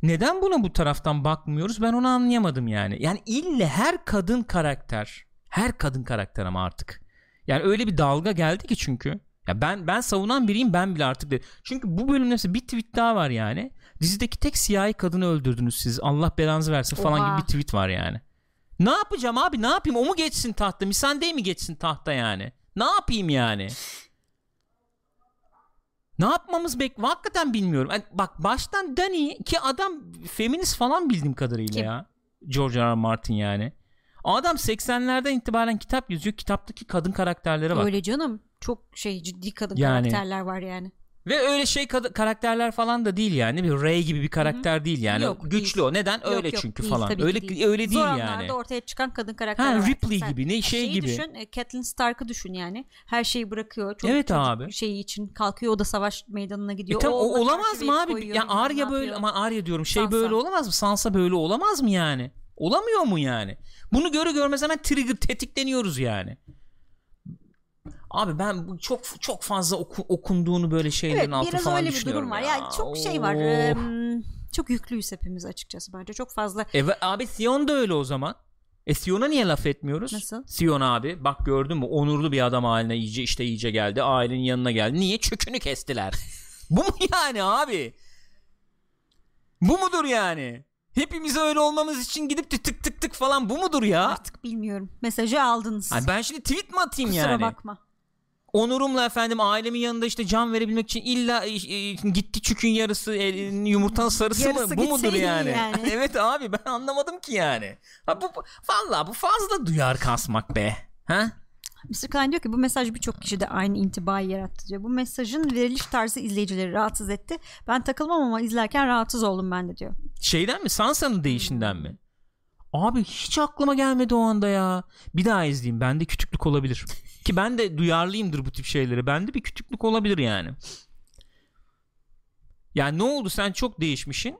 neden buna bu taraftan bakmıyoruz? Ben onu anlayamadım yani. Yani ille her kadın karakter, her kadın karakter ama artık. Yani öyle bir dalga geldi ki çünkü. Ya ben ben savunan biriyim ben bile artık de. Çünkü bu bölümde bir tweet daha var yani. Dizideki tek siyahi kadını öldürdünüz siz. Allah belanızı versin falan Oha. gibi bir tweet var yani. Ne yapacağım abi? Ne yapayım? O mu geçsin tahta? Missandei mi geçsin tahta yani? Ne yapayım yani? Ne yapmamız bek hakikaten bilmiyorum. Yani bak baştan Dani ki adam feminist falan bildiğim kadarıyla Kim? ya. George R. R. Martin yani. Adam 80'lerden itibaren kitap yazıyor. Kitaptaki kadın karakterlere bak. Öyle canım. Çok şey ciddi kadın Yani. karakterler var yani. Ve öyle şey karakterler falan da değil yani. Bir Ray gibi bir karakter değil yani. Yok, Güçlü değil. o. Neden? Öyle yok, çünkü değil, falan. öyle değil. öyle değil Zor yani. anlarda ortaya çıkan kadın karakterler Ha var. Ripley Sen gibi ne şey şeyi gibi. düşün e, Catelyn Stark'ı düşün yani. Her şeyi bırakıyor. Çocuk, Evet çocuk abi. şeyi için kalkıyor o da savaş meydanına E gidiyor. tamam, o onunla olamaz mı abi? Ya ne Arya böyle ama Arya diyorum. Şey Sansa. böyle olamaz mı? Sansa böyle olamaz mı yani? Olamıyor mu yani? Bunu görü görmez hemen trigger tetikleniyoruz yani. Abi ben bu çok çok fazla oku- okunduğunu böyle şeylerin Evet altı biraz falan öyle bir düşünüyorum durum var. ya. Yani çok şey var. Oh. em, çok yüklüyüz hepimiz açıkçası bence. Çok fazla E, abi Sion da öyle o zaman. E Sion'a niye laf etmiyoruz? Nasıl? Sion abi bak gördün mü onurlu bir adam haline iyice işte iyice geldi. Ailenin yanına geldi. Niye? Çökünü kestiler. Bu mu yani abi? Bu mudur yani? Hepimiz öyle olmamız için gidip de tık tık tık falan bu mudur ya? artık bilmiyorum. Mesajı aldınız. Ay ben şimdi tweet mi atayım Kusura yani? bakma. Onurumla efendim ailemin yanında işte can verebilmek için illa e, e, gitti çükün yarısı e, yumurtanın sarısı Yarısı mı? Bu mudur yani? yani. evet abi ben anlamadım ki yani. Ha, bu, bu- vallahi bu fazla duyar kasmak be. Ha? Mr. Klein diyor ki bu mesaj birçok kişide aynı intibayı yarattı diyor. Bu mesajın veriliş tarzı izleyicileri rahatsız etti. Ben takılmam ama izlerken rahatsız oldum ben de diyor. Şeyden mi? Sansa'nın değişinden mi? Abi hiç aklıma gelmedi o anda ya. Bir daha izleyeyim. Bende küçüklük olabilir. Ki ben de duyarlıyımdır bu tip şeylere. Bende bir küçüklük olabilir yani. Yani ne oldu sen çok değişmişsin.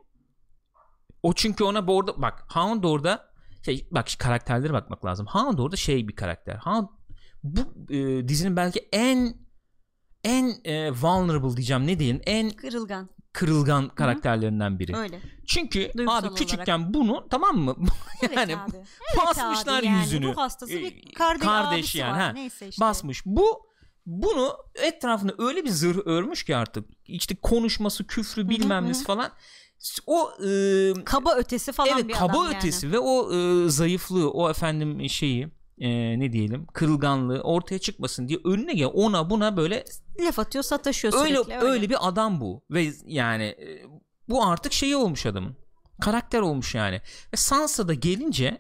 O çünkü ona bu orada bak Hound orada şey bak karakterlere bakmak lazım. Hound orada şey bir karakter. Hound bu e, dizinin belki en en e, vulnerable diyeceğim ne diyeyim en Kırılgan. kırılgan karakterlerinden biri. Öyle. Çünkü Duygusal abi küçükken bunu tamam mı? Evet yani abi. Evet basmışlar abi yani. yüzünü. Bu hastası Ee, bir kardeş, kardeş abisi yani, var. ha. Neyse işte. basmış. Bu bunu etrafına öyle bir zırh örmüş ki artık işte konuşması, küfrü bilmem nesi falan. O e, Kaba ötesi falan evet bir kaba adam ötesi ve o e, zayıflığı, o efendim şeyi e, ne diyelim kırılganlığı ortaya çıkmasın diye önüne gel ona buna böyle. Laf atıyor sataşıyor öyle, sürekli. öyle bir adam bu ve yani e, bu artık şeyi olmuş adamın karakter olmuş yani ve Sansa'da gelince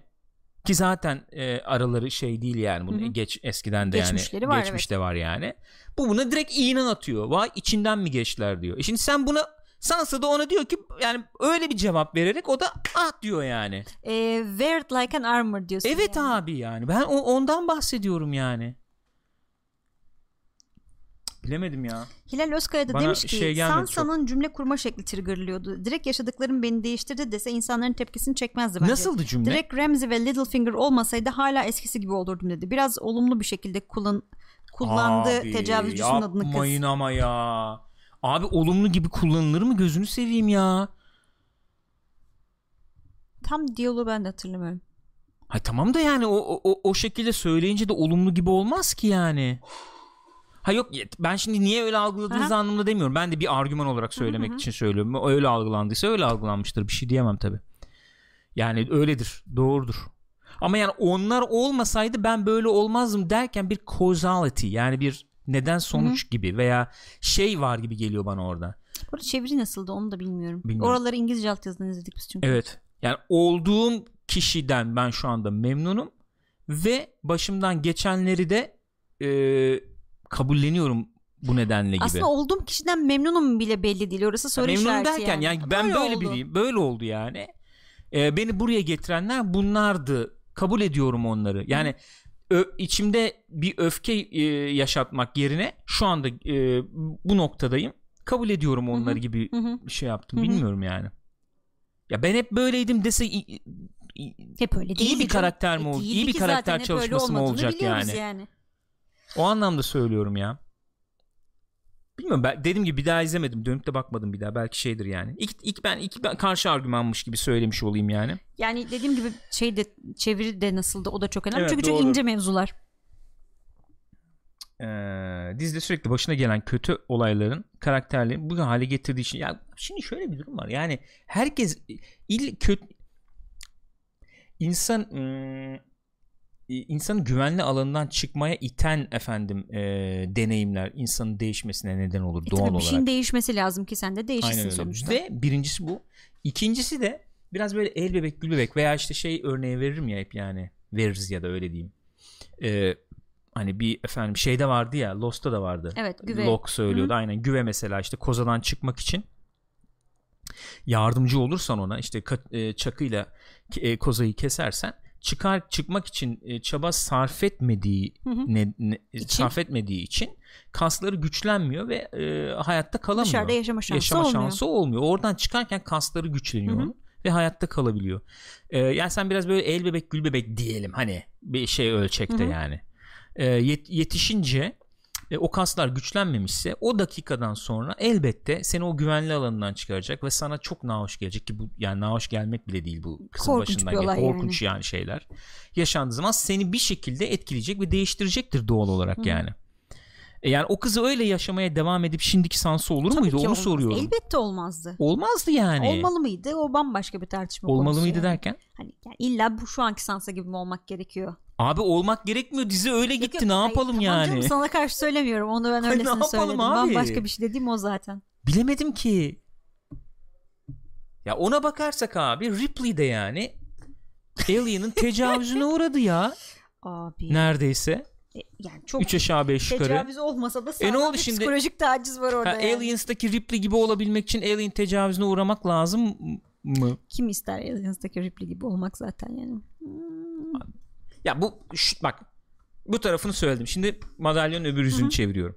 ki zaten e, araları şey değil yani bunun Hı hı. geç eskiden de Geçmişleri yani var, geçmişte var yani bu buna direkt iğnen atıyor vay içinden mi geçtiler diyor e şimdi sen buna Sansa da ona diyor ki yani öyle bir cevap vererek o da ah diyor yani. E, wear it like an armor diyorsun. Evet yani. abi yani ben o, ondan bahsediyorum yani. Bilemedim ya. Hilal Özkaya da Bana demiş ki şey Sansa'nın cümle kurma şekli triggerlıyordu. Direkt yaşadıklarım beni değiştirdi dese insanların tepkisini çekmezdi bence. Nasıldı cümle? Direkt Ramsey ve Littlefinger olmasaydı hala eskisi gibi olurdum dedi. Biraz olumlu bir şekilde kullan kullandı Abi, tecavüzcüsünün adını kız. Yapmayın ama ya. Abi olumlu gibi kullanılır mı gözünü seveyim ya. Tam diyaloğu ben de hatırlamıyorum. Hay tamam da yani o, o, o şekilde söyleyince de olumlu gibi olmaz ki yani. Ha yok ben şimdi niye öyle algıladığınız Aha. anlamında demiyorum. Ben de bir argüman olarak söylemek için söylüyorum. Öyle algılandıysa öyle algılanmıştır. Bir şey diyemem tabi. Yani öyledir. Doğrudur. Ama yani onlar olmasaydı ben böyle olmazdım derken bir causality yani bir neden sonuç gibi veya şey var gibi geliyor bana orada. Burada çeviri nasıldı onu da bilmiyorum. Bilmiyorum. Oraları İngilizce altyazıdan izledik biz çünkü. Evet. Yani olduğum kişiden ben şu anda memnunum ve başımdan geçenleri de e, kabulleniyorum bu nedenle gibi. Aslında olduğum kişiden memnunum bile belli değil. Orası soru memnunum işareti derken yani, ben Böyle böyle oldu. biriyim. Böyle oldu yani. E, beni buraya getirenler bunlardı. Kabul ediyorum onları. Yani ö- içimde bir öfke e, yaşatmak yerine şu anda e, bu noktadayım. Kabul ediyorum onları gibi Hı hı. bir şey yaptım. Hı hı. Bilmiyorum yani. Ya ben hep böyleydim dese Hep öyle İyi değildi bir karakter mi E, oldu? İyi bir karakter çalışması mı olacak yani? yani. O anlamda söylüyorum ya. Bilmiyorum ben dediğim gibi bir daha izlemedim. Dönüp de bakmadım bir daha. Belki şeydir yani. İlk, ilk ben ilk ben karşı argümanmış gibi söylemiş olayım yani. Yani dediğim gibi şey de çeviri de nasıldı o da çok önemli. Evet, Çünkü çok doğru. ince mevzular. Ee, dizide sürekli başına gelen kötü olayların karakterlerin bu hale getirdiği için ya şimdi şöyle bir durum var. Yani herkes il kötü insan ım, insanın güvenli alanından çıkmaya iten efendim e, deneyimler insanın değişmesine neden olur E doğal tabii bir olarak. şeyin değişmesi lazım ki sen de değişirsin sonuçta. Ve birincisi bu. İkincisi de biraz böyle el bebek gül bebek veya işte şey örneği veririm ya hep yani veririz ya da öyle diyeyim. Ee, hani bir efendim şeyde vardı ya Lost'ta da vardı. Evet, güve. Locke söylüyordu aynen güve mesela işte kozadan çıkmak için yardımcı olursan ona işte e, çakıyla e, kozayı kesersen çıkar çıkmak için e, çaba sarf etmediği Hı hı. ne, ne- İçin? sarf etmediği için kasları güçlenmiyor ve e, hayatta kalamıyor. Dışarıda yaşama şansı Yaşama olmuyor. şansı olmuyor. Oradan çıkarken kasları güçleniyor Hı hı. ve hayatta kalabiliyor. E, yani sen biraz böyle el bebek gül bebek diyelim hani bir şey ölçekte Hı hı. yani. E, yet- yetişince e, o kaslar güçlenmemişse o dakikadan sonra elbette seni o güvenli alanından çıkaracak ve sana çok nahoş gelecek ki bu yani nahoş gelmek bile değil bu kızın Korkunç başından gelen korkunç yani. şeyler yaşandığı zaman seni bir şekilde etkileyecek ve değiştirecektir doğal olarak Hı yani. E yani o kızı öyle yaşamaya devam edip şimdiki Sansa olur Tabii muydu onu olmaz. soruyorum. Elbette olmazdı. Olmazdı yani. Olmalı mıydı? O bambaşka bir tartışma Olmalı mıydı yani. derken? Hani yani illa bu şu anki Sansa gibi mi olmak gerekiyor? Abi olmak gerekmiyor. Dizi öyle gitti. Yok, ne hayır, yapalım tamam yani? Canım, sana karşı söylemiyorum. Onu ben öylesine yapalım söyledim. abi? Bambaşka bir şey dediğim o zaten. Bilemedim ki. Ya ona bakarsak abi Ripley de yani Alien'ın tecavüzüne uğradı ya Abi. neredeyse. E, yani çok 3 aşağı 5 yukarı. tecavüz olmasa da sağlam E ne oldu şimdi? psikolojik taciz var Ha, orada. yani. Aliens'taki Ripley gibi olabilmek için Alien tecavüzüne uğramak lazım mı? Kim ister Aliens'taki Ripley gibi olmak zaten yani. Ya bu şu- bak bu tarafını söyledim. Şimdi madalyonun öbür yüzünü çeviriyorum.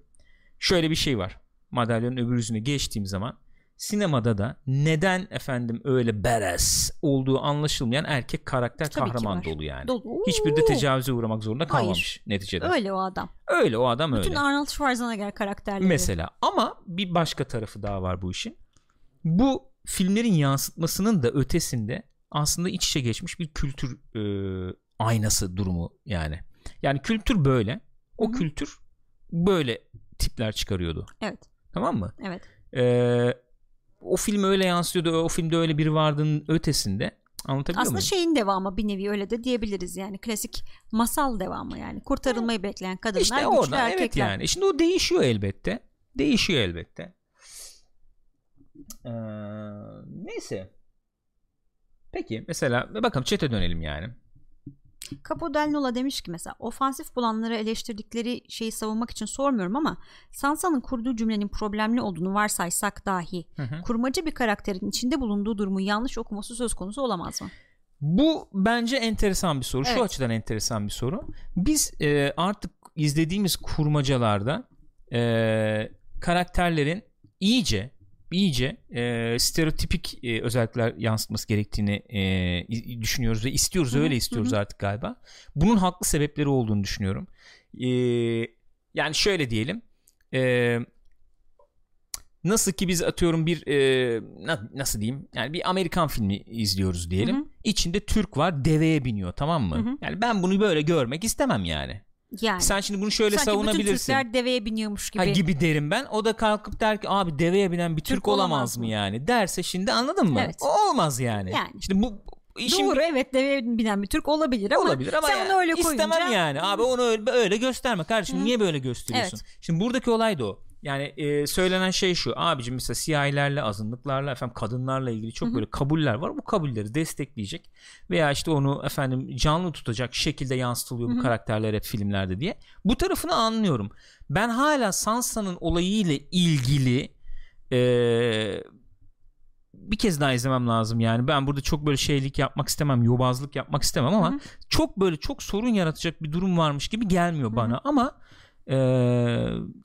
Şöyle bir şey var. Madalyonun öbür yüzüne geçtiğim zaman sinemada da neden efendim öyle beres olduğu anlaşılmayan erkek karakter Tabii kahraman dolu yani. Dolu. Hiçbir de tecavüze uğramak zorunda Hayır. kalmamış neticede. Öyle. Öyle o adam. o adam öyle. Bütün Arnold Schwarzenegger karakterleri. Mesela ama bir başka tarafı daha var bu işin. Bu filmlerin yansıtmasının da ötesinde aslında iç içe geçmiş bir kültür e, aynası durumu yani. Yani kültür böyle. O Hı hı. kültür böyle tipler çıkarıyordu. Evet. Tamam mı? Evet. Ee, o film öyle yansıyordu. O filmde öyle biri vardığının ötesinde anlatabiliyor Aslında muyum? şeyin devamı bir nevi öyle de diyebiliriz yani klasik masal devamı yani kurtarılmayı bekleyen kadınlar İşte güçlü oradan erkekler. evet yani. Şimdi o değişiyor elbette. Değişiyor elbette. Ee, neyse. Peki mesela bakalım chat'e dönelim yani. Capo Del Nola demiş ki mesela ofansif bulanları eleştirdikleri şeyi savunmak için sormuyorum ama Sansa'nın kurduğu cümlenin problemli olduğunu varsaysak dahi Hı hı. kurmaca bir karakterin içinde bulunduğu durumu yanlış okuması söz konusu olamaz mı? Bu bence enteresan bir soru. Şu Evet. açıdan enteresan bir soru. Biz e, artık izlediğimiz kurmacalarda e, karakterlerin iyice iyice e, stereotipik e, özellikler yansıtması gerektiğini e, düşünüyoruz ve istiyoruz Hı hı, öyle istiyoruz hı. artık galiba. Bunun haklı sebepleri olduğunu düşünüyorum. E, yani şöyle diyelim. E, nasıl ki biz atıyorum bir e, na- nasıl diyeyim yani bir Amerikan filmi izliyoruz diyelim. Hı hı. İçinde Türk var deveye biniyor tamam mı? Hı hı. Yani ben bunu böyle görmek istemem yani. Yani Sen şimdi bunu şöyle sanki savunabilirsin. Türkler deveye biniyormuş gibi. Ha, gibi derim ben. O da kalkıp der ki abi deveye binen bir Türk, Türk olamaz, olamaz mı mı? yani? Derse şimdi anladın mı? Evet. O olmaz yani. Yani. Şimdi bu işin Doğru evet deveye binen bir Türk olabilir ama, olabilir ama sen onu öyle koyunca istemem yani. Abi onu öyle, öyle gösterme kardeşim. Hı. Niye böyle gösteriyorsun? Şimdi buradaki olay da o. Yani e, söylenen şey şu. Abicim mesela siyahilerle, azınlıklarla, efendim kadınlarla ilgili çok böyle kabuller var. Bu kabulleri destekleyecek veya işte onu efendim canlı tutacak şekilde yansıtılıyor bu karakterler hep filmlerde diye. Bu tarafını anlıyorum. Ben hala Sansa'nın olayıyla ilgili e, bir kez daha izlemem lazım yani. Ben burada çok böyle şeylik yapmak istemem, yobazlık yapmak istemem ama Hı hı. çok böyle çok sorun yaratacak bir durum varmış gibi gelmiyor bana ama e,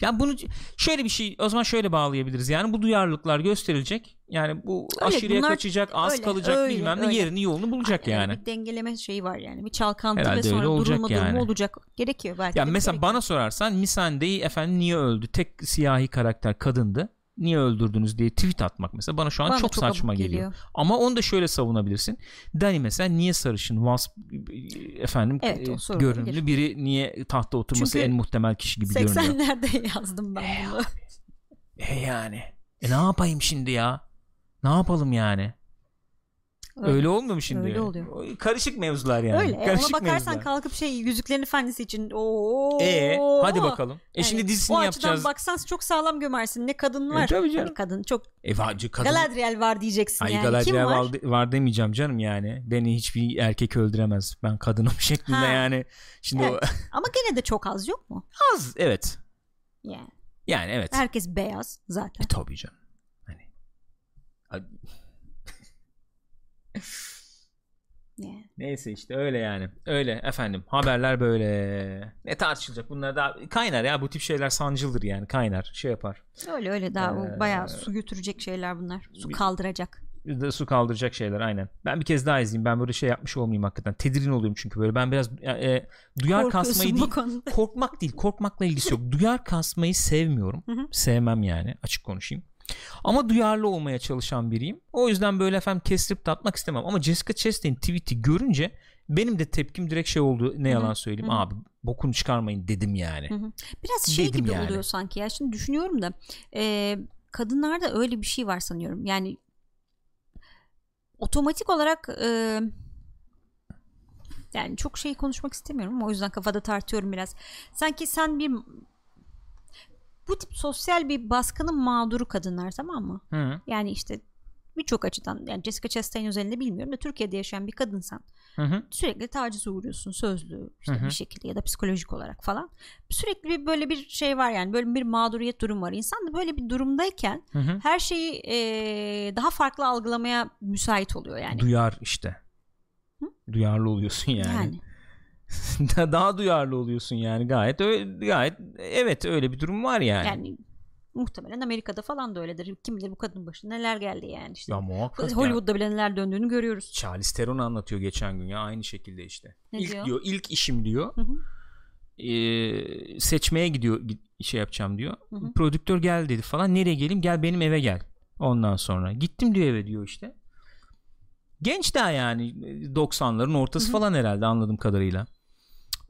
yani bunu şöyle bir şey o zaman şöyle bağlayabiliriz. Yani bu duyarlılıklar gösterilecek. Yani bu Öyle, aşırıya bunlar kaçacak, az öyle, kalacak öyle, bilmem ne yerini yolunu bulacak Yani yani. Bir dengeleme şeyi var yani. Bir çalkantı Herhalde ve sonra durulma yani. durumu olacak. Gerekiyor belki. Ya mesela gerekiyor. bana sorarsan Missandei efendim niye öldü? Tek siyahi karakter kadındı. Niye öldürdünüz diye tweet atmak mesela bana şu an Bana çok, çok saçma geliyor. geliyor. Ama onu da şöyle savunabilirsin. Dani mesela niye sarışın, wasp efendim Evet, e, görünümlü biri niye tahta oturması Çünkü en muhtemel kişi gibi görünüyor. 80'lerde yazdım ben bunu. E yani. E ne yapayım şimdi ya? Ne yapalım yani? Öyle, olmuyor mu şimdi? Öyle oluyor. Karışık mevzular yani. Öyle. E, Karışık ona bakarsan mevzular. kalkıp şey Yüzüklerin Efendisi için o E hadi bakalım. E Evet. şimdi o dizisini açıdan yapacağız. baksan çok sağlam gömersin. Ne kadın var. E, tabii canım. Hani kadın çok E vacı kadın. Galadriel var diyeceksin Ay yani. Kim Galadriel var? var? var demeyeceğim canım yani. Beni hiçbir erkek öldüremez. Ben kadınım şeklinde Ha. yani. Şimdi Evet. Ama gene de çok az yok mu? o az evet. Yani. Yani evet. Herkes beyaz zaten. E, tabii canım. Hani Neyse işte öyle yani. Öyle efendim. Haberler böyle. Ne tartışılacak? Bunlar da kaynar ya. Bu tip şeyler sancıldır yani. Kaynar. Şey yapar. Öyle öyle daha Ee, bayağı su götürecek şeyler bunlar. Su kaldıracak. De su kaldıracak şeyler aynen. Ben bir kez daha izleyeyim. Ben böyle şey yapmış olmayayım hakikaten. Tedirgin oluyorum çünkü böyle. Ben biraz e, duyar Korkuyorsun kasmayı değil. konuda. Korkmak değil. Korkmakla ilgisi yok. Duyar kasmayı sevmiyorum. Sevmem yani. Açık konuşayım. Ama duyarlı olmaya çalışan biriyim. O yüzden böyle efendim kestirip de atmak istemem. Ama Jessica Chastain'in tweet'i görünce benim de tepkim direkt şey oldu. Ne yalan söyleyeyim. Abi bokunu çıkarmayın dedim yani. Biraz şey Dedim gibi yani. oluyor sanki ya. Şimdi düşünüyorum da e, kadınlarda öyle bir şey var sanıyorum. Yani otomatik olarak e, yani çok şey konuşmak istemiyorum o yüzden kafada tartıyorum biraz. Sanki sen bir bu tip sosyal bir baskının mağduru kadınlar tamam mı? Hı Yani işte birçok açıdan yani Jessica Chastain özelinde bilmiyorum da Türkiye'de yaşayan bir kadınsan Hı hı. Sürekli tacize uğruyorsun sözlü işte Hı hı. bir şekilde ya da psikolojik olarak falan. Sürekli bir böyle bir şey var yani böyle bir mağduriyet durum var. İnsan da böyle bir durumdayken Hı hı. her şeyi eee, daha farklı algılamaya müsait oluyor yani. Duyar işte. Duyarlı oluyorsun yani. yani. Daha duyarlı oluyorsun yani gayet öyle, gayet evet öyle bir durum var yani. Yani muhtemelen Amerika'da falan da öyledir. Kim bilir bu kadın başına neler geldi yani işte. ya muhakkak ya. Hollywood'da bile neler döndüğünü görüyoruz. Charlize Theron anlatıyor geçen gün ya aynı şekilde işte. Ne ilk diyor? diyor? ilk işim diyor. Hı hı. Ee, seçmeye gidiyor şey yapacağım diyor. Hı hı. Prodüktör gel dedi falan. Nereye geleyim? Gel benim eve gel. Ondan sonra gittim diyor eve diyor işte. Genç daha yani 90'ların ortası Hı hı. falan herhalde anladığım kadarıyla.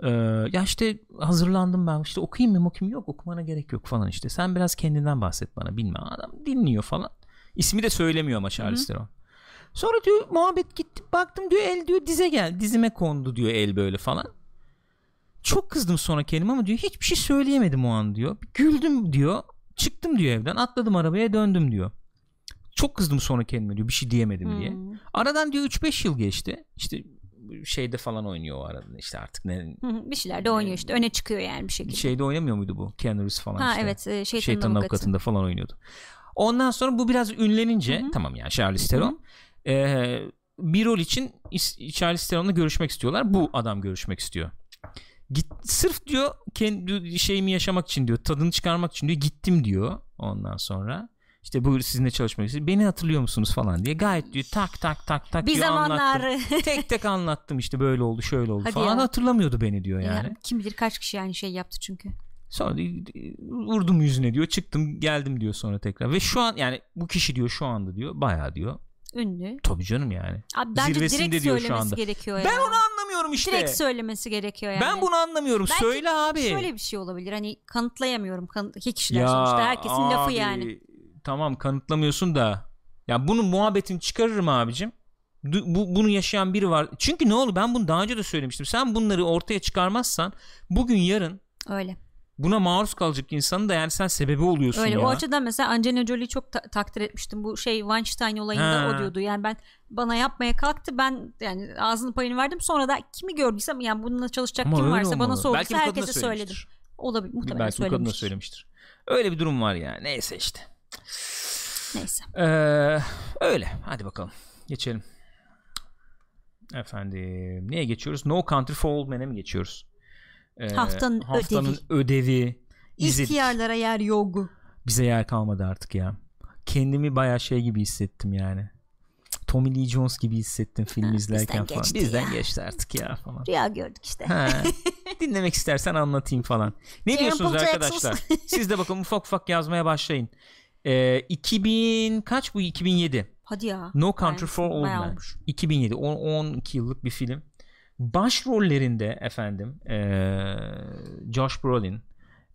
Ee, ya işte hazırlandım ben işte okuyayım mı okuyayım yok okumana gerek yok falan işte. Sen biraz kendinden bahset bana bilmem. Adam dinliyor falan. İsmi de söylemiyor ama Charlize Theron. Sonra diyor muhabbet gitti baktım diyor el diyor dize gel dizime kondu diyor el böyle falan. Çok kızdım sonra kendime ama diyor hiçbir şey söyleyemedim o an diyor. Güldüm diyor. Çıktım diyor evden atladım arabaya döndüm diyor. Çok kızdım sonra kendime diyor bir şey diyemedim diye. Hmm. aradan diyor 3-5 yıl geçti. İşte şeyde falan oynuyor o arada işte artık ne bir şeyler de oynuyor işte öne çıkıyor yani bir şekilde. şeyde oynamıyor muydu bu Keanu Reeves falan ha işte. evet e, şeytanın, Şeytanın avukatı. avukatında falan oynuyordu. Ondan sonra bu biraz ünlenince Hı hı. tamam yani Charlize Theron e, bir rol için Charlize Theron'la görüşmek istiyorlar. Bu adam görüşmek istiyor. Git, sırf diyor kendi şeyimi yaşamak için diyor tadını çıkarmak için diyor gittim diyor ondan sonra işte buyur sizinle çalışmak istiyorum. Beni hatırlıyor musunuz falan diye gayet diyor tak tak tak tak Bir diyor zamanlar anlattım. tek tek anlattım işte böyle oldu şöyle oldu Hadi falan ya. hatırlamıyordu beni diyor yani. Ya, kim bilir kaç kişi aynı şey yaptı çünkü. Sonra vurdum yüzüne diyor çıktım geldim diyor sonra tekrar ve şu an yani bu kişi diyor şu anda diyor bayağı diyor Ünlü. tabii canım yani Abi bence Zirvesinde direkt diyor şu söylemesi anda. gerekiyor ya. ben onu anlamıyorum işte Direkt söylemesi gerekiyor yani. ben bunu anlamıyorum Belki söyle abi Şöyle bir şey olabilir hani kanıtlayamıyorum. Kan- iki kişiler ya sonuçta herkesin lafı abi, yani. Tamam kanıtlamıyorsun da ya bunun muhabbetini çıkarırım abicim bu, bunu yaşayan biri var çünkü ne oldu ben bunu daha önce de söylemiştim sen bunları ortaya çıkarmazsan bugün yarın Öyle. buna maruz kalacak insanın da yani sen sebebi oluyorsun Öyle ya. o açıdan mesela Angelina Jolie'yi çok ta- takdir etmiştim. Bu şey Weinstein olayında Ha. o diyordu. Yani ben bana yapmaya kalktı. Ben yani ağzının payını verdim. Sonra da kimi gördüysem yani bununla çalışacak Ama kim varsa bana olmalı. sorduysa Belki bu kadına herkese söyledim. söylemiştir. Olabilir. Muhtemelen Belki bu kadına söylemiştir. söylemiştir. Öyle bir durum var ya. Neyse işte. Neyse. Ee, öyle. Hadi bakalım. Geçelim. Efendim. Neye geçiyoruz? No Country for Old Men'e mi geçiyoruz? Ee, Haftanın haftanın ödevi. izledik. İhtiyarlara yer yok. Bize yer kalmadı artık ya. Kendimi bayağı şey gibi hissettim yani. Tommy Lee Jones gibi hissettim film Ha, izlerken bizden falan. geçti Bizden ya. geçti artık ya falan. Rüya gördük işte. Ha, dinlemek istersen anlatayım falan. Ne diyorsunuz arkadaşlar? Siz de bakalım ufak ufak yazmaya başlayın. Ee, 2000 kaç bu 2007 Hadi ya. No Country Bayağı- for Old Men olmuş. 2007 on- 12 yıllık bir film başrollerinde efendim ee, Josh Brolin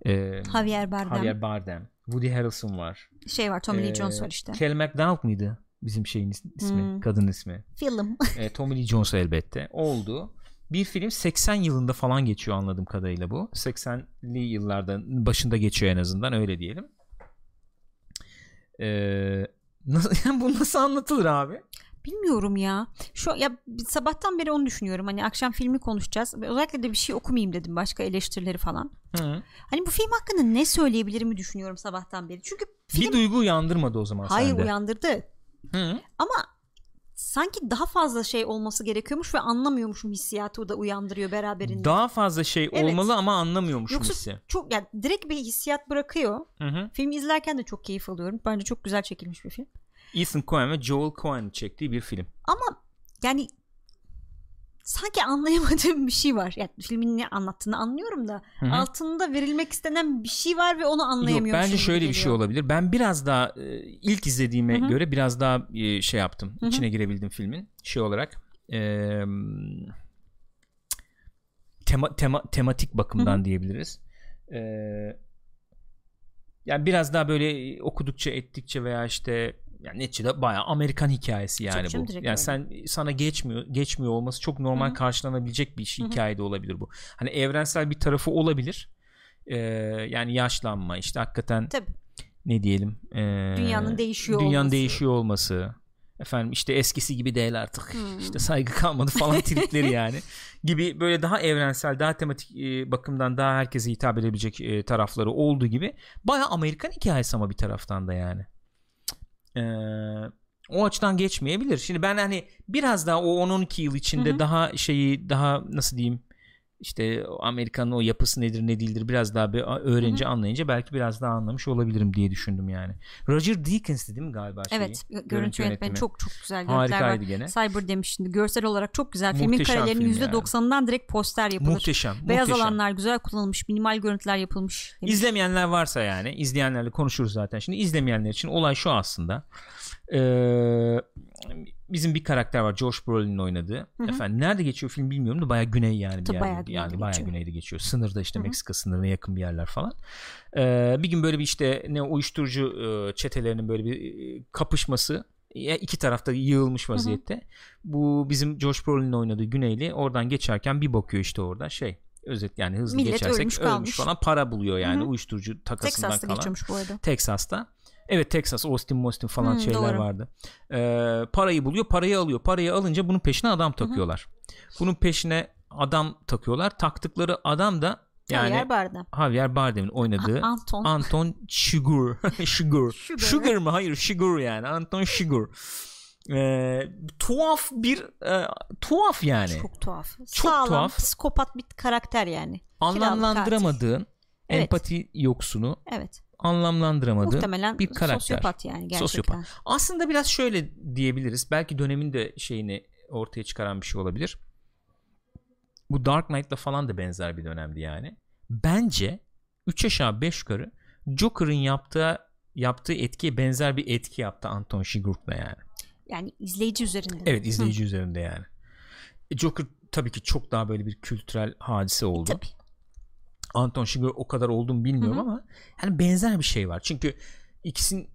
ee, Javier Bardem. Javier Bardem Woody Harrelson var Şey var Tommy Lee Ee, Jones var işte. Kelly MacDonald mıydı bizim şeyin is- ismi Hmm. kadın ismi Film. e, Tommy Lee Jones elbette oldu. Bir film 80 yılında falan geçiyor anladığım kadarıyla bu. 80'li yıllardan başında geçiyor en azından öyle diyelim. Ee, nasıl, yani bu nasıl anlatılır abi? Bilmiyorum ya. Şu ya sabahtan beri onu düşünüyorum. Hani akşam filmi konuşacağız. Özellikle de bir şey okumayayım dedim. Başka eleştirileri falan. Hı. Hani bu film hakkında ne söyleyebilirimi düşünüyorum sabahtan beri. Çünkü film Bir duygu uyandırmadı o zaman hayır sende. uyandırdı. Hı. Ama sanki daha fazla şey olması gerekiyormuş ve anlamıyormuşum hissiyatı da uyandırıyor beraberinde. Daha fazla şey Evet. olmalı ama anlamıyormuşum Yoksa hissi. çok yani direkt bir hissiyat bırakıyor. Hı hı. Filmi izlerken de çok keyif alıyorum. Bence çok güzel çekilmiş bir film. Ethan Coen ve Joel Coen çektiği bir film. Ama yani sanki anlayamadığım bir şey var. Yani filmin ne anlattığını anlıyorum da Hı hı. altında verilmek istenen bir şey var ve onu Yok anlayamıyorum. bence gibi şöyle bir şey geliyor. olabilir. Ben biraz daha e, ilk izlediğime Hı hı. göre biraz daha e, şey yaptım. Hı hı. İçine girebildim filmin şey olarak. E, tema, tema tematik bakımdan Hı hı. diyebiliriz. E, yani biraz daha böyle okudukça ettikçe veya işte yani neticede bayağı Amerikan hikayesi yani Çok bu. Yani öyle. sen sana geçmiyor geçmiyor olması çok normal Hı hı. karşılanabilecek bir şey hikaye de olabilir bu. Hani evrensel bir tarafı olabilir. E, yani yaşlanma işte hakikaten Tabii. ne diyelim e, Dünyanın değişiyor dünyanın olması. değişiyor olması efendim işte eskisi gibi değil artık Hmm. işte saygı kalmadı falan tripleri yani gibi böyle daha evrensel daha tematik e, bakımdan daha herkese hitap edebilecek e, tarafları olduğu gibi baya Amerikan hikayesi ama bir taraftan da yani Eee o açıdan geçmeyebilir. Şimdi ben hani biraz daha o 10-12 yıl içinde Hı hı. daha şeyi daha nasıl diyeyim işte Amerika'nın o yapısı nedir ne değildir biraz daha bir öğrenince anlayınca belki biraz daha anlamış olabilirim diye düşündüm yani. Roger Deakins değil mi galiba şeyi? Evet görüntü, yönetmeni çok çok güzel görüntüler Harikaydı var. gene. Cyber demiştim. Görsel olarak çok güzel. Filmin Muhteşem karelerinin film %90'ından direkt poster yapılır. Muhteşem. Beyaz muhteşem. alanlar güzel kullanılmış. Minimal görüntüler yapılmış. demiş. İzlemeyenler varsa yani izleyenlerle konuşuruz zaten. Şimdi izlemeyenler için olay şu aslında. Ee, bizim bir karakter var Josh Brolin'in oynadığı. hı. Efendim nerede geçiyor film bilmiyorum da baya güney yani bir yerde. bayağı yani bayağı geçiyor. güneyde geçiyor. Sınırda işte Hı hı. Meksika sınırına yakın bir yerler falan. Ee, bir gün böyle bir işte ne uyuşturucu e, çetelerinin böyle bir e, kapışması iki tarafta yığılmış vaziyette. Bu bizim Josh Brolin'in oynadığı Güneyli oradan geçerken bir bakıyor işte orada şey özet yani hızlı Millet geçersek ölmüş ölmüş, kalmış. falan para buluyor yani Hı hı. uyuşturucu takasından Texas'ta kalan. geçiyormuş bu arada. Texas'ta. Evet Texas, Austin, Austin falan Hmm, şeyler doğru. vardı. Ee, parayı buluyor, parayı alıyor. Parayı alınca bunun peşine adam takıyorlar. Bunun peşine adam takıyorlar. Taktıkları adam da yani Javier Bardem. Javier Bardem'in oynadığı A- Anton. Anton Chigurh. Chigurh. Sugar. Sugar mı? Hayır, Chigurh yani. Anton Chigurh. Ee, tuhaf bir e, tuhaf yani. Çok tuhaf. Çok Sağlam, tuhaf. psikopat bir karakter yani. Anlamlandıramadığın, Evet. empati yoksunu, Evet. Anlamlandıramadığın Muhtemelen bir karakter. sosyopat yani gerçekten. Sosyopat. Aslında biraz şöyle diyebiliriz. Belki dönemin de şeyini ortaya çıkaran bir şey olabilir. Bu Dark Knight'la falan da benzer bir dönemdi yani. Bence 3 aşağı 5 yukarı Joker'ın yaptığı yaptığı etkiye benzer bir etki yaptı Anton Chigurh'la yani. Yani izleyici üzerinde. Evet izleyici üzerinde yani. E, Joker tabii ki çok daha böyle bir kültürel hadise oldu. Tabii. Anton Chigurh o kadar oldu mu bilmiyorum Hı hı. ama yani benzer bir şey var. Çünkü ikisinin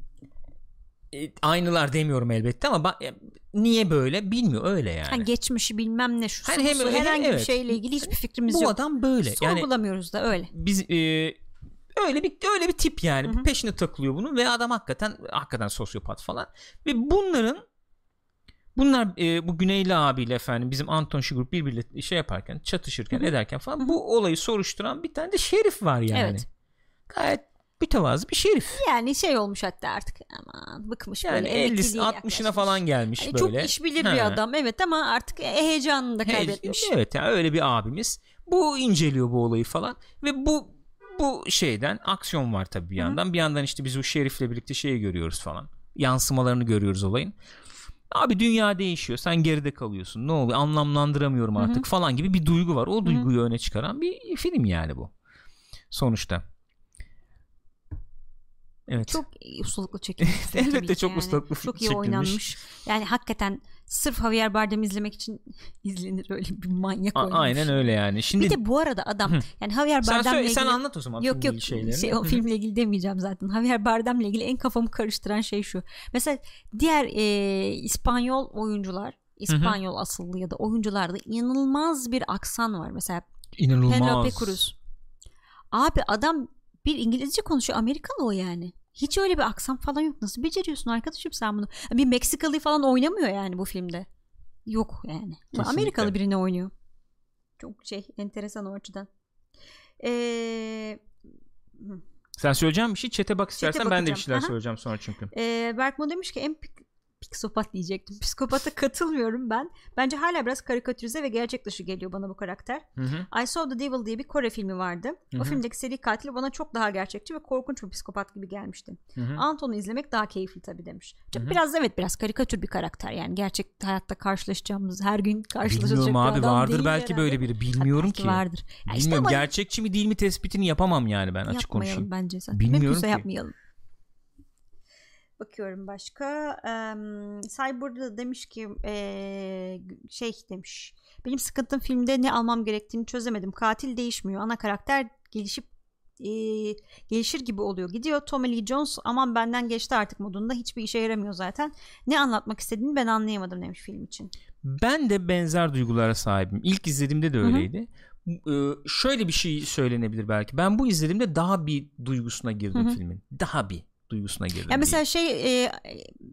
e, aynılar demiyorum elbette ama ba- niye böyle bilmiyor öyle yani. Hani geçmişi bilmem ne şu Hani hem- su, hem- herhangi evet. bir şeyle ilgili hiçbir fikrimiz Bu yok. adam böyle. Yani Sorgulamıyoruz da öyle. biz e, öyle bir öyle bir tip yani. Hı hı. Peşine takılıyor bunun ve adam hakikaten hakikaten sosyopat falan. Ve bunların bunlar e, bu Güneyli abiyle efendim bizim Anton Chigurh birbiriyle şey yaparken çatışırken Hı hı. ederken falan Hı hı. bu olayı soruşturan bir tane de şerif var yani. Evet. Gayet mütevazı bir şerif. Yani şey olmuş hatta artık aman bıkmış Yani böyle 50 emekliliğe 60'ına yaklaşmış. falan gelmiş Hani böyle. çok iş bilir Ha. bir adam evet ama artık e- heyecanını da He- kaybetmiş. Evet yani öyle bir abimiz. Bu inceliyor bu olayı falan ve bu bu şeyden aksiyon var tabii bir Hı. yandan. Bir yandan işte biz o şerifle birlikte şeyi görüyoruz falan. Yansımalarını görüyoruz olayın. Abi dünya değişiyor. Sen geride kalıyorsun. Ne oluyor? Anlamlandıramıyorum artık falan gibi bir duygu var. O duyguyu öne çıkaran bir film yani bu. Sonuçta. Evet. Çok ustalıklı çekilmiş. Elbette çok ustalıklı Çok iyi çekilmiş. oynanmış. Yani hakikaten sırf Javier Bardem izlemek için izlenir öyle bir manyak A- oynamış. aynen öyle yani. Şimdi Bir de bu arada adam Hı. yani Javier sen, Bardem'le söyle, ilgili sen anlat o zaman Yok yok şeylerini. şey, o filmle ilgili demeyeceğim zaten. Javier Bardem'le ilgili en kafamı karıştıran şey şu. Mesela diğer e, İspanyol oyuncular İspanyol asıllı ya da oyuncularda inanılmaz bir aksan var. Mesela İnanılmaz. Penelope Cruz. Abi adam bir İngilizce konuşuyor. Amerikalı o yani. Hiç öyle bir aksan falan yok. Nasıl beceriyorsun arkadaşım sen bunu? Bir Meksikalı falan oynamıyor yani bu filmde. Yok yani. Kesinlikle. Amerikalı birini oynuyor. Çok şey enteresan o açıdan. Eee Sen söyleyeceğim bir şey çete bak istersen ben de bir şeyler Aha. söyleyeceğim sonra çünkü. Ee, Berkmo demiş ki en psikopat diyecektim. Psikopata katılmıyorum ben. Bence hala biraz karikatürize ve gerçek dışı geliyor bana bu karakter. Hı hı. I Saw the Devil diye bir Kore filmi vardı. Hı O hı. filmdeki seri katil bana çok daha gerçekçi ve korkunç bir psikopat gibi gelmişti. Hı hı. Anton'u izlemek daha keyifli tabii demiş. Hı hı. Biraz evet biraz karikatür bir karakter yani. Gerçek hayatta karşılaşacağımız her gün karşılaşacak Bilmiyorum abi adam vardır belki herhalde. böyle biri bilmiyorum belki ki. vardır. Ya işte Bilmiyorum ama gerçekçi mi değil mi tespitini yapamam yani ben açık yapmayalım konuşayım. bence zaten. Bilmiyorum Mümkünse ki. yapmayalım. Bakıyorum başka. Um, Cyber'da demiş ki eee, şey demiş. Benim sıkıntım filmde ne almam gerektiğini çözemedim. Katil değişmiyor. Ana karakter gelişip eee, gelişir gibi oluyor. Gidiyor Tommy Lee Jones aman benden geçti artık modunda. Hiçbir işe yaramıyor zaten. Ne anlatmak istediğini ben anlayamadım demiş film için. Ben de benzer duygulara sahibim. İlk izlediğimde de öyleydi. Ee, şöyle bir şey söylenebilir belki. Ben bu izlediğimde daha bir duygusuna girdim Hı hı. filmin. Daha bir. Duygusuna girdim. Ya diyeyim. mesela şey e,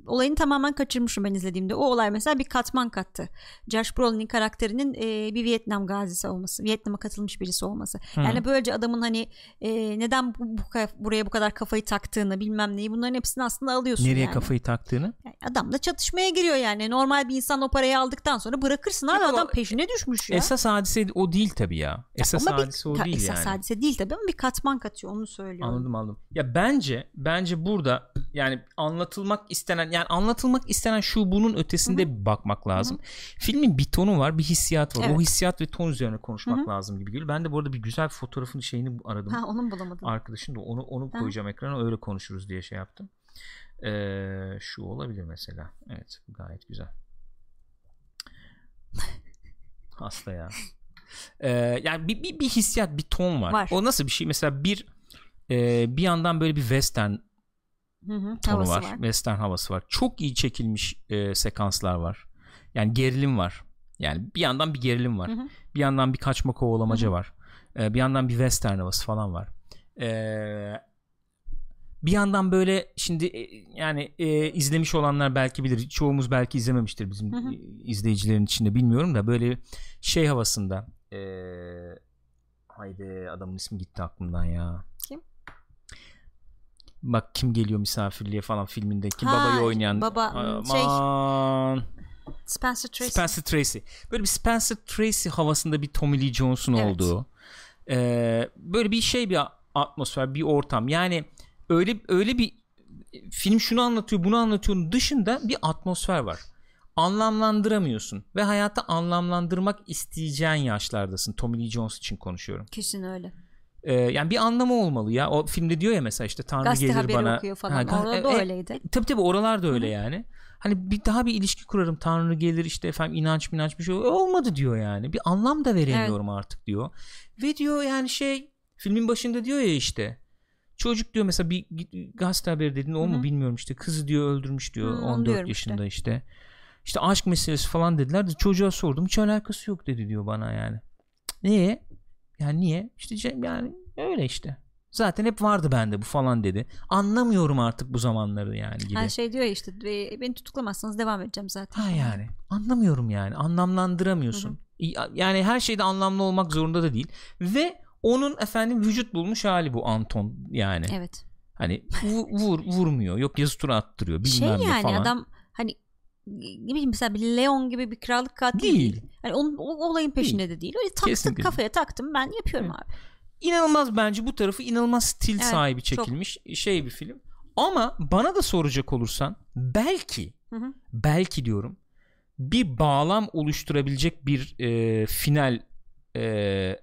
olayını tamamen kaçırmışım ben izlediğimde. O olay mesela bir katman kattı. Josh Brolin'in karakterinin e, bir Vietnam gazisi olması, Vietnam'a katılmış birisi olması. Hı. Yani böylece adamın hani e, neden bu, bu buraya bu kadar kafayı taktığını bilmem neyi bunların hepsini aslında alıyorsun nereye yani. kafayı taktığını Yani adam da çatışmaya giriyor yani. Normal bir insan o parayı aldıktan sonra bırakırsın abi adam peşine düşmüş ya. esas hadise o değil tabii ya. Esas Ama bir- hadise o ta- değil esas yani. hadise değil tabii ama bir katman katıyor onu söylüyorum. Anladım anladım. Ya bence bence burada yani anlatılmak istenen yani anlatılmak istenen şu bunun ötesinde bir bakmak lazım. Filmin bir tonu var, bir hissiyat var. O Evet. hissiyat ve ton üzerine konuşmak lazım gibi geliyor. Ben de bu arada bir güzel fotoğrafın şeyini aradım. Ha onu bulamadım. Arkadaşım da onu onu Ha. koyacağım ekrana öyle konuşuruz diye şey yaptım. Ee, şu olabilir mesela. Evet, bu gayet güzel. Hasta ya. Ee, yani bir, bir, bir hissiyat, bir ton var. Var. O nasıl bir şey? Mesela bir e, bir yandan böyle bir western Hı hı, tonu havası var. var. Western havası var. Çok iyi çekilmiş e, sekanslar var. Yani gerilim var. Yani bir yandan bir gerilim var. Hı hı. Bir yandan bir kaçma kovalamaca var. E, bir yandan bir western havası falan var. E, bir yandan böyle şimdi e, yani e, izlemiş olanlar belki bilir. Çoğumuz belki izlememiştir bizim Hı hı. izleyicilerin içinde bilmiyorum da böyle şey havasında e, haydi adamın ismi gitti aklımdan ya. Kim? Bak kim geliyor misafirliğe falan filmindeki Ha, babayı oynayan baba, şey, Aman. Spencer Tracy. Spencer Tracy. Böyle bir Spencer Tracy havasında bir Tommy Lee Jones'un Evet. olduğu. e, böyle bir şey bir atmosfer, bir ortam. Yani öyle öyle bir film şunu anlatıyor, bunu anlatıyor dışında bir atmosfer var. Anlamlandıramıyorsun ve hayatta anlamlandırmak isteyeceğin yaşlardasın. Tommy Lee Jones için konuşuyorum. Kesin öyle. E, yani bir anlamı olmalı ya. O filmde diyor ya mesela işte Tanrı Gazete gelir bana. okuyor falan. Ha, Orada da e, e, öyleydi. Tabii tabii oralar da öyle yani. Hani bir daha bir ilişki kurarım. Tanrı gelir işte efendim inanç minanç bir şey olmadı diyor yani. Bir anlam da veremiyorum artık diyor. Ve diyor yani şey filmin başında diyor ya işte çocuk diyor mesela bir gazete haberi dedin o mu bilmiyorum işte kızı diyor öldürmüş diyor Hı, onu 14 diyorum yaşında işte. işte. aşk meselesi falan dediler de çocuğa sordum hiç alakası yok dedi diyor bana yani. Niye? Yani niye? İşte yani öyle işte. Zaten hep vardı bende bu falan dedi. Anlamıyorum artık bu zamanları yani gibi. Her şey diyor ya işte "Ve beni tutuklamazsanız devam edeceğim zaten. Ha yani anlamıyorum yani anlamlandıramıyorsun. Yani her şeyde anlamlı olmak zorunda da değil ve onun efendim vücut bulmuş hali bu Anton yani. Evet. Hani vu- vur vurmuyor yok yazı tura attırıyor bilmem Şey ne yani falan. adam hani ne bileyim mesela bir Leon gibi bir krallık katili Değil. değil. Hani onun o olayın peşinde de değil. Öyle taktım Kesinlikle. kafaya taktım ben yapıyorum abi. İnanılmaz bence bu tarafı inanılmaz stil Evet, sahibi çok. çekilmiş şey bir film. Ama bana da soracak olursan belki Hı hı. belki diyorum bir bağlam oluşturabilecek bir e, final e,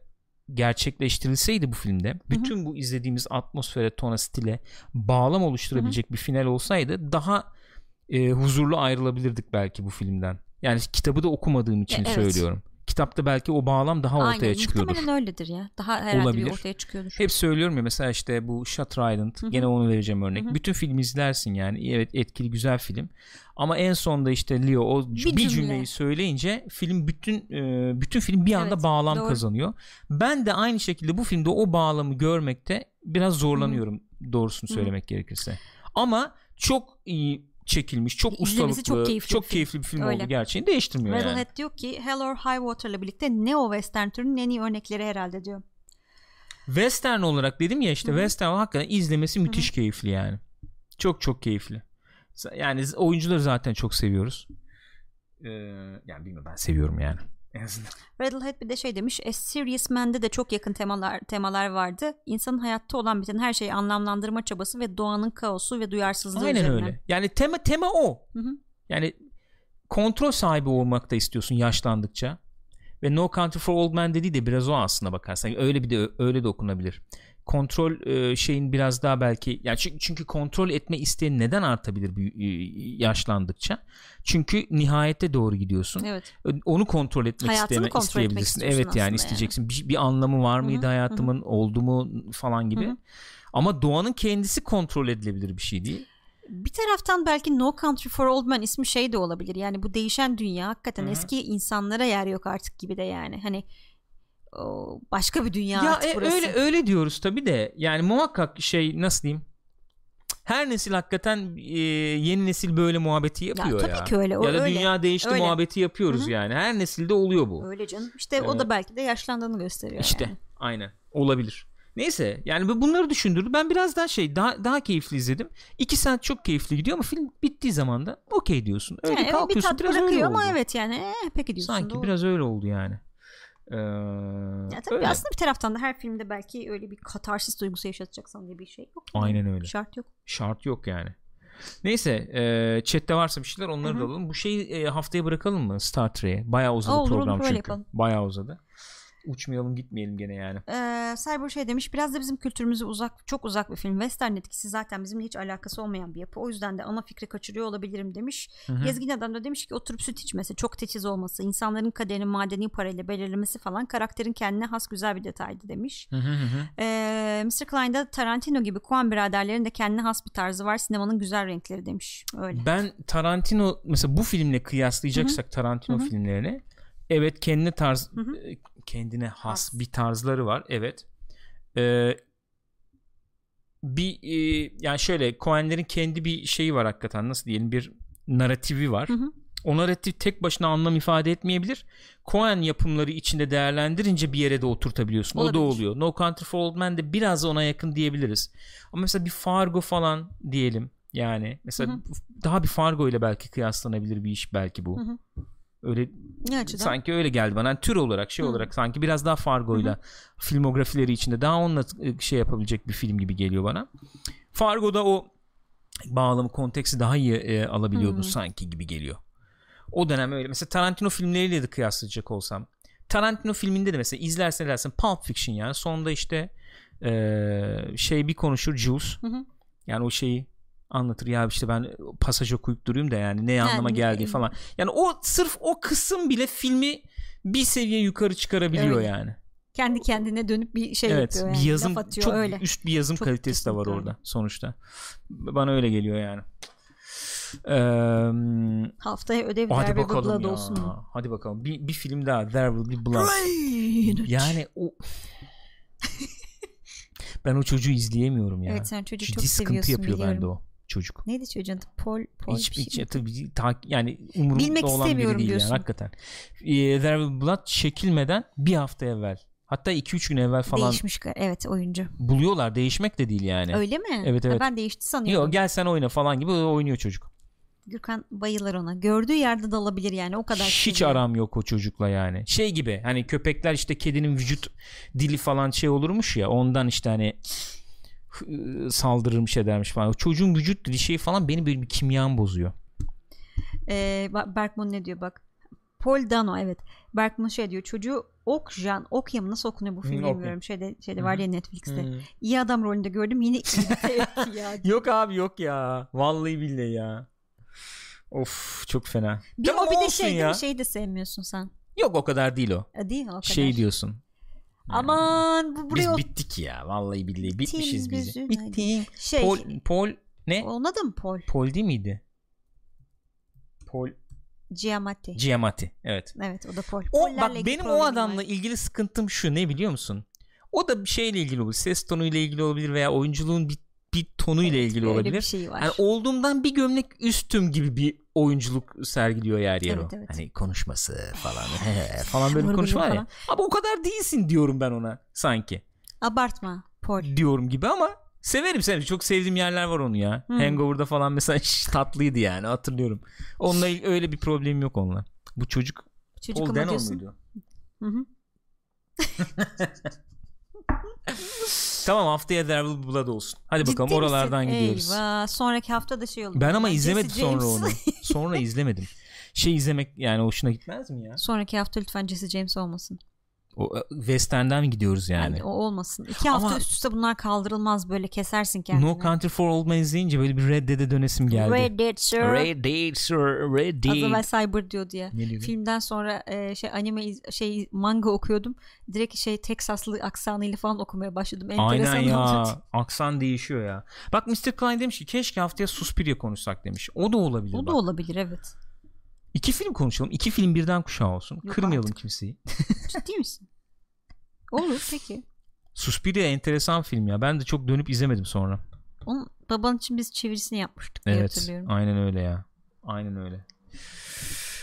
gerçekleştirilseydi bu filmde bütün bu izlediğimiz atmosfere tona stile bağlam oluşturabilecek bir final olsaydı daha e, huzurlu ayrılabilirdik belki bu filmden. Yani kitabı da okumadığım için evet. söylüyorum. Kitapta belki o bağlam daha ortaya Aynen çıkıyordur. muhtemelen öyledir ya. Daha herhalde Olabilir. bir ortaya çıkıyordur. Hep söylüyorum ya mesela işte bu Shutter Island Hı hı. gene onu vereceğim örnek. Hı hı. Bütün filmi izlersin yani. Evet etkili güzel film. Ama en sonda işte Leo o bir, cümle. cümleyi söyleyince film bütün e, bütün film bir anda Evet, bağlam doğru. kazanıyor. Ben de aynı şekilde bu filmde o bağlamı görmekte biraz zorlanıyorum doğrusunu Hı hı. söylemek gerekirse. Ama çok iyi çekilmiş, çok ustalıklı, çok keyifli bir film. keyifli bir film Öyle. oldu gerçeğini değiştirmiyor yani. Rattlehead diyor ki Hell or High Water'la birlikte neo western türünün en iyi örnekleri herhalde diyor. Western olarak dedim ya işte Hı hı. Western hakikaten izlemesi müthiş keyifli yani. Çok çok keyifli. Yani oyuncuları zaten çok seviyoruz. Ee, yani bilmiyorum ben seviyorum yani. En azından. Rattlehead bir de şey demiş A Serious Man'de de çok yakın temalar temalar vardı. İnsanın hayatta olan biten her şeyi anlamlandırma çabası ve doğanın kaosu ve duyarsızlığı Aynen üzerine. öyle. Yani tema tema o. Hı hı. Yani kontrol sahibi olmak da istiyorsun yaşlandıkça. Ve No Country for Old Men dediği de biraz o aslında bakarsan. Öyle bir de öyle de okunabilir. Kontrol e, şeyin biraz daha belki yani çünkü, çünkü kontrol etme isteğin neden artabilir bir, e, yaşlandıkça? Çünkü nihayete doğru gidiyorsun. Evet. Onu kontrol etmek Hayatını isteme, kontrol etmek isteyebilirsin. istiyorsun Evet yani isteyeceksin. Bir, bir anlamı var mıydı Hı hı, hayatımın? Oldu mu falan gibi. Hı hı. Ama doğanın kendisi kontrol edilebilir bir şey değil. Bir taraftan belki No Country for Old Men ismi şey de olabilir. Yani bu değişen dünya hakikaten Hı hı. eski insanlara yer yok artık gibi de yani. Hani o başka bir dünya Ya artık e, burası. öyle öyle diyoruz tabi de yani muhakkak şey nasıl diyeyim her nesil hakikaten e, yeni nesil böyle muhabbeti yapıyor ya. ya. Tabii ki öyle. O, ya da öyle. dünya değişti öyle. muhabbeti yapıyoruz Hı hı. yani. Her nesilde oluyor bu. Öyle canım. İşte o da belki de yaşlandığını gösteriyor. İşte yani. aynen olabilir. Neyse yani bu- bunları düşündürdü. Ben biraz daha şey daha daha keyifli izledim. İki saat çok keyifli gidiyor ama film bittiği zaman da okey diyorsun. Öyle Yani evet, bir kalkıyorsun tat biraz öyle ama oldu. evet yani eh, peki diyorsun. Sanki doğru. biraz öyle oldu yani. Ee, Ya tabii öyle. aslında bir taraftan da her filmde belki öyle bir katarsis duygusu yaşatacaksan diye bir şey yok. Aynen öyle. Şart yok. Şart yok yani. Neyse e, chatte varsa bir şeyler onları Hı hı. da alalım. Bu şeyi e, haftaya bırakalım mı Star Trek'e? Bayağı uzadı Olur, olur, program öyle çünkü. yapalım. Bayağı uzadı. Uçmayalım gitmeyelim gene yani. Ee, Cyber şey demiş biraz da bizim kültürümüze uzak çok uzak bir film. Western etkisi zaten bizimle hiç alakası olmayan bir yapı. O yüzden de ana fikri kaçırıyor olabilirim demiş. Hı hı. Gezgin adam da demiş ki oturup süt içmesi, çok titiz olması, insanların kaderini madeni parayla belirlemesi falan karakterin kendine has güzel bir detaydı demiş. Hı hı. Ee, Mr. Klein'da Tarantino gibi Coen biraderlerin de kendine has bir tarzı var. Sinemanın güzel renkleri demiş. Öyle. Ben Tarantino mesela bu filmle kıyaslayacaksak Tarantino Hı hı. filmlerini evet kendine tarz Hı hı. e, kendine has, Has. bir tarzları var evet. Ee, bir e, yani şöyle Coen'lerin kendi bir şeyi var hakikaten nasıl diyelim bir narratifi var. Hı hı. O narratif tek başına anlam ifade etmeyebilir. Coen yapımları içinde değerlendirince bir yere de oturtabiliyorsun. O da Olabilir. oluyor. No Country for Old Men de biraz ona yakın diyebiliriz. Ama mesela bir Fargo falan diyelim. Yani mesela Hı hı. daha bir Fargo ile belki kıyaslanabilir bir iş belki bu. Hı hı. Öyle açıdan? sanki öyle geldi bana. Yani tür olarak şey Hı. olarak sanki biraz daha Fargo'yla filmografileri içinde daha onunla e, şey yapabilecek bir film gibi geliyor bana. Fargo'da o bağlamı konteksi daha iyi e, alabiliyordun Hı. sanki gibi geliyor. O dönem öyle. Mesela Tarantino filmleriyle de kıyaslayacak olsam. Tarantino filminde de mesela izlersen dersin Pulp Fiction yani sonunda işte e, şey bir konuşur Jules. Hı hı. Yani o şeyi anlatır ya işte ben pasaj okuyup durayım da yani ne anlama Yani, geldiği e, falan. Yani o sırf o kısım bile filmi bir seviye yukarı çıkarabiliyor Öyle. yani. Kendi kendine dönüp bir şey evet, yapıyor. bir Yani. yazım Laf atıyor çok öyle. üst bir yazım Çok kalitesi de var orada sonuçta. Bana öyle geliyor yani. Ee, Haftaya ödev hadi There Will bakalım Blood ya. olsun mu? Hadi bakalım. Bir, bir film daha There Will Be Blood. Yani o ben o çocuğu izleyemiyorum ya. Evet sen çocuğu Ciddi çok sıkıntı seviyorsun yapıyor biliyorum. bende o çocuk. Neydi çocuğun adı? Pol, Pol Hiç, bir şey hiç mi? tabii ta, yani umurumda Bilmek olan biri değil diyorsun. yani hakikaten. Ee, There Will Blood çekilmeden bir hafta evvel hatta 2-3 gün evvel falan Değişmiş. Evet oyuncu. buluyorlar. Değişmek de değil yani. Öyle mi? Evet, Ha, evet. ben değişti sanıyorum. Yok gel sen oyna falan gibi oynuyor çocuk. Gürkan bayılır ona. Gördüğü yerde dalabilir yani o kadar. Hiç seviyor. aram yok o çocukla yani. Şey gibi hani köpekler işte kedinin vücut dili falan şey olurmuş ya ondan işte hani saldırırmış edermiş falan. Çocuğun vücut dili şey falan beni böyle bir kimyam bozuyor. Ee, Berkman ne diyor bak. Paul Dano evet. Berkman şey diyor çocuğu Okjan Okya mı nasıl okunuyor bu film Okya. bilmiyorum. Şeyde, şeyde var ya Netflix'te. Hmm. İyi adam rolünde gördüm yine ya. Yok abi yok ya. Vallahi billahi ya. Of çok fena. Bir, o bir de şey ya. Şeyi de sevmiyorsun sen. Yok o kadar değil o. E, Değil o kadar? Şey diyorsun. Aman bu buraya Biz bittik ya. Vallahi billahi bitmişiz biz. Bittik. şey Pol, Pol ne? onun adı mı Paul? Pol değil miydi? Pol Giamatti. Giamatti. Evet. evet o da Paul. O Pollerle bak benim o adamla var. ilgili sıkıntım şu ne biliyor musun? O da bir şeyle ilgili olabilir. Ses tonuyla ilgili olabilir veya oyunculuğun bir, bir tonuyla Evet, ilgili olabilir. bir şey var. Yani olduğumdan bir gömlek üstüm gibi bir oyunculuk sergiliyor yer yer Evet, o. evet. Hani konuşması falan falan böyle konuşma ya. Ama o kadar değilsin diyorum ben ona sanki. Abartma Paul. Diyorum gibi ama severim seni. Çok sevdiğim yerler var onu ya. Hmm. Hangover'da falan mesela tatlıydı yani hatırlıyorum. Onunla öyle bir problemim yok onunla. Bu çocuk Çocuk Paul diyorsun. muydu? Hı hı. Tamam haftaya There Will Be Blood olsun. Hadi bakalım Ciddi oralardan misin? gidiyoruz. Eyvah. Sonraki hafta da şey olur. Ben ama Jesse izlemedim sonra James. onu. Sonra izlemedim. Şey izlemek yani hoşuna gitmez mi ya? Sonraki hafta lütfen Jesse James olmasın. O e, Western'den mi gidiyoruz yani? Yani o olmasın. İki hafta Ama- üst üste bunlar kaldırılmaz böyle kesersin kendini. No Country for Old Men izleyince böyle bir Red Dead'e dönesim geldi. Red Dead Sir. Red Dead Sir, Red Az evvel Dead. Cyber diyor diye. Ne diyor? Filmden sonra e, şey anime iz- şey manga okuyordum. Direkt şey Teksaslı aksanıyla falan okumaya başladım. Enteresan Aynen ya. Aksan değişiyor ya. Bak Mr. Klein demiş ki keşke haftaya Suspiria konuşsak demiş. O da olabilir O bak. da olabilir evet. İki film konuşalım. İki film birden kuşağı olsun. Yok Kırmayalım artık. kimseyi. Ciddi misin? Olur peki. Suspiria enteresan film ya. Ben de çok dönüp izlemedim sonra. Onun Baban için biz çevirisini yapmıştık diye Evet. hatırlıyorum. Aynen öyle ya. Aynen öyle.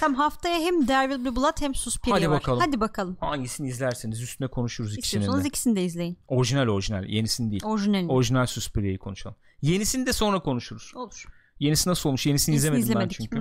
Tam haftaya hem There Will Be Blood hem Suspiria Hadi var. bakalım. Hadi bakalım. Hangisini izlerseniz üstüne konuşuruz İstiyorsanız de. ikisini de izleyin. Orijinal orijinal. Yenisini değil. Orijinalini. Orijinal Suspiria'yı konuşalım. Yenisini de sonra konuşuruz. Olur. Yenisi nasıl olmuş? Yenisini, Yenisini izlemedim izlemedik. ben çünkü.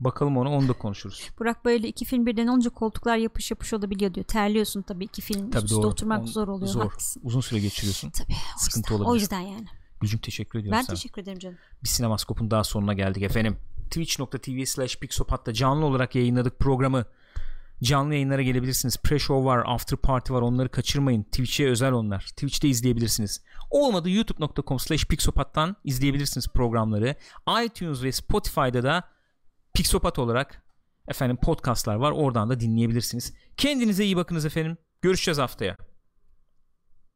Bakalım ona onu da konuşuruz. Burak böyle iki film birden olunca koltuklar yapış yapış olabiliyor diyor. Terliyorsun tabii iki film Tabii üst üste oturmak On- zor oluyor. Zor. Haklısın. Uzun süre geçiriyorsun. Tabii. O Sıkıntı yüzden, olabilir. O yüzden yani. Gülcüm teşekkür ediyorum Ben sana. teşekkür ederim canım. Bir Sinemaskop'un daha sonuna geldik efendim. Twitch.tv slash Pixopat'ta canlı olarak yayınladık programı. Canlı yayınlara gelebilirsiniz. Pre-show var, after party var. Onları kaçırmayın. Twitch'e özel onlar. Twitch'te izleyebilirsiniz. Olmadı youtube.com slash Pixopat'tan izleyebilirsiniz programları. iTunes ve Spotify'da da Pixopat olarak efendim podcastlar var. Oradan da dinleyebilirsiniz. Kendinize iyi bakınız efendim. Görüşeceğiz haftaya.